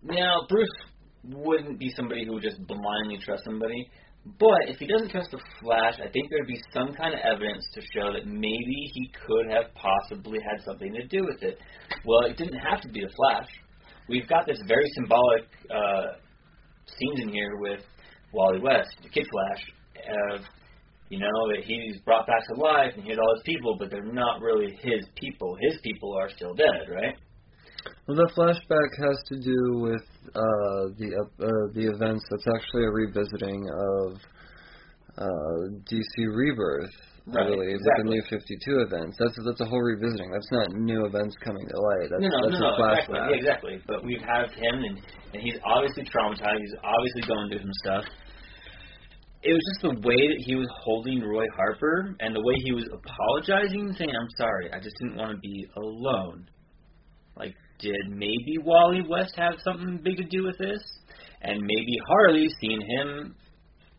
Now Bruce wouldn't be somebody who would just blindly trust somebody, but if he doesn't trust the Flash, I think there'd be some kind of evidence to show that maybe he could have possibly had something to do with it. Well, it didn't have to be the Flash. We've got this very symbolic uh, scenes in here with Wally West, the Kid Flash, of you know that he's brought back to life and he has all his people, but they're not really his people. His people are still dead, right? Well, the flashback has to do with uh, the uh, uh, the events. That's actually a revisiting of uh, DC Rebirth, Right, believe, with the. New Fifty Two events. That's that's a whole revisiting. That's not new events coming to light. That's, no, no, that's no, a no, exactly, yeah, exactly. But we have had him, and and he's obviously traumatized. He's obviously going through some stuff. It was just the way that he was holding Roy Harper and the way he was apologizing, saying, "I'm sorry, I just didn't want to be alone." Like, did maybe Wally West have something big to do with this? And maybe Harley, seeing him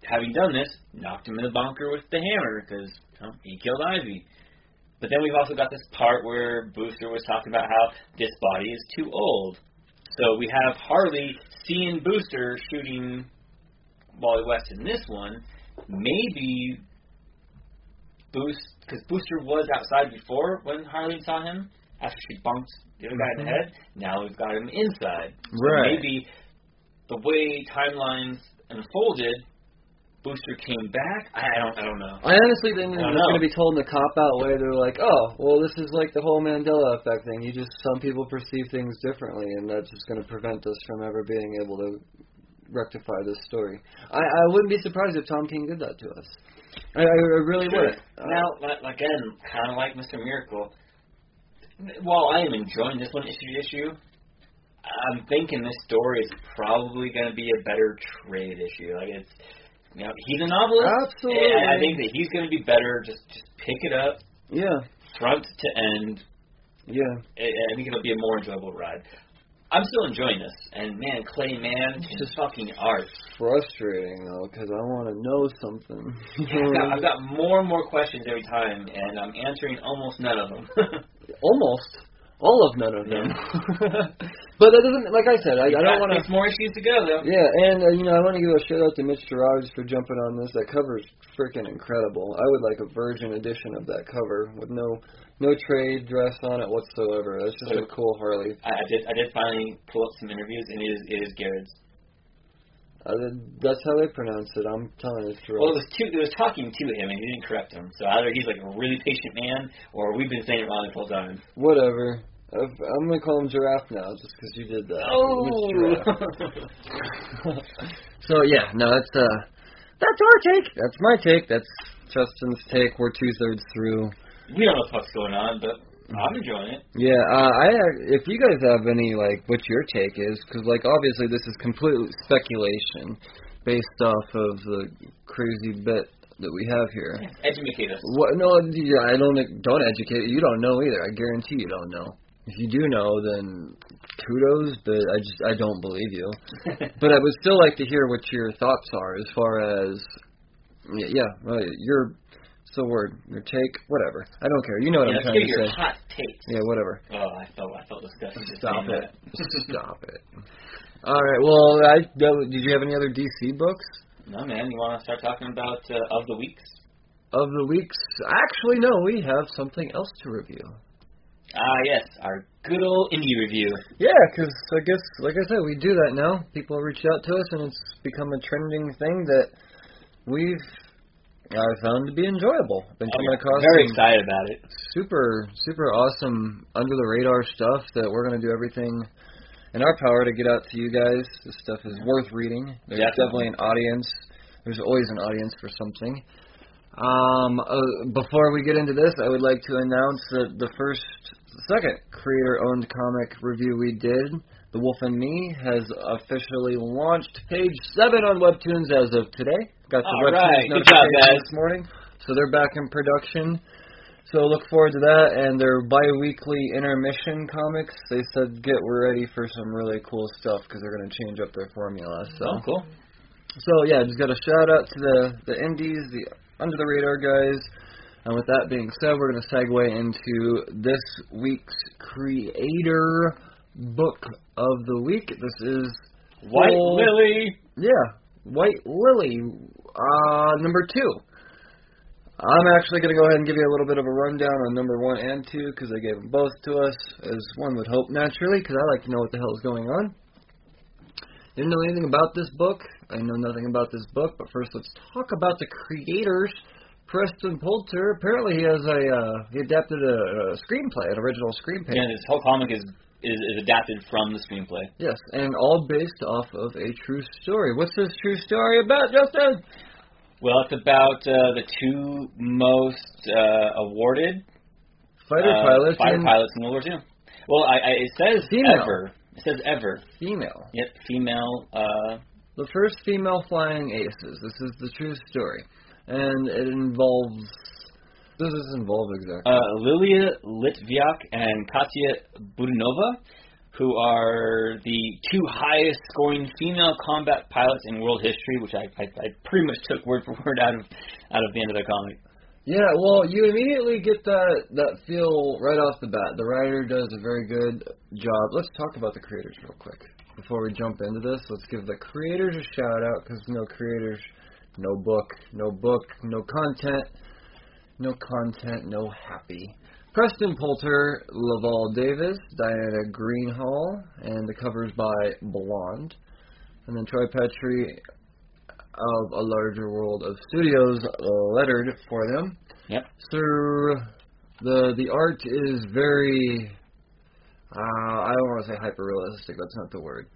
having done this, knocked him in the bunker with the hammer because You he killed Ivy. But then we've also got this part where Booster was talking about how this body is too old. So we have Harley seeing Booster shooting Wally West in this one. Maybe Boost, because Booster was outside before when Harley saw him after she bumped the guy in the head. Now we've got him inside. So Right. maybe the way timelines unfolded, Booster came back. I, I don't. I don't know. I honestly think I don't it's going to be told in a cop out way. They're like, oh, well, this is like the whole Mandela effect thing. You just some people perceive things differently, and that's just going to prevent us from ever being able to rectify this story. I, I wouldn't be surprised if Tom King did that to us. I, I really Sure. would. Uh, Now, again, kind of like Mr. Miracle, while I am enjoying this one issue to issue, I'm thinking this story is probably going to be a better trade issue. Like it's, you know, he's a novelist. Absolutely. And I think that he's going to be better. Just, just pick it up, yeah, front to end. yeah. I I think it'll be a more enjoyable ride. I'm still enjoying this, and man, Clay Mann, It's just- fucking art. Frustrating though, because I want to know something. Yeah, [laughs] I've, got, I've got [laughs] more and more questions every time, and I'm answering almost none of them. [laughs] Almost all of none of them. [laughs] but that doesn't, like I said, I, I don't want to. Six more issues to go, though. Yeah, and uh, you know, I want to give a shout out to Mitch Gerads for jumping on this. That cover's freaking incredible. I would like a virgin edition of that cover with no no trade dress on it whatsoever. That's just a cool Harley. I, I did. I did finally pull up some interviews, and it is it is Garrett's. Uh, that's how they pronounce it. I'm telling you, it's Well, it was two. It was talking to him, and he didn't correct him. So either he's like a really patient man, or we've been saying it wrong the whole time. Whatever. I've, I'm gonna call him Giraffe now, just because you did that. Oh. [laughs] So yeah, no, that's uh, that's our take. That's my take. That's Justin's take. We're two thirds through. we don't know what's going on, but I'm enjoying it. Yeah, uh, I if you guys have any like what your take is, because like obviously this is completely speculation based off of the crazy bit that we have here. Educate us. What? No, yeah, I don't don't educate. You don't know either. I guarantee you don't know. If you do know, then kudos, but I just I don't believe you. [laughs] But I would still like to hear what your thoughts are as far as yeah, yeah right, your so word your take whatever. I don't care. You know what yeah, I'm trying to your say. hot takes. Yeah, whatever. Oh, I felt I felt disgusted. Stop it. [laughs] Stop it. All right. Well, I did you have any other DC books No, man. You want to start talking about uh, of the weeks? of the weeks? Actually, no. We have something else to review. Ah, yes, our good old indie review. Yeah, because I guess, like I said, we do that now. People reach out to us, and it's become a trending thing that we've uh, found to be enjoyable. Been coming across Very excited about it. super, super awesome under the radar stuff that we're going to do everything in our power to get out to you guys. This stuff is worth reading. There's Definitely. definitely an audience. There's always an audience for something. Um, uh, before we get into this, I would like to announce that the first, second creator-owned comic review we did, The Wolf and Me, has officially launched page seven on Webtoons as of today. Got the All Webtoons right. Job, notification guys. this morning, so they're back in production. So look forward to that and their bi-weekly intermission comics. They said get ready for some really cool stuff because they're going to change up their formula. So Oh, cool. so yeah, just got a shout out to the the indies, the under the radar guys. And with that being said, we're going to segue into this week's creator book of the week. This is White full- Lily. Yeah, White Lily, uh, number two. I'm actually going to go ahead and give you a little bit of a rundown on number one and two because they gave them both to us, as one would hope naturally, because I like to know what the hell is going on. Didn't know anything about this book. I know nothing about this book, but first let's talk about the creators. Preston Poulter. Apparently, he has a uh, he adapted a, a screenplay, an original screenplay. Yeah, this whole comic is, is is adapted from the screenplay. Yes, and all based off of a true story. What's this true story about, Justin? Well, it's about uh, the two most uh, awarded Fighter uh, pilots fighter and pilots in World War II. Well, I, I, it says Female. ever. It says ever. female. Yep, female. Uh, The first female flying aces. This is the true story, and it involves. Does this involve exactly? uh, Lilia Litviak and Katya Budanova, who are the two highest scoring female combat pilots in world history, which I, I, I pretty much took word for word out of out of the end of the comic. Yeah, well, you immediately get that that feel right off the bat. The writer does a very good job. Let's talk about the creators real quick before we jump into this. Let's give the creators a shout out because no creators, no book, no book, no content, no content, no happy. Preston Poulter, Laval Davis, Diana Greenhall, and the covers by Blonde. And then Troy Peteri of A Larger World of Studios lettered for them. Yep. So the the art is very uh, I don't want to say hyper realistic, that's not the word.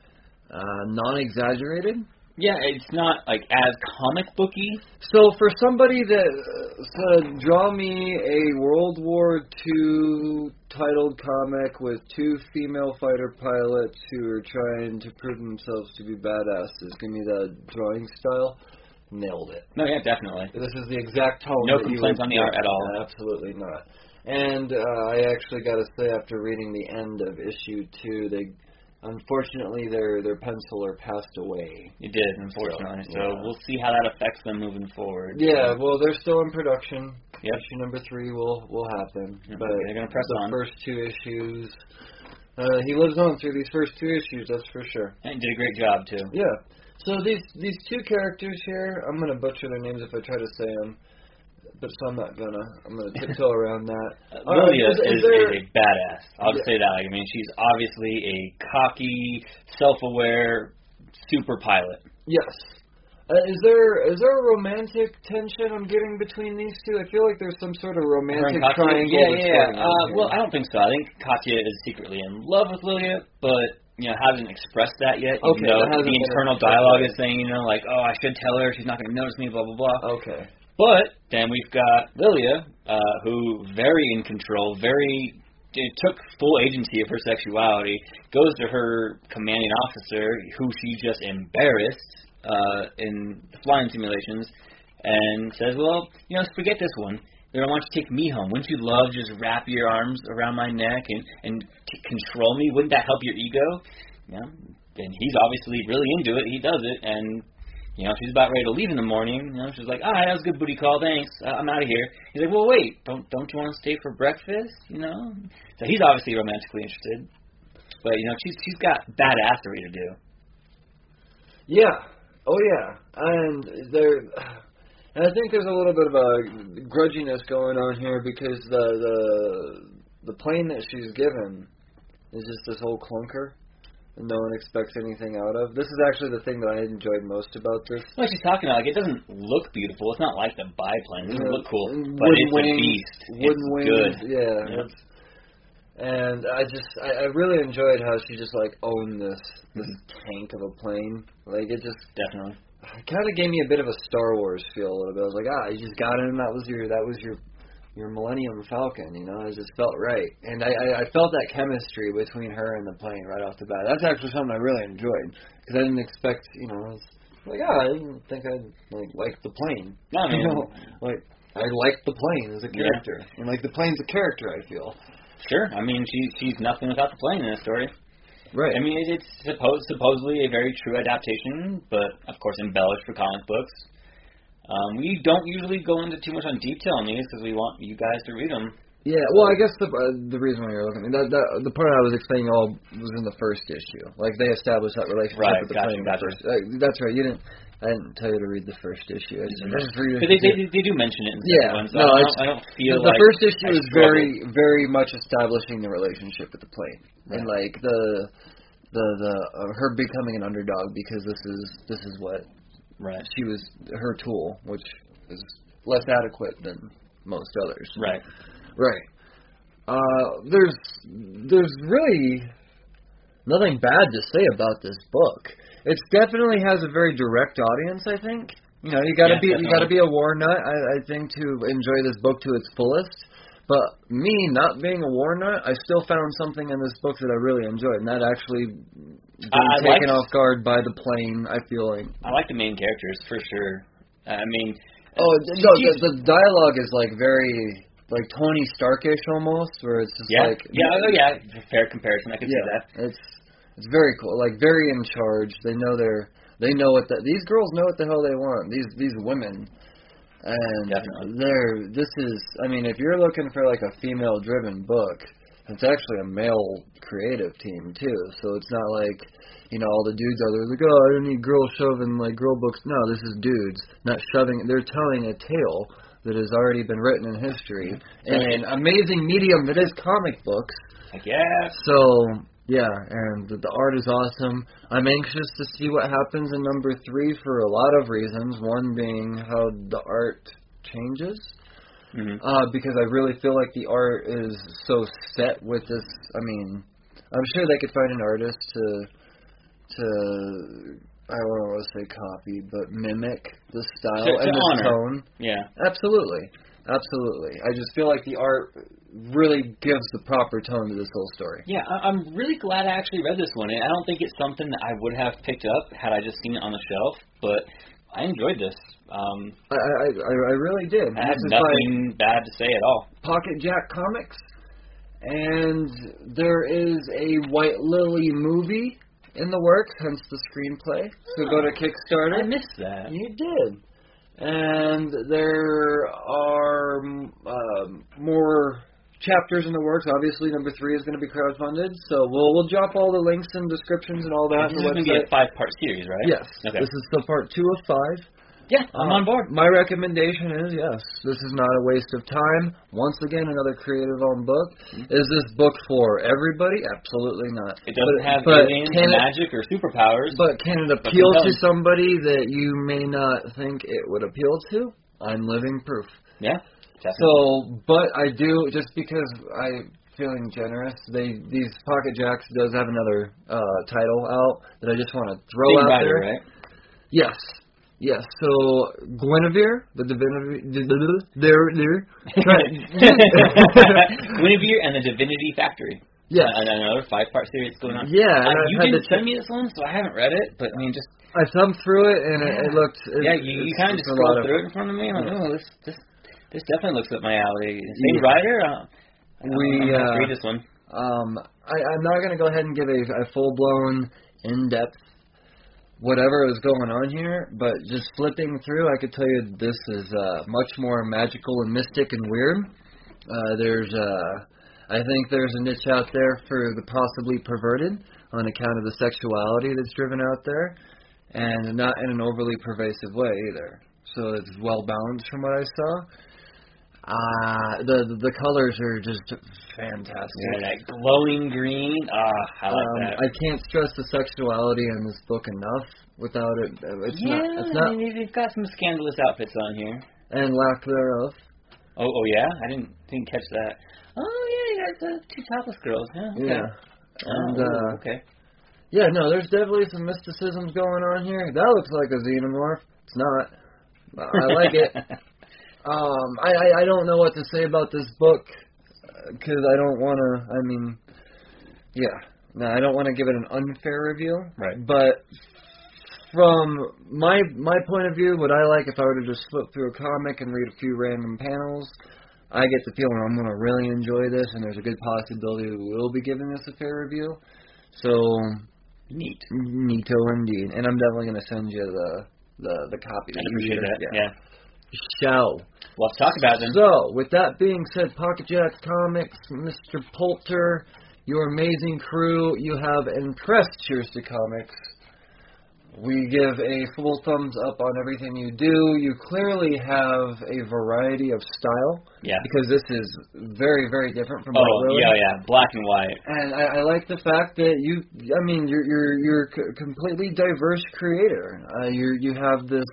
Uh, non exaggerated. Yeah, it's not like as comic booky. So for somebody that uh, said, draw me a World War II titled comic with two female fighter pilots who are trying to prove themselves to be badasses, give me that drawing style. Nailed it. No, yeah, definitely. This is the exact tone. No complaints on the art at all. Absolutely not. And uh, I actually got to say, after reading the end of issue two, they unfortunately their their penciler passed away. It did, unfortunately. So, yeah. we'll see how that affects them moving forward. Yeah, well, they're still in production. Yep. Issue number three will will happen, Yep, but they're gonna press the on. first two issues, uh, he lives on through these first two issues. That's for sure. And did a great job too. Yeah. So these these two characters here, I'm gonna butcher their names if I try to say them, but so I'm not gonna. I'm gonna tiptoe around that. [laughs] Uh, Lilia is- is, is there- is a badass. I'll just Yeah. say that. Like, I mean, she's obviously a cocky, self-aware super pilot. Yes. Uh, is there is there a romantic tension I'm getting between these two? I feel like there's some sort of romantic triangle. Yeah, yeah, yeah. Uh, well, I don't think so. I think Katya is secretly in love with Lilia, but you know hasn't expressed that yet. Even Okay, though the internal dialogue is saying, you know, like, oh, I should tell her. She's not going to notice me. Blah blah blah. okay. But then we've got Lilia, uh, who very in control, very it took full agency of her sexuality. Goes to her commanding officer, who she just embarrassed uh, in the flying simulations, and says, "Well, you know, forget this one. You know, why don't you take me home? Wouldn't you love just wrap your arms around my neck and and t- control me? Wouldn't that help your ego?" Yeah. and he's obviously really into it. He does it, and you know, she's about ready to leave in the morning. You know, she's like, "All right, that was a good booty call. Thanks. Uh, I'm out of here." He's like, "Well, wait. Don't don't you want to stay for breakfast?" You know. So he's obviously romantically interested, but you know, she's she's got badassery to do. Yeah. Oh yeah. And there and [sighs] I think there's a little bit of a grudginess going on here because the the the plane that she's given is just this whole clunker no one expects anything out of. This is actually the thing that I enjoyed most about this. What she's talking about, like, it doesn't look beautiful. It's not like the biplane. It doesn't look cool, but wooden it's wings, a beast. Wooden it's wings, good. yeah. Yeah. And I just, I, I really enjoyed how she just like owned this this Mm-hmm. tank of a plane. Like it just Definitely. it kind of gave me a bit of a Star Wars feel a little bit. I was like, ah, you just got in. That was your that was your your Millennium Falcon. You know, it just felt right, and I, I I felt that chemistry between her and the plane right off the bat. That's actually something I really enjoyed because I didn't expect. You know, I was like, ah, I didn't think I'd like like the plane. [laughs] No, I mean, You know, like I like the plane as a Yeah. character, and like the plane's a character. I feel sure. I mean, she's she's nothing without the plane in this story. right. I mean, it- it's supposed supposedly a very true adaptation, but of course embellished for comic books. Um, we don't usually go into too much on detail on these because we want you guys to read them. Yeah, well, I guess the uh, the reason why you're looking that, that the part I was explaining all was in the first issue. Like they established that relationship Right, with the gotcha, plane gotcha. first. Uh, that's right. You didn't. I didn't tell you to read the first issue. I just, I just read it. They, they they do mention it in the Yeah, one, so no, I, don't, I don't feel the, the like first issue is very very much establishing the relationship with the plane and like the the the uh, her becoming an underdog because this is this is what right, she was her tool, which is less adequate than most others. right. Right. Uh, there's there's really nothing bad to say about this book. It definitely has a very direct audience. I think you know you got to Yeah, be you got to be a war nut. I, I think to enjoy this book to its fullest. But me not being a war nut, I still found something in this book that I really enjoyed, and that actually being I taken liked- off guard by the plane. I feel like I like the main characters for sure. I mean, oh uh, no, the, the dialogue is like very like Tony Starkish almost, where it's just yeah, like yeah, oh, yeah. Fair comparison. I could see that. it's it's very cool. Like very in charge. They know they're they know what the, these girls know what the hell they want. These these women, And Definitely. there, this is. I mean, if you're looking for like a female-driven book, it's actually a male creative team too. So it's not like you know all the dudes out there like, oh, I don't need girls shoving like girl books. No, this is dudes not shoving. They're telling a tale that has already been written in history mm-hmm. in an amazing medium that is comic books. I guess. So yeah, and the, the art is awesome. I'm anxious to see what happens in number three for a lot of reasons. One being how the art changes, hmm uh, because I really feel like the art is so set with this. I mean, I'm sure they could find an artist to to I don't want to say copy, but mimic the style To- to and the honor. tone. Yeah. Absolutely. Absolutely. I just feel like the art really gives the proper tone to this whole story. Yeah, I- I'm really glad I actually read this one. I don't think it's something that I would have picked up had I just seen it on the shelf, but I enjoyed this. Um, I I, I I really did. I This is nothing bad to say at all. Pocket Jack Comics, and there is a White Lily movie in the works, hence the screenplay. So go to Kickstarter. I Kickstarter. missed that. You did. And there are um, more chapters in the works. Obviously, number three is going to be crowdfunded, so we'll we'll drop all the links and descriptions and all that. This is the going to be a five-part series, right? Yes, Okay. this is still part two of five. Yeah, I'm Uh, on board. My recommendation is yes, this is not a waste of time. Once again, another creative owned book. Is this book for everybody? Absolutely not. It doesn't but, have but aliens, it, magic, or superpowers. but can it appeal to somebody that you may not think it would appeal to? I'm living proof. yeah, definitely. So, but I do just because I feeling generous. They these Pocket Jacks does have another uh title out that I just want to throw Same out there. right? Yes. Yes. So Guinevere, the divinity, there, there. [laughs] [laughs] Guinevere and the Divinity Factory. yes. And another five-part series going on. Yeah. Uh, you had didn't to send me this one, so I haven't read it. But I mean, just I thumbed through it and it, it Yeah. looked. It, yeah, you, you it's- kind of just a lot scroll of- through it in front of me. I'm like, oh, this this this definitely looks up my alley. Same Yeah. writer. Uh, We, I'm gonna uh, read this one. Um, I, I'm not going to go ahead and give a, a full blown, in depth, whatever is going on here, but just flipping through, I could tell you this is uh, much more magical and mystic and weird. Uh, there's, uh, I think there's a niche out there for the possibly perverted on account of the sexuality that's driven out there, and not in an overly pervasive way either. So it's well balanced from what I saw. Uh, the the colors are just fantastic. Yeah, that glowing green. Ah, I like Um, that. I can't stress the sexuality in this book enough. Without it, uh, it's yeah, not. It's not. I mean, they've got some scandalous outfits on here. and lack thereof. Oh, oh yeah, I didn't didn't catch that. Oh yeah, you got the two topless girls. Yeah. Okay. Yeah, and oh, uh, okay. yeah. No, there's definitely some mysticisms going on here. That looks like a xenomorph. It's not. I like it. [laughs] Um, I, I I don't know what to say about this book because I don't want to. I mean, yeah, no, I don't want to give it an unfair review. Right. But from my my point of view, what I like if I were to just flip through a comic and read a few random panels, I get the feeling I'm going to really enjoy this, and there's a good possibility we will be giving this a fair review. So Neat. neato indeed, and I'm definitely going to send you the the the copy. I appreciate that. Yeah. Show. Well, let's talk about them. So, with that being said, Pocket Jacks Comics, Mr. Poulter, your amazing crew, you have impressed Cheers to Comics. We give a full thumbs up on everything you do. You clearly have a variety of style Yeah. because this is very, very different from Oh Lily. yeah, yeah, black and white. And I, I like the fact that you, I mean, you're you're you're a completely diverse creator. Uh, you you have this,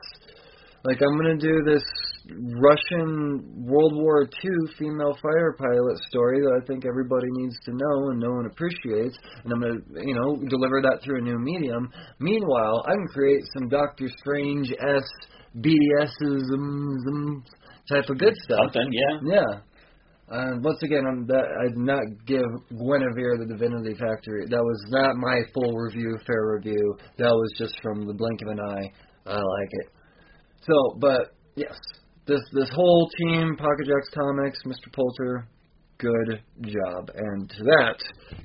like I'm gonna do this Russian World War II female fighter pilot story that I think everybody needs to know and no one appreciates, and I'm gonna you know deliver that through a new medium. Meanwhile, I can create some Doctor Strange s BDSism um, um, type of good stuff. Something, yeah. Yeah. And once again, I'm that I did not give Guinevere the Divinity Factory. That was not my full review, fair review. That was just from the blink of an eye. I like it. So, but yes, this this whole team, Pocket Jacks Comics, Mr. Poulter, good job. And to that,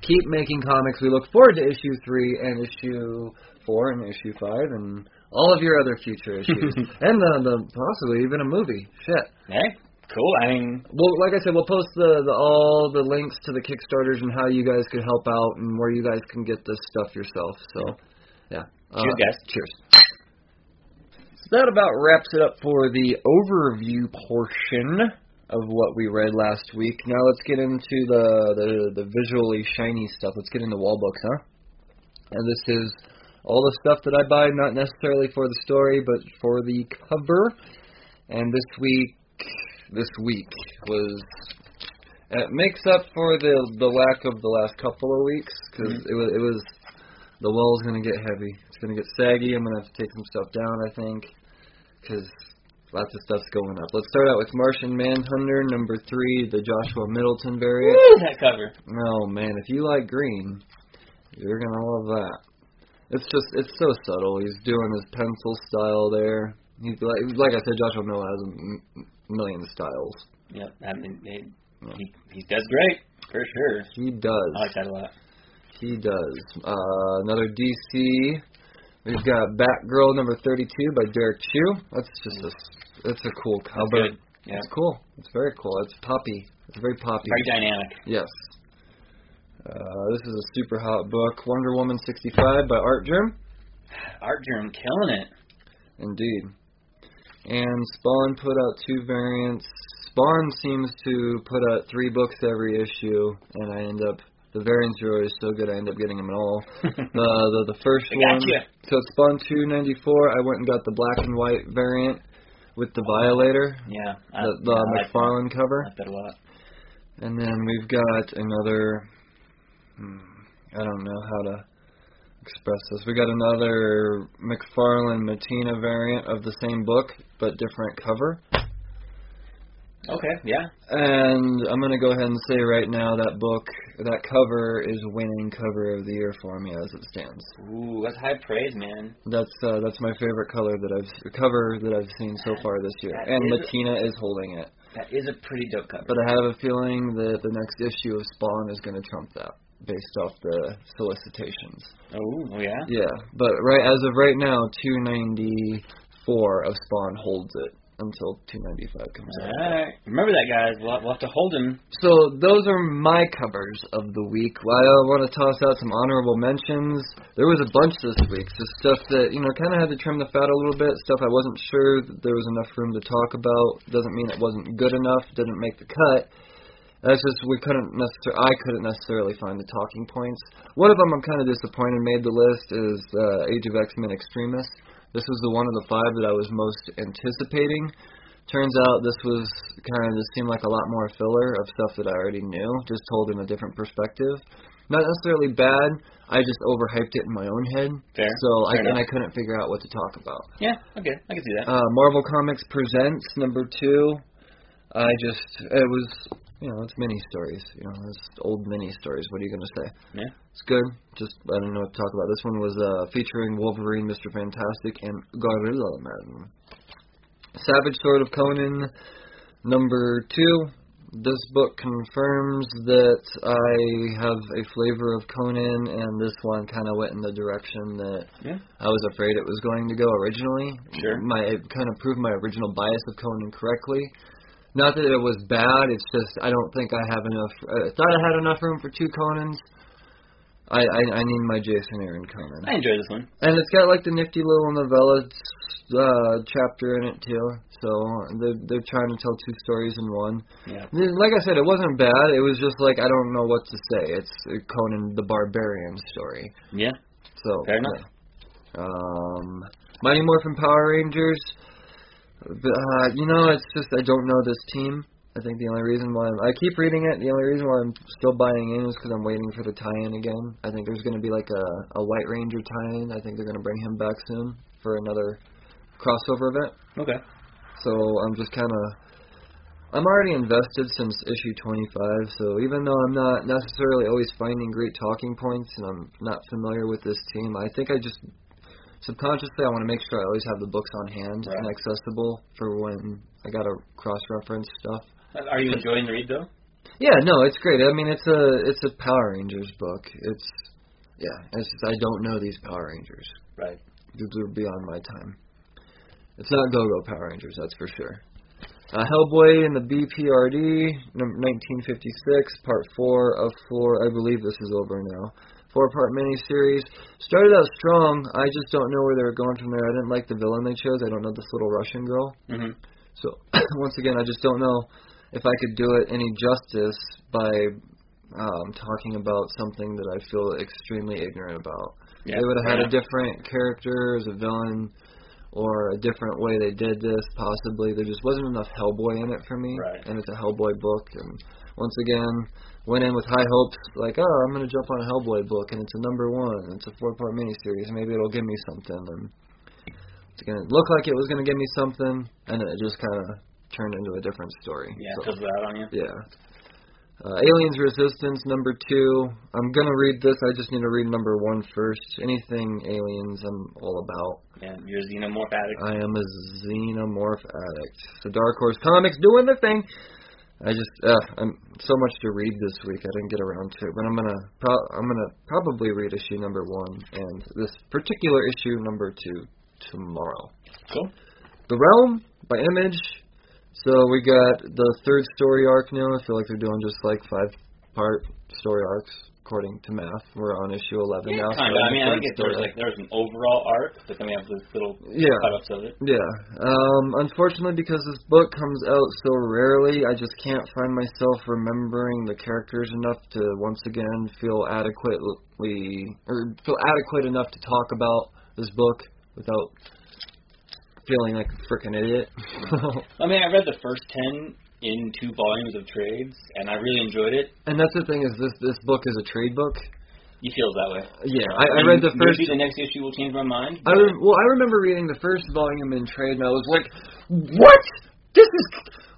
keep making comics. We look forward to issue three and issue four and issue five and all of your other future issues, [laughs] and the, the possibly even a movie. Shit. Hey, cool. I mean, Well, like I said, we'll post the, the all the links to the Kickstarters and how you guys could help out and where you guys can get this stuff yourself. So, yeah. Uh, Cheers, guys. Cheers. That about wraps it up for the overview portion of what we read last week. Now let's get into the the, the visually shiny stuff. Let's get into wall books, huh? And this is all the stuff that I buy, not necessarily for the story, but for the cover. And this week, this week was it makes up for the the lack of the last couple of weeks because Mhm. it was it was the wall's gonna get heavy. It's gonna get saggy. I'm gonna have to take some stuff down, I think, because lots of stuff's going up. Let's start out with Martian Manhunter number three, the Joshua Middleton variant. woo, that cover. Oh man, if you like green, you're gonna love that. It's just it's so subtle. He's doing his pencil style there. He's like like I said, Joshua Miller has a m- million styles. Yep. I mean, it, he he does great for sure. He does. I like that a lot. He does. Uh, another DC. We've got Batgirl number 32 by Derrick Chew. That's just a that's a cool cover. Yeah. It's cool. It's very cool. It's poppy. It's very poppy. Very dynamic. Yes. Uh, this is a super hot book, Wonder Woman 65 by Artgerm. Art Germ killing it. Indeed. And Spawn put out two variants. Spawn seems to put out three books every issue, and I end up the variants are always so good. I end up getting them all. [laughs] the the, the first I one. gotcha. So it's Spawn 294. I went and got the black and white variant with the Violator, Yeah. I, the, the yeah, I like McFarlane cover. I like that a lot. And then we've got another. Hmm, I don't know how to express this. We got another McFarlane Mattina variant of the same book, but different cover. Okay. Yeah. And I'm gonna go ahead and say right now that book, that cover is winning cover of the year for me as it stands. Ooh, that's high praise, man. That's uh, that's my favorite color that I've cover that I've seen so far this year, and is- Mattina is holding it. That is a pretty dope cover. But I have a feeling that the next issue of Spawn is going to trump that, based off the solicitations. oh, yeah. Yeah, but right as of right now, 294 of Spawn holds it until 295 comes All out. right. Remember that, guys. We'll, we'll have to hold him. So those are my covers of the week. I uh, want to toss out some honorable mentions. There was a bunch this week, just stuff that you know kind of had to trim the fat a little bit. Stuff I wasn't sure that there was enough room to talk about. Doesn't mean it wasn't good enough. Didn't make the cut. That's just we couldn't necessarily. I couldn't necessarily find the talking points. One of them I'm kind of disappointed made the list is uh, Age of X Men Extremis. This was the one of the five that I was most anticipating. Turns out this was kind of just seemed like a lot more filler of stuff that I already knew, just told in a different perspective. Not necessarily bad. I just overhyped it in my own head. Fair. So I Fair and enough. I couldn't figure out what to talk about. Yeah. Okay. I can see that. Uh, Marvel Comics Presents number two. I just it was you know it's mini stories. You know it's old mini stories. What are you gonna say? Yeah. It's good. Just I don't know what to talk about. This one was uh, featuring Wolverine, Mr. Fantastic, and Gorilla Man. Savage Sword of Conan number two. This book confirms that I have a flavor of Conan, and this one kind of went in the direction that Yeah. I was afraid it was going to go originally. Sure. My it kind of proved my original bias of Conan correctly. Not that it was bad. It's just I don't think I have enough. I thought I had enough room for two Conans. I I, I need my Jason Aaron Conan. I enjoy this one. And it's got like the nifty little novella uh, chapter in it too. So they're they're trying to tell two stories in one. Yeah. Like I said, it wasn't bad. It was just like I don't know what to say. It's uh, Conan the Barbarian story. Yeah. So Fair enough. yeah. Um, Mighty Morphin Power Rangers. Uh, you know, it's just I don't know this team. I think the only reason why I'm, I keep reading it, the only reason why I'm still buying in is because I'm waiting for the tie-in again. I think there's going to be like a a White Ranger tie-in. I think they're going to bring him back soon for another crossover event. Okay. So I'm just kind of I'm already invested since issue 25. So even though I'm not necessarily always finding great talking points and I'm not familiar with this team, I think I just subconsciously I want to make sure I always have the books on hand and accessible for when I got to cross-reference stuff. Are you enjoying the read though? Yeah, no, it's great. I mean, it's a it's a Power Rangers book. It's yeah, it's just, I don't know these Power Rangers. Right. These are beyond my time. It's not Go Go Power Rangers, that's for sure. Uh, Hellboy and the BPRD, number 1956, part four of four. I believe this is over now. Four-part miniseries. Started out strong. I just don't know where they were going from there. I didn't like the villain they chose. I don't know this little Russian girl. Mhm. So [coughs] once again, I just don't know if I could do it any justice by um, talking about something that I feel extremely ignorant about. Yeah. they would have had fair a different character as a villain, or a different way they did this. Possibly there just wasn't enough Hellboy in it for me, Right. and it's a Hellboy book. And once again, went in with high hopes, like, oh, I'm gonna jump on a Hellboy book, and it's a number one. It's a four-part miniseries. Maybe it'll give me something. And it's gonna look like it was gonna give me something, and then it just kind of turned into a different story. Yeah, So- fizzled out on you. yeah. Uh, Aliens Resistance number two. I'm gonna read this. I just need to read number one first. Anything aliens, I'm all about. Yeah, you're a xenomorph addict. I am a xenomorph addict. So Dark Horse Comics doing the thing. I just uh, I'm so much to read this week. I didn't get around to it, but I'm gonna pro- I'm gonna probably read issue number one and this particular issue number two tomorrow. Cool. The Realm by Image. So we got the third story arc now. I feel like they're doing just like five part story arcs according to math. We're on issue 11 Yeah, now. kind so of. I mean, I think it, there was story like there was an overall arc, but then we have this little Yeah. cut-ups of it. Yeah. Um, unfortunately, because this book comes out so rarely, I just can't find myself remembering the characters enough to once again feel adequately or feel adequate enough to talk about this book without feeling like a freaking idiot. [laughs] I mean, I read the first ten in two volumes of trades, and I really enjoyed it. and that's the thing is this this book is a trade book. You feel that way. Yeah, I, I read the first. Maybe the next issue will change my mind. I re- well, I remember reading the first volume in trade, and I was like, "What? This is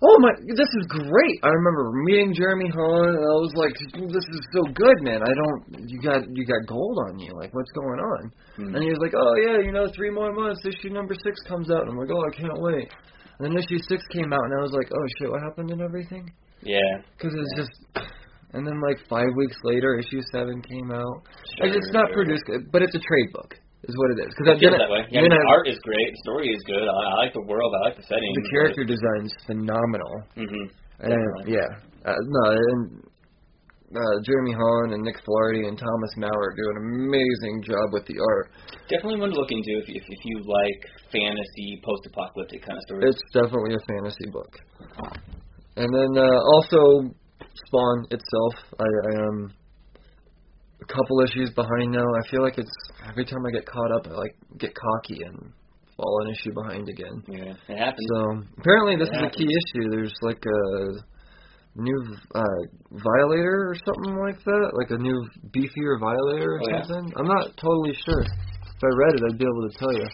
oh my, this is great." I remember meeting Jeremy Haun, and I was like, "This is so good, man. I don't, you got you got gold on you. Like, what's going on?" Hmm. And he was like, "Oh yeah, you know, three more months, issue number six comes out." And I'm like, "Oh, I can't wait." And then issue six came out, and I was like, "Oh shit, what happened and everything?" yeah. Because it's just. And then like five weeks later, issue seven came out. Sure, Like, it's not sure. produced, but it's a trade book, is what it is. Because feels that way. Yeah, I mean, I- the art is great. The story is good. I, I like the world. I like the setting. the character design's phenomenal. hmm And Definitely. yeah, uh, no, and uh, Jeremy Haun and Nick Filardi and Thomas Mauer do an amazing job with the art. Definitely one to look into if, if if you like fantasy, post-apocalyptic kind of stories. It's definitely a fantasy book. And then uh, also Spawn itself, I, I am a couple issues behind now. I feel like it's every time I get caught up, I like get cocky and fall an issue behind again. yeah, it happens. So apparently this It is a key issue. There's like a new uh violator or something like that, like a new beefier violator or Oh, yeah? something. I'm not totally sure. If I read it, I'd be able to tell you.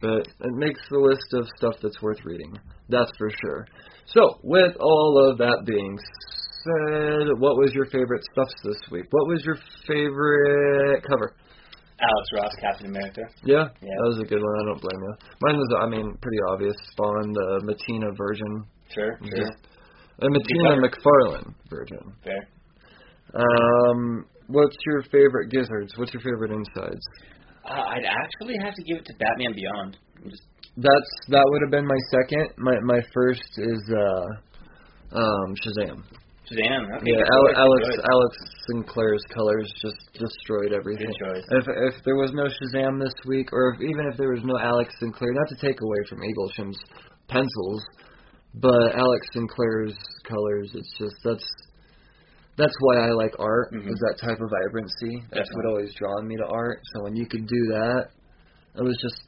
But it makes the list of stuff that's worth reading. That's for sure. So, with all of that being said, what was your favorite stuffs this week? What was your favorite cover? Alex Ross, Captain America. Yeah, Yeah. that was a good one. I don't blame you. Mine was, I mean, pretty obvious. Spawn, the Mattina version, Sure, sure. just a Mattina. McFarlane version. Fair. Um, what's your favorite gizzards? What's your favorite insides? Uh, I'd actually have to give it to Batman Beyond. Just That's that would have been my second. My my first is uh, um, Shazam. Shazam. Okay, Yeah, Al- Alex good. Alex Sinclair's colors just destroyed everything. If if there was no Shazam this week, or if, even if there was no Alex Sinclair, not to take away from Eaglesham's pencils, but Alex Sinclair's colors, it's just that's that's why I like art. Mhm. Is that type of vibrancy? That's what always drawn me to art. So when you could do that, it was just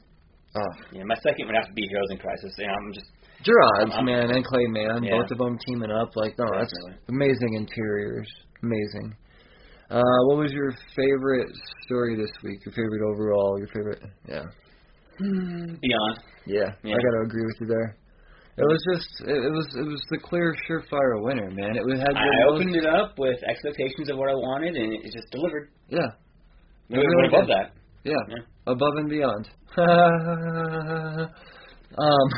ah. Yeah, my second would have to be Heroes in Crisis. And I'm just Gerads I'm- man and Clay Mann, Yeah. both of them teaming up. Like, no, that's Definitely. amazing interiors, amazing. Uh, what was your favorite story this week? Your favorite overall? Your favorite? Yeah, Beyond. yeah. Yeah. I gotta agree with you there. It was just, it, was, it was the clear, surefire winner, man. It was had. I most- opened it up with expectations of what I wanted, and it just delivered. Yeah, We really went above that. yeah, Yeah. above and beyond. [laughs] um. [laughs]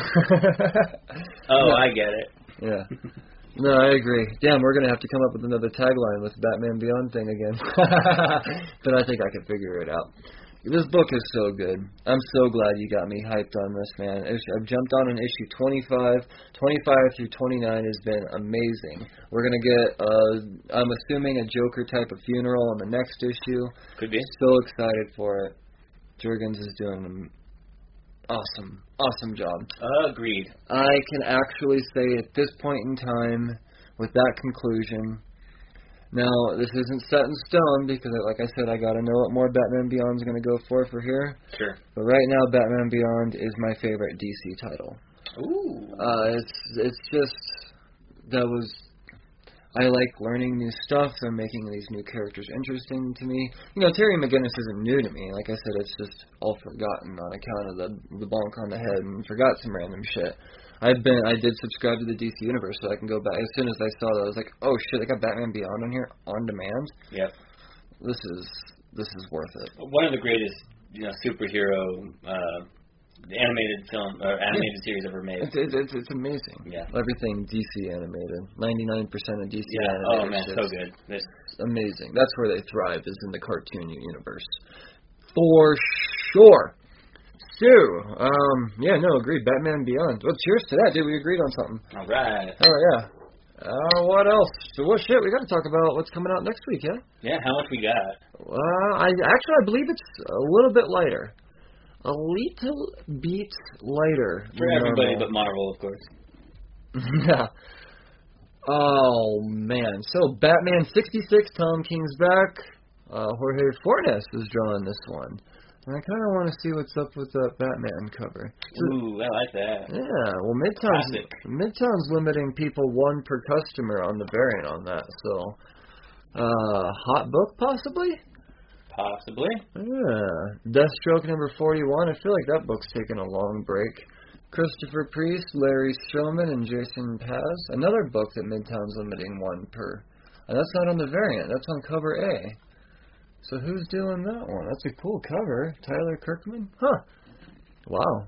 Oh. I get it. Yeah. [laughs] No, I agree. Damn, we're gonna have to come up with another tagline with Batman Beyond thing again. but I think I can figure it out. This book is so good. I'm so glad you got me hyped on this, man. I've jumped on an issue 25. 25 through 29 has been amazing. We're gonna get, uh, I'm assuming a Joker type of funeral on the next issue. Could be. So excited for it. Jurgens is doing an awesome, awesome job. Agreed. I can actually say at this point in time, with that conclusion, now this isn't set in stone because, like I said, I got to know what more Batman Beyond is going to go for for here. Sure. But right now, Batman Beyond is my favorite DC title. Ooh. Uh, it's it's just that was I like learning new stuff and making these new characters interesting to me. You know, Terry McGinnis isn't new to me. Like I said, it's just all forgotten on account of the the bonk on the head and forgot some random shit. I've been I did subscribe to the DC universe so I can go back. As soon as I saw that, I was like, oh shit, they got Batman Beyond on here on demand. Yep. This is this is worth it. One of the greatest, you know, superhero uh, animated film or animated series ever made. It's it's it's, it's amazing. Yeah. Everything DC animated. Ninety nine percent of DC Yeah. animated. Oh man, shit's so good. This, amazing. That's where they thrive is in the cartoon universe. For sure. Stu, um, yeah, no, agreed. Batman Beyond. Well, cheers to that, dude. We agreed on something. all right. Oh yeah. Uh, what else? So what shit? We got to talk about what's coming out next week, yeah? Yeah. How much we got? Uh, I actually I believe it's a little bit lighter, a little bit lighter. For everybody normal. but Marvel, of course. [laughs] yeah. Oh man. So Batman 66, Tom King's back. Uh, Jorge Fornes is drawing this one. And I kind of want to see what's up with that Batman cover. So- Ooh, I like that. yeah, well, Midtown's Classic. Midtown's limiting people one per customer on the variant on that. So, uh, hot book possibly. Possibly. Yeah, Deathstroke number 41. I feel like that book's taken a long break. Christopher Priest, Larry Stroman, and Jason Paz. Another book that Midtown's limiting one per. And that's not on the variant. That's on cover A. So who's doing that one? That's a cool cover. Tyler Kirkham? Huh. Wow.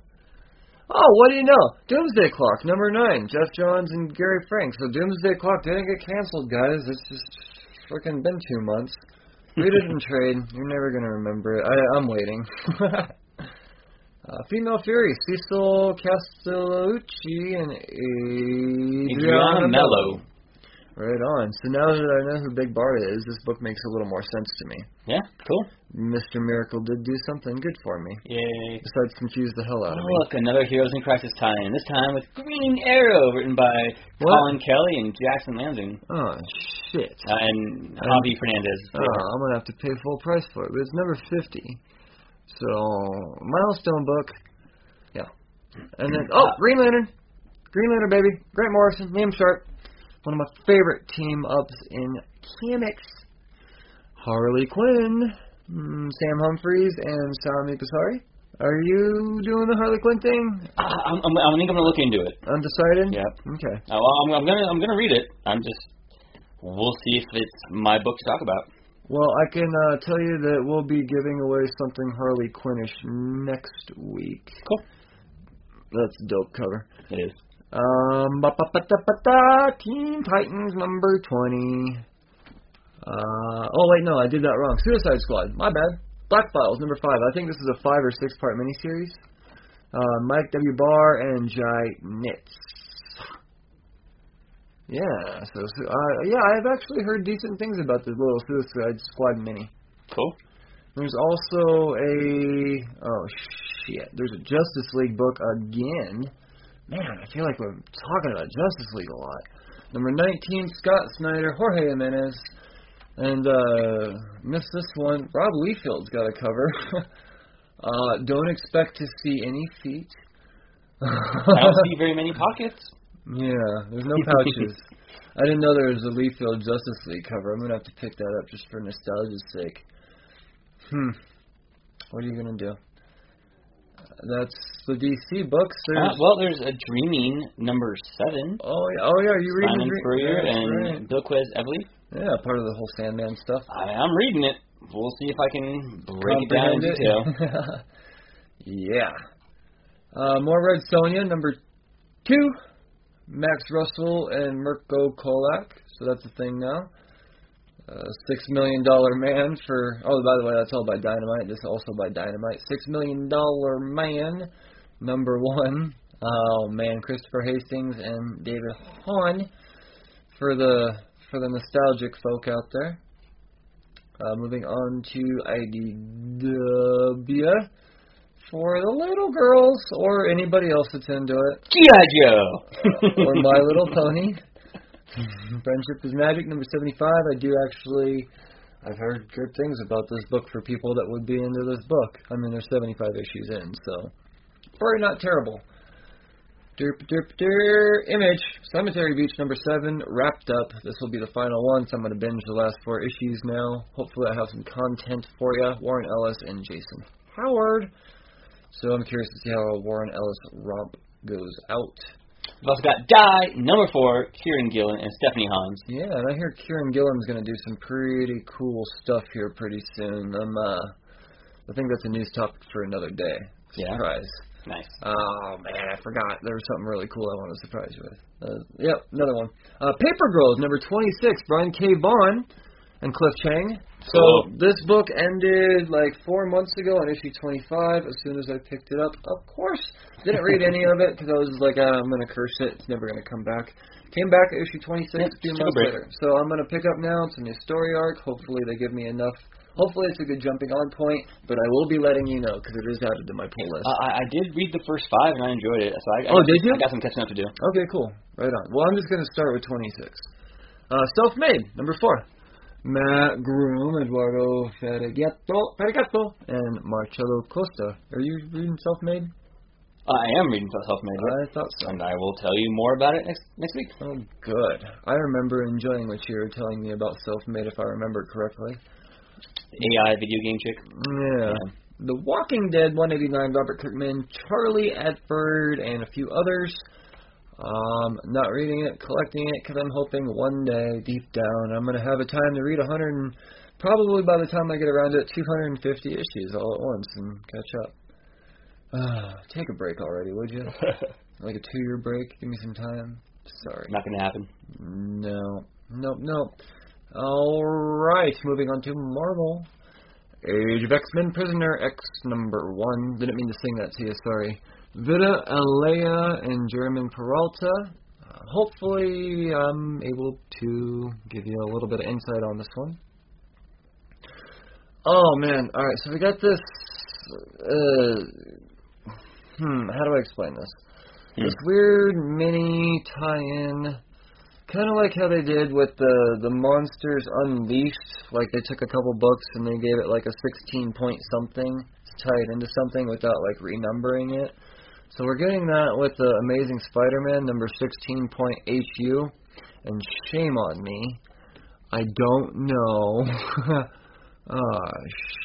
Oh, what do you know? Doomsday Clock, number nine. Geoff Johns and Gary Frank. So Doomsday Clock didn't get canceled, guys. It's just freaking been two months. Read it in trade. You're never gonna remember it. I, I'm waiting. [laughs] uh, Female Fury, Cecil Castellucci and Adriana Adriana Melo. Right on. So now that I know who Big Bart is, this book makes a little more sense to me. Yeah. Cool. Mr. Miracle did do something good for me. Yay. Besides confuse the hell Oh, out of me. look, another Heroes in Crisis tie-in. This time with Green Arrow, written by What? Colin Kelly and Jackson Lansing, Oh shit. uh, and Javi Fernandez. Oh, I'm gonna have to pay full price for it, but it's number fifty. So milestone book. Yeah. And then oh, Green Lantern. Green Lantern baby. Grant Morrison, Liam Sharp. One of my favorite team ups in comics. Harley Quinn, mm, Sam Humphries, and Sami Basri. Are you doing the Harley Quinn thing? Uh, I'm, I'm, I think I'm gonna look into it. Undecided? Yep. Okay. Uh, well, I'm, I'm gonna I'm gonna read it. I'm just we'll see if it's my book to talk about. Well, I can uh, tell you that we'll be giving away something Harley Quinnish next week. Cool. That's a dope cover. It is. Um, ba ba ba da ba da, Teen Titans number twenty. Uh, oh wait, no, I did that wrong. Suicide Squad, my bad. Black Files number five. I think this is a five or six part miniseries. Uh, Mike W. Barr and Jai Nitz. Yeah, so uh, yeah, I've actually heard decent things about this little Suicide Squad mini. Cool. There's also a oh shit. There's a Justice League book again. Man, I feel like we're talking about Justice League a lot. Number 19, Scott Snyder, Jorge Jimenez, and uh missed this one. Rob Liefeld's got a cover. [laughs] uh don't expect to see any feet. I don't see very many [laughs] pockets. Yeah, there's no [laughs] pouches. I didn't know there was a Liefeld Justice League cover. I'm gonna have to pick that up just for nostalgia's sake. Hmm. What are you gonna do? That's the DC books. Uh, well, there's a Dreaming number seven. oh yeah, oh yeah, you reading? Simon Spurrier yeah, and right. Bilquis Evely. yeah, part of the whole Sandman stuff. I, I'm reading it. We'll see if I can break it down in detail. [laughs] yeah. Uh, more Red Sonja, number two. Max Russell and Mirko Colak. So that's a thing now. Uh, Six Million Dollar Man for. Oh, by the way, that's all by Dynamite. This is also by Dynamite. Six Million Dollar Man, number one. Oh man, Christopher Hastings and David Hahn for the for the nostalgic folk out there. Uh, moving on to IDW for the little girls or anybody else that's into it, G.I. Joe. or My Little Pony. [laughs] Mm-hmm. Friendship is Magic, number 75. I do actually, I've heard good things about this book for people that would be into this book. I mean, there's 75 issues in, so probably not terrible. Derp, derp, derp. Image, Cemetery Beach, number 7, wrapped up. This will be the final one, so I'm going to binge the last four issues now. Hopefully, I have some content for you. Warren Ellis and Jason Howard. So I'm curious to see how Warren Ellis romp goes out. We've also got Die, number four, Kieron Gillen and Stephanie Hans. Yeah, and I hear Kieron Gillen's going to do some pretty cool stuff here pretty soon. I'm, uh, I think that's a news topic for another day. Yeah? Surprise. Nice. Oh man, I forgot. There was something really cool I want to surprise you with. Uh, yep, another one. Uh, Paper Girls, number 26, Brian K. Vaughan and Cliff Chiang. So this book ended like four months ago on issue 25. As soon as I picked it up, of course, didn't read any of it because I was like, ah, I'm gonna curse it. It's never gonna come back. Came back at issue 26 Yep, a few took a months later. So I'm gonna pick up now. It's a new story arc. Hopefully they give me enough. Hopefully it's a good jumping on point. But I will be letting you know because it is added to my pull list. Uh, I, I did read the first five and I enjoyed it. So I, I Oh, did you? I got some catching up to do. Okay, cool. Right on. Well, I'm just going to start with 26. Uh, Self-Made, number four. Mat Groom, Eduardo Ferigato, Ferigato, and Marcelo Costa. Are you reading Self-Made? I am reading Self-Made, I thought so. and I will tell you more about it next next week. Oh, good. I remember enjoying what you were telling me about Self-Made, if I remember correctly. AI video game chick. Yeah. The Walking Dead 189, Robert Kirkman, Charlie Adlard, and a few others. Um, not reading it, collecting it, because I'm hoping one day, deep down, I'm going to have a time to read 100 and probably by the time I get around to it, 250 issues all at once and catch up. Uh, [sighs] take a break already, would you? [laughs] Like a two-year break? Give me some time. Sorry. Not gonna happen. No. Nope, nope. Alright, moving on to Marvel. Age of X-Men Prisoner X number one. Didn't mean to sing that to you, sorry. Vita Ayala and German Peralta. Uh, hopefully, I'm able to give you a little bit of insight on this one. Oh man, alright, so we got this. Uh, hmm, how do I explain this? Hmm. This weird mini tie-in, kind of like how they did with the the Monsters Unleashed. Like they took a couple books and they gave it like a 16 point something to tie it into something without like renumbering it. So we're getting that with the Amazing Spider-Man number 16 point HU. And shame on me, I don't know. [laughs] Ah,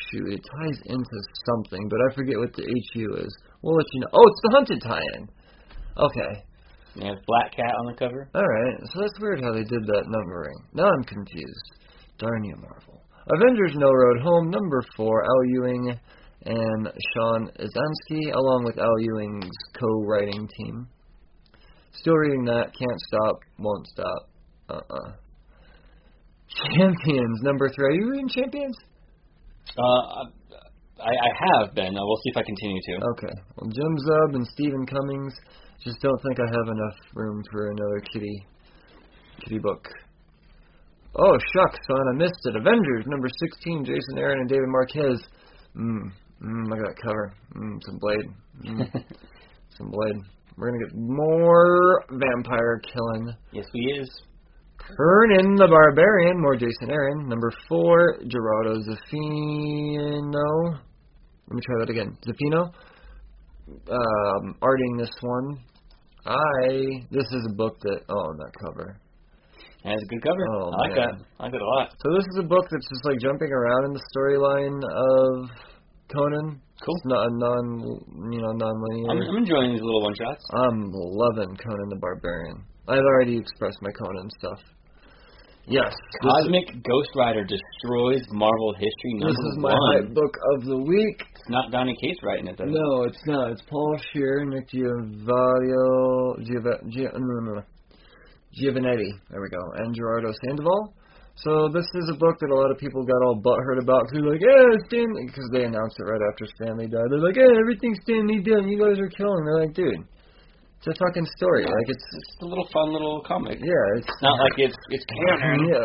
shoot, it ties into something, but I forget what the HU is. We'll let you know. Oh, it's the Hunted tie-in. Okay. They have Black Cat on the cover. Alright, so that's weird how they did that numbering. Now I'm confused. Darn you, Marvel. Avengers No Road Home, number four, Al Ewing and Sean Izaakse, along with Al Ewing's co-writing team. Still reading that, can't stop, won't stop. Uh-uh. Champions, number three. Are you reading Champions? Uh, I, I have been. Uh, we'll see if I continue to. Okay. Well, Jim Zub and Steven Cummings just don't think I have enough room for another kitty kitty book. Oh shucks, son, I missed it. Avengers number sixteen, Jason Aaron and David Marquez. Mmm, mmm, look at that cover. Mmm, some blade. Mm, [laughs] some blade. We're gonna get more vampire killing. yes, we is. Conan the Barbarian, more Jason Aaron. Number four, Gerardo Zaffino. Let me try that again. Zaffino. Um, arting this one. I. This is a book that. Oh, that cover. It has a good cover. Oh, I like man. that. I like that a lot. So this is a book that's just like jumping around in the storyline of Conan. Cool. It's not a non, you know, non-linear. I'm, I'm enjoying these little one shots. I'm loving Conan the Barbarian. I've already expressed my Conan stuff. Yes. Cosmic Ghost Rider destroys Marvel history number This is my one. book of the week. It's not Donny Cates writing it though. No, it's not. It's Paul Scheer, Nick Giovanni, Giova, Gia, no, no, no. Giovannetti. There we go. And Gerardo Sandoval. So this is a book that a lot of people got all butthurt about because they're like, yeah, Stan Lee, because they announced it right after Stan Lee died. They're like, yeah, everything Stan Lee done, you guys are killing. They're like, dude, it's a fucking story. Like it's, It's a little fun little comic. yeah, it's not like it's it's canon. [laughs] yeah,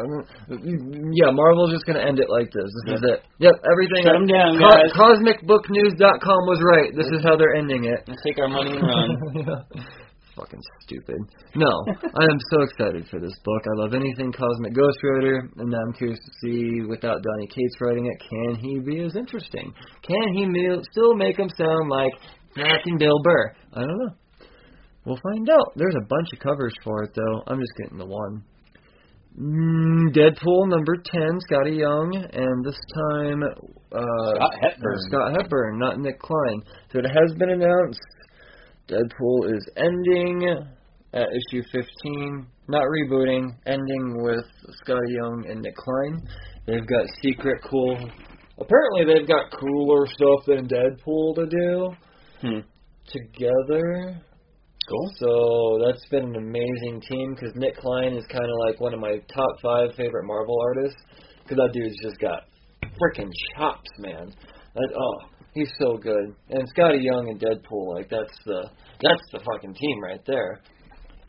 yeah. Marvel's just gonna end it like this. This is it. Yep, everything. Shut 'em down, Co- guys. CosmicBookNews.com was right. This is how they're ending it. Let's take our money and run. [laughs] Fucking stupid. No, I am so excited for this book. I love anything Cosmic Ghost Rider, and I'm curious to see, without Donny Cates writing it, can he be as interesting? Can he ma- still make him sound like fucking Bill Burr? I don't know. We'll find out. There's a bunch of covers for it, though. I'm just getting the one. Mm, Deadpool number 10, Skottie Young, and this time uh, Scott Hepburn. Scott Hepburn, not Nic Klein. So it has been announced. Deadpool is ending at issue 15, not rebooting, ending with Skottie Young and Nic Klein. They've got secret cool. Apparently, they've got cooler stuff than Deadpool to do Hmm. together. Cool. So that's been an amazing team because Nic Klein is kind of like one of my top five favorite Marvel artists because that dude's just got freaking chops, man. That, oh, he's so good. And Skottie Young and Deadpool, like that's the that's the fucking team right there.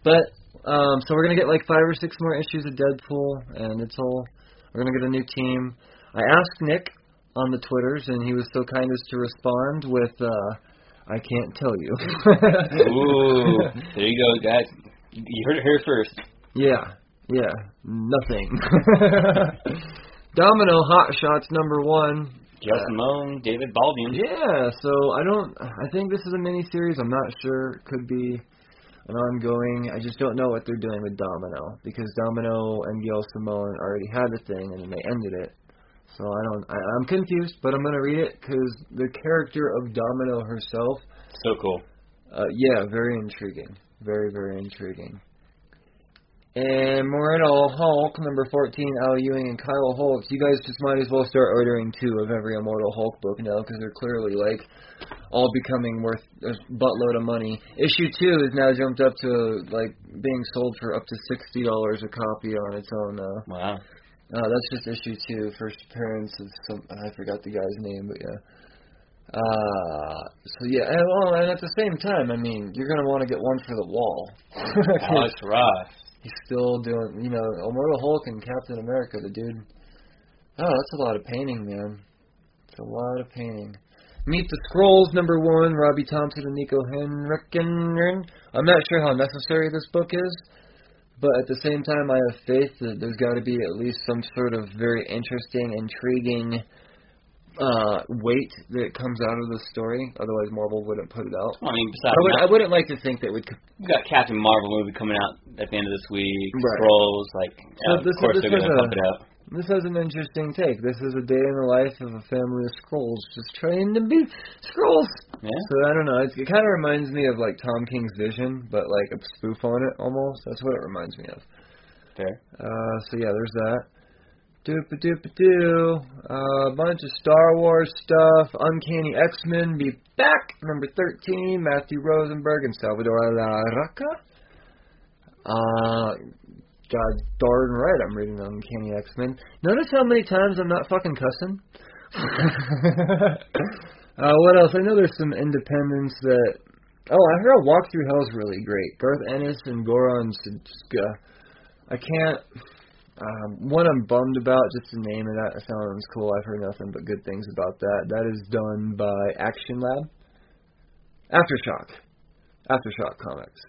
But um, so we're gonna get like five or six more issues of Deadpool, and it's all we're gonna get a new team. I asked Nick on the Twitters, and he was so kind as to respond with, uh, "I can't tell you." Ooh, [laughs] there you go, guys. You you heard it here first. Yeah, yeah, nothing. [laughs] Domino Hot Shots number one. Justin Moan, David Baldeón. Yeah, so I don't. I think this is a mini series. I'm not sure. It could be an ongoing. I just don't know what they're doing with Domino because Domino and Gail Simone already had the thing and then they ended it. So I don't. I, I'm confused, but I'm gonna read it because the character of Domino herself. So cool. Uh, yeah, very intriguing. Very very intriguing. And Moreno Hulk, number 14, Al Ewing and Kyle Hotz. You guys just might as well start ordering two of every Immortal Hulk book now because they're clearly, like, all becoming worth a buttload of money. Issue 2 is now jumped up to, like, being sold for up to $60 a copy on its own now. Wow. Uh, that's just issue 2, first appearance of some, I forgot the guy's name, but yeah. Uh, so yeah, and, well, and at the same time, I mean, you're gonna want to get one for the wall. [laughs] Alex Ross. He's still doing, you know, Immortal Hulk and Captain America, the dude. Oh, that's a lot of painting, man. It's a lot of painting. Meet the Skrulls, number one, Robbie Thompson and Niko Henrichon. I'm not sure how necessary this book is, but at the same time, I have faith that there's got to be at least some sort of very interesting, intriguing uh weight that comes out of the story. Otherwise, Marvel wouldn't put it out. I mean, besides, I, would, that, I wouldn't like to think that we got Captain Marvel movie coming out at the end of this week. Right. Skrulls, like, So of this- course this they're gonna a- pump it out. This has an interesting take. This is a day in the life of a family of Skrulls just trying to be Skrulls. Yeah. So I don't know. It's, it kind of reminds me of like Tom King's Vision, but like a spoof on it almost. That's what it reminds me of. Fair. Uh, so yeah, there's that. Doop a doop a doo. A bunch of Star Wars stuff. Uncanny X Men be back. Number 13, Matthew Rosenberg and Salvador Larroca. Uh, God darn right, I'm reading Uncanny X Men. Notice how many times I'm not fucking cussing. [laughs] uh, what else? I know there's some independents that. Oh, I heard a Walk Through Hell's really great. Garth Ennis and Goran Sudžuka. I can't. Um, one I'm bummed about, just the name of that sounds cool. I've heard nothing but good things about that. That is done by Action Lab. Aftershock. Aftershock Comics.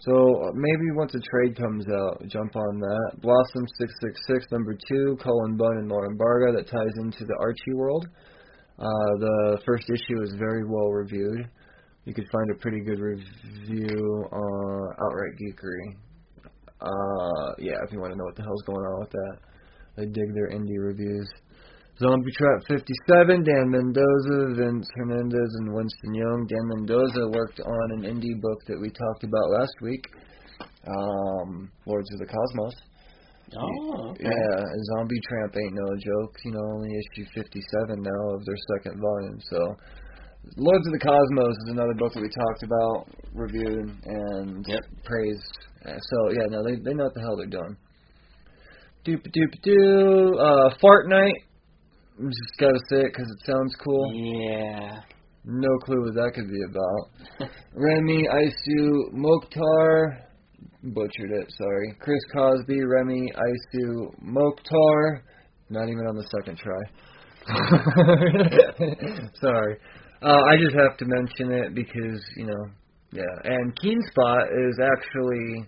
So uh, maybe once a trade comes out, jump on that. Blossom 666 number 2, Cullen Bunn and Lauren Barga that ties into the Archie world. Uh, the first issue is very well reviewed. You could find a pretty good review on Outright Geekery. Uh, yeah, if you want to know what the hell's going on with that. I dig their indie reviews. Zombie Tramp 57, Dan Mendoza, Vince Hernandez, and Winston Young. Dan Mendoza worked on an indie book that we talked about last week, um, Lords of the Cosmos. Oh, okay. Yeah, Zombie Tramp ain't no joke. You know, only issue 57 now of their second volume. So Lords of the Cosmos is another book that we talked about, reviewed, and Yep. praised. Uh, So yeah, no, they they know what the hell they're doing. Doop doop doo. Uh, Fortnite. I'm Just gotta say it because it sounds cool. Yeah. No clue what that could be about. [laughs] Remy, Isu, Mokhtar. Butchered it, sorry. Chris Crosby, Remy, Isu, Mokhtar. Not even on the second try. [laughs] sorry. Uh, I just have to mention it because, you know, yeah. And Keen Spot is actually.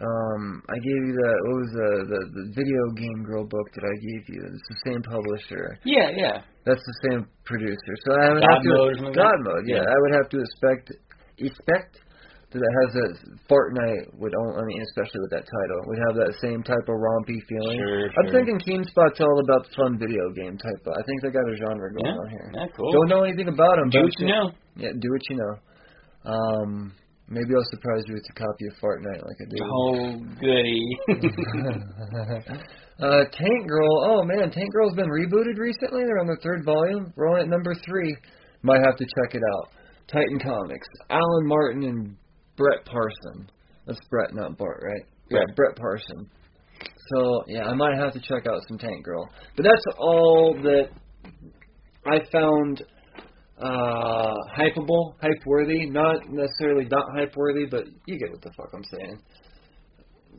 Um, I gave you the what was the, the the video game girl book that I gave you. It's the same publisher. Yeah, yeah. That's the same producer. So I would God have to mode God mode. Yeah, Yeah. I would have to expect expect that it has a Fortnite would own. I mean, especially with that title, would have that same type of rompy feeling. Sure, I'm sure. thinking Keenspot's all about the fun video game type. Of, I think they got a genre going Yeah, on here. yeah, cool. Don't know anything about them. Do what you know. Yeah, do what you know. Um, maybe I'll surprise you with a copy of Fortnite like I did. Oh, goody. [laughs] uh, Tank Girl. Oh man, Tank Girl's been rebooted recently. They're on their third volume. We're on at number three. Might have to check it out. Titan Comics. Alan Martin and Brett Parson. That's Brett, not Bart, right? Yeah, Brett. Brett Parson. So yeah, I might have to check out some Tank Girl. But that's all that I found uh hypeable, hype worthy. Not necessarily not hype worthy, but you get what the fuck I'm saying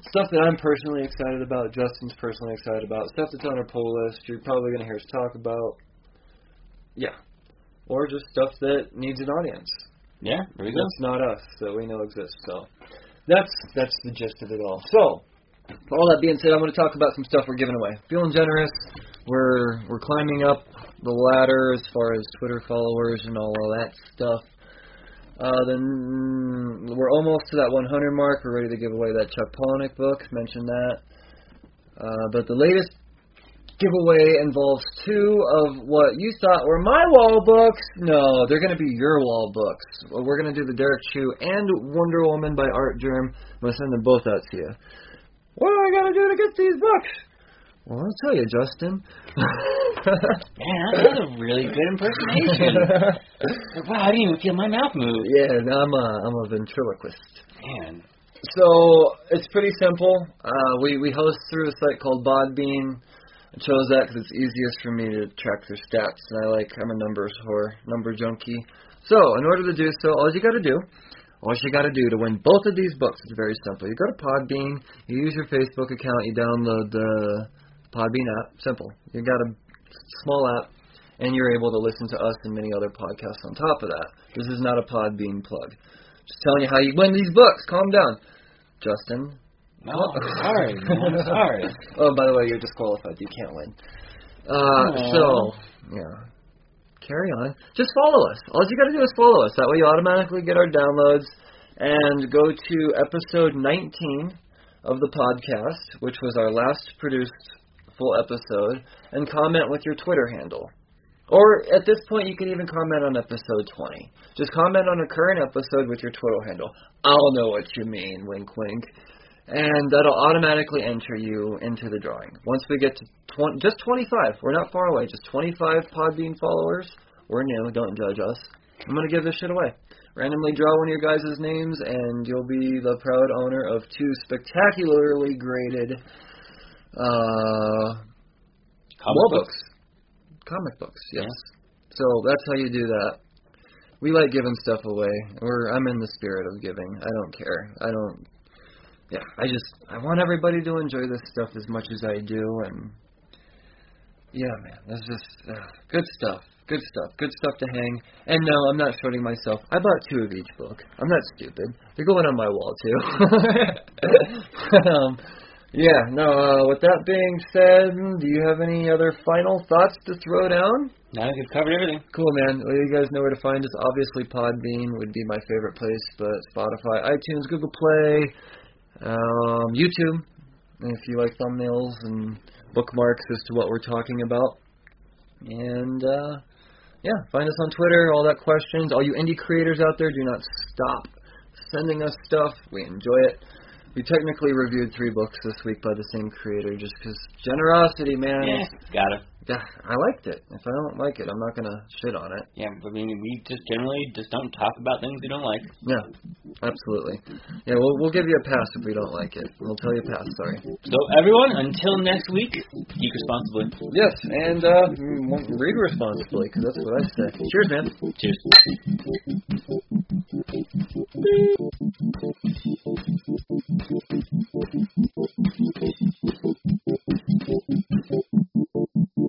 stuff that I'm personally excited about, Justin's personally excited about, stuff that's on our poll list, you're probably going to hear us talk about. Yeah. Or just stuff that needs an audience. yeah, there go. That's not us that we know exists. So that's that's the gist of it all. So all that being said, I'm going to talk about some stuff we're giving away. Feeling generous. We're we're climbing up the ladder as far as Twitter followers and all of that stuff. Uh, then we're almost to that 100 mark. We're ready to give away that Chuck Palahniuk book. Mentioned that. Uh, but the latest giveaway involves two of what you thought were my wall books. No, they're going to be your wall books. We're going to do the Derrick Chew and Wonder Woman by Artgerm. I'm going to send them both out to you. What do I got to do to get these books? Well, I'll tell you, Justin. [laughs] Man, that was a really good impersonation. [laughs] wow, I didn't even feel my mouth move. yeah, I'm a I'm a ventriloquist. Man. So it's pretty simple. Uh, we we host through a site called Podbean. I chose that because it's easiest for me to track their stats, and I like I'm a numbers whore, number junkie. So in order to do so, all you got to do, all you got to do to win both of these books is very simple. You go to Podbean, you use your Facebook account, you download the Podbean app. Simple. You got a small app, and you're able to listen to us and many other podcasts on top of that. This is not a Podbean plug. Just telling you how you win these books. Calm down, Justin. No, sorry, sorry. [laughs] Oh, by the way, you're disqualified. You can't win. Uh, so, yeah. Carry on. Just follow us. All you got to do is follow us. That way you automatically get our downloads. And go to episode 19 of the podcast, which was our last produced full episode, and comment with your Twitter handle. Or at this point, you can even comment on episode 20. Just comment on a current episode with your Twitter handle. I'll know what you mean, wink wink. And that'll automatically enter you into the drawing. Once we get to 20, just 25, we're not far away, just 25 Podbean followers. We're new, don't judge us. I'm going to give this shit away. Randomly draw one of your guys' names, and you'll be the proud owner of two spectacularly graded uh, Comic wall books? books. Comic books, yes. So that's how you do that. We like giving stuff away. We're I'm in the spirit of giving. I don't care. I don't. Yeah, I just I want everybody to enjoy this stuff as much as I do, and yeah, man, that's just uh, good stuff. Good stuff. Good stuff to hang. And no, I'm not shorting myself. I bought two of each book. I'm not stupid. They're going on my wall too. [laughs] um, yeah. No. Uh, with that being said, do you have any other final thoughts to throw down? No, you've covered everything. Cool, man. Well, you guys know where to find us. Obviously, Podbean would be my favorite place, but Spotify, iTunes, Google Play, um, YouTube. If you like thumbnails and bookmarks as to what we're talking about, and uh, yeah, find us on Twitter. All that questions. All you indie creators out there, do not stop sending us stuff. We enjoy it. We technically reviewed three books this week by the same creator, just because generosity, man. Yeah, got it. I liked it. If I don't like it, I'm not gonna shit on it. Yeah, I mean, we just generally just don't talk about things we don't like. Yeah, absolutely. Yeah, we'll we'll give you a pass if we don't like it. We'll tell you a pass. Sorry. So everyone, until next week, geek responsibly. Yes, and uh, mm, read responsibly because that's what I say. Cheers, man. Cheers.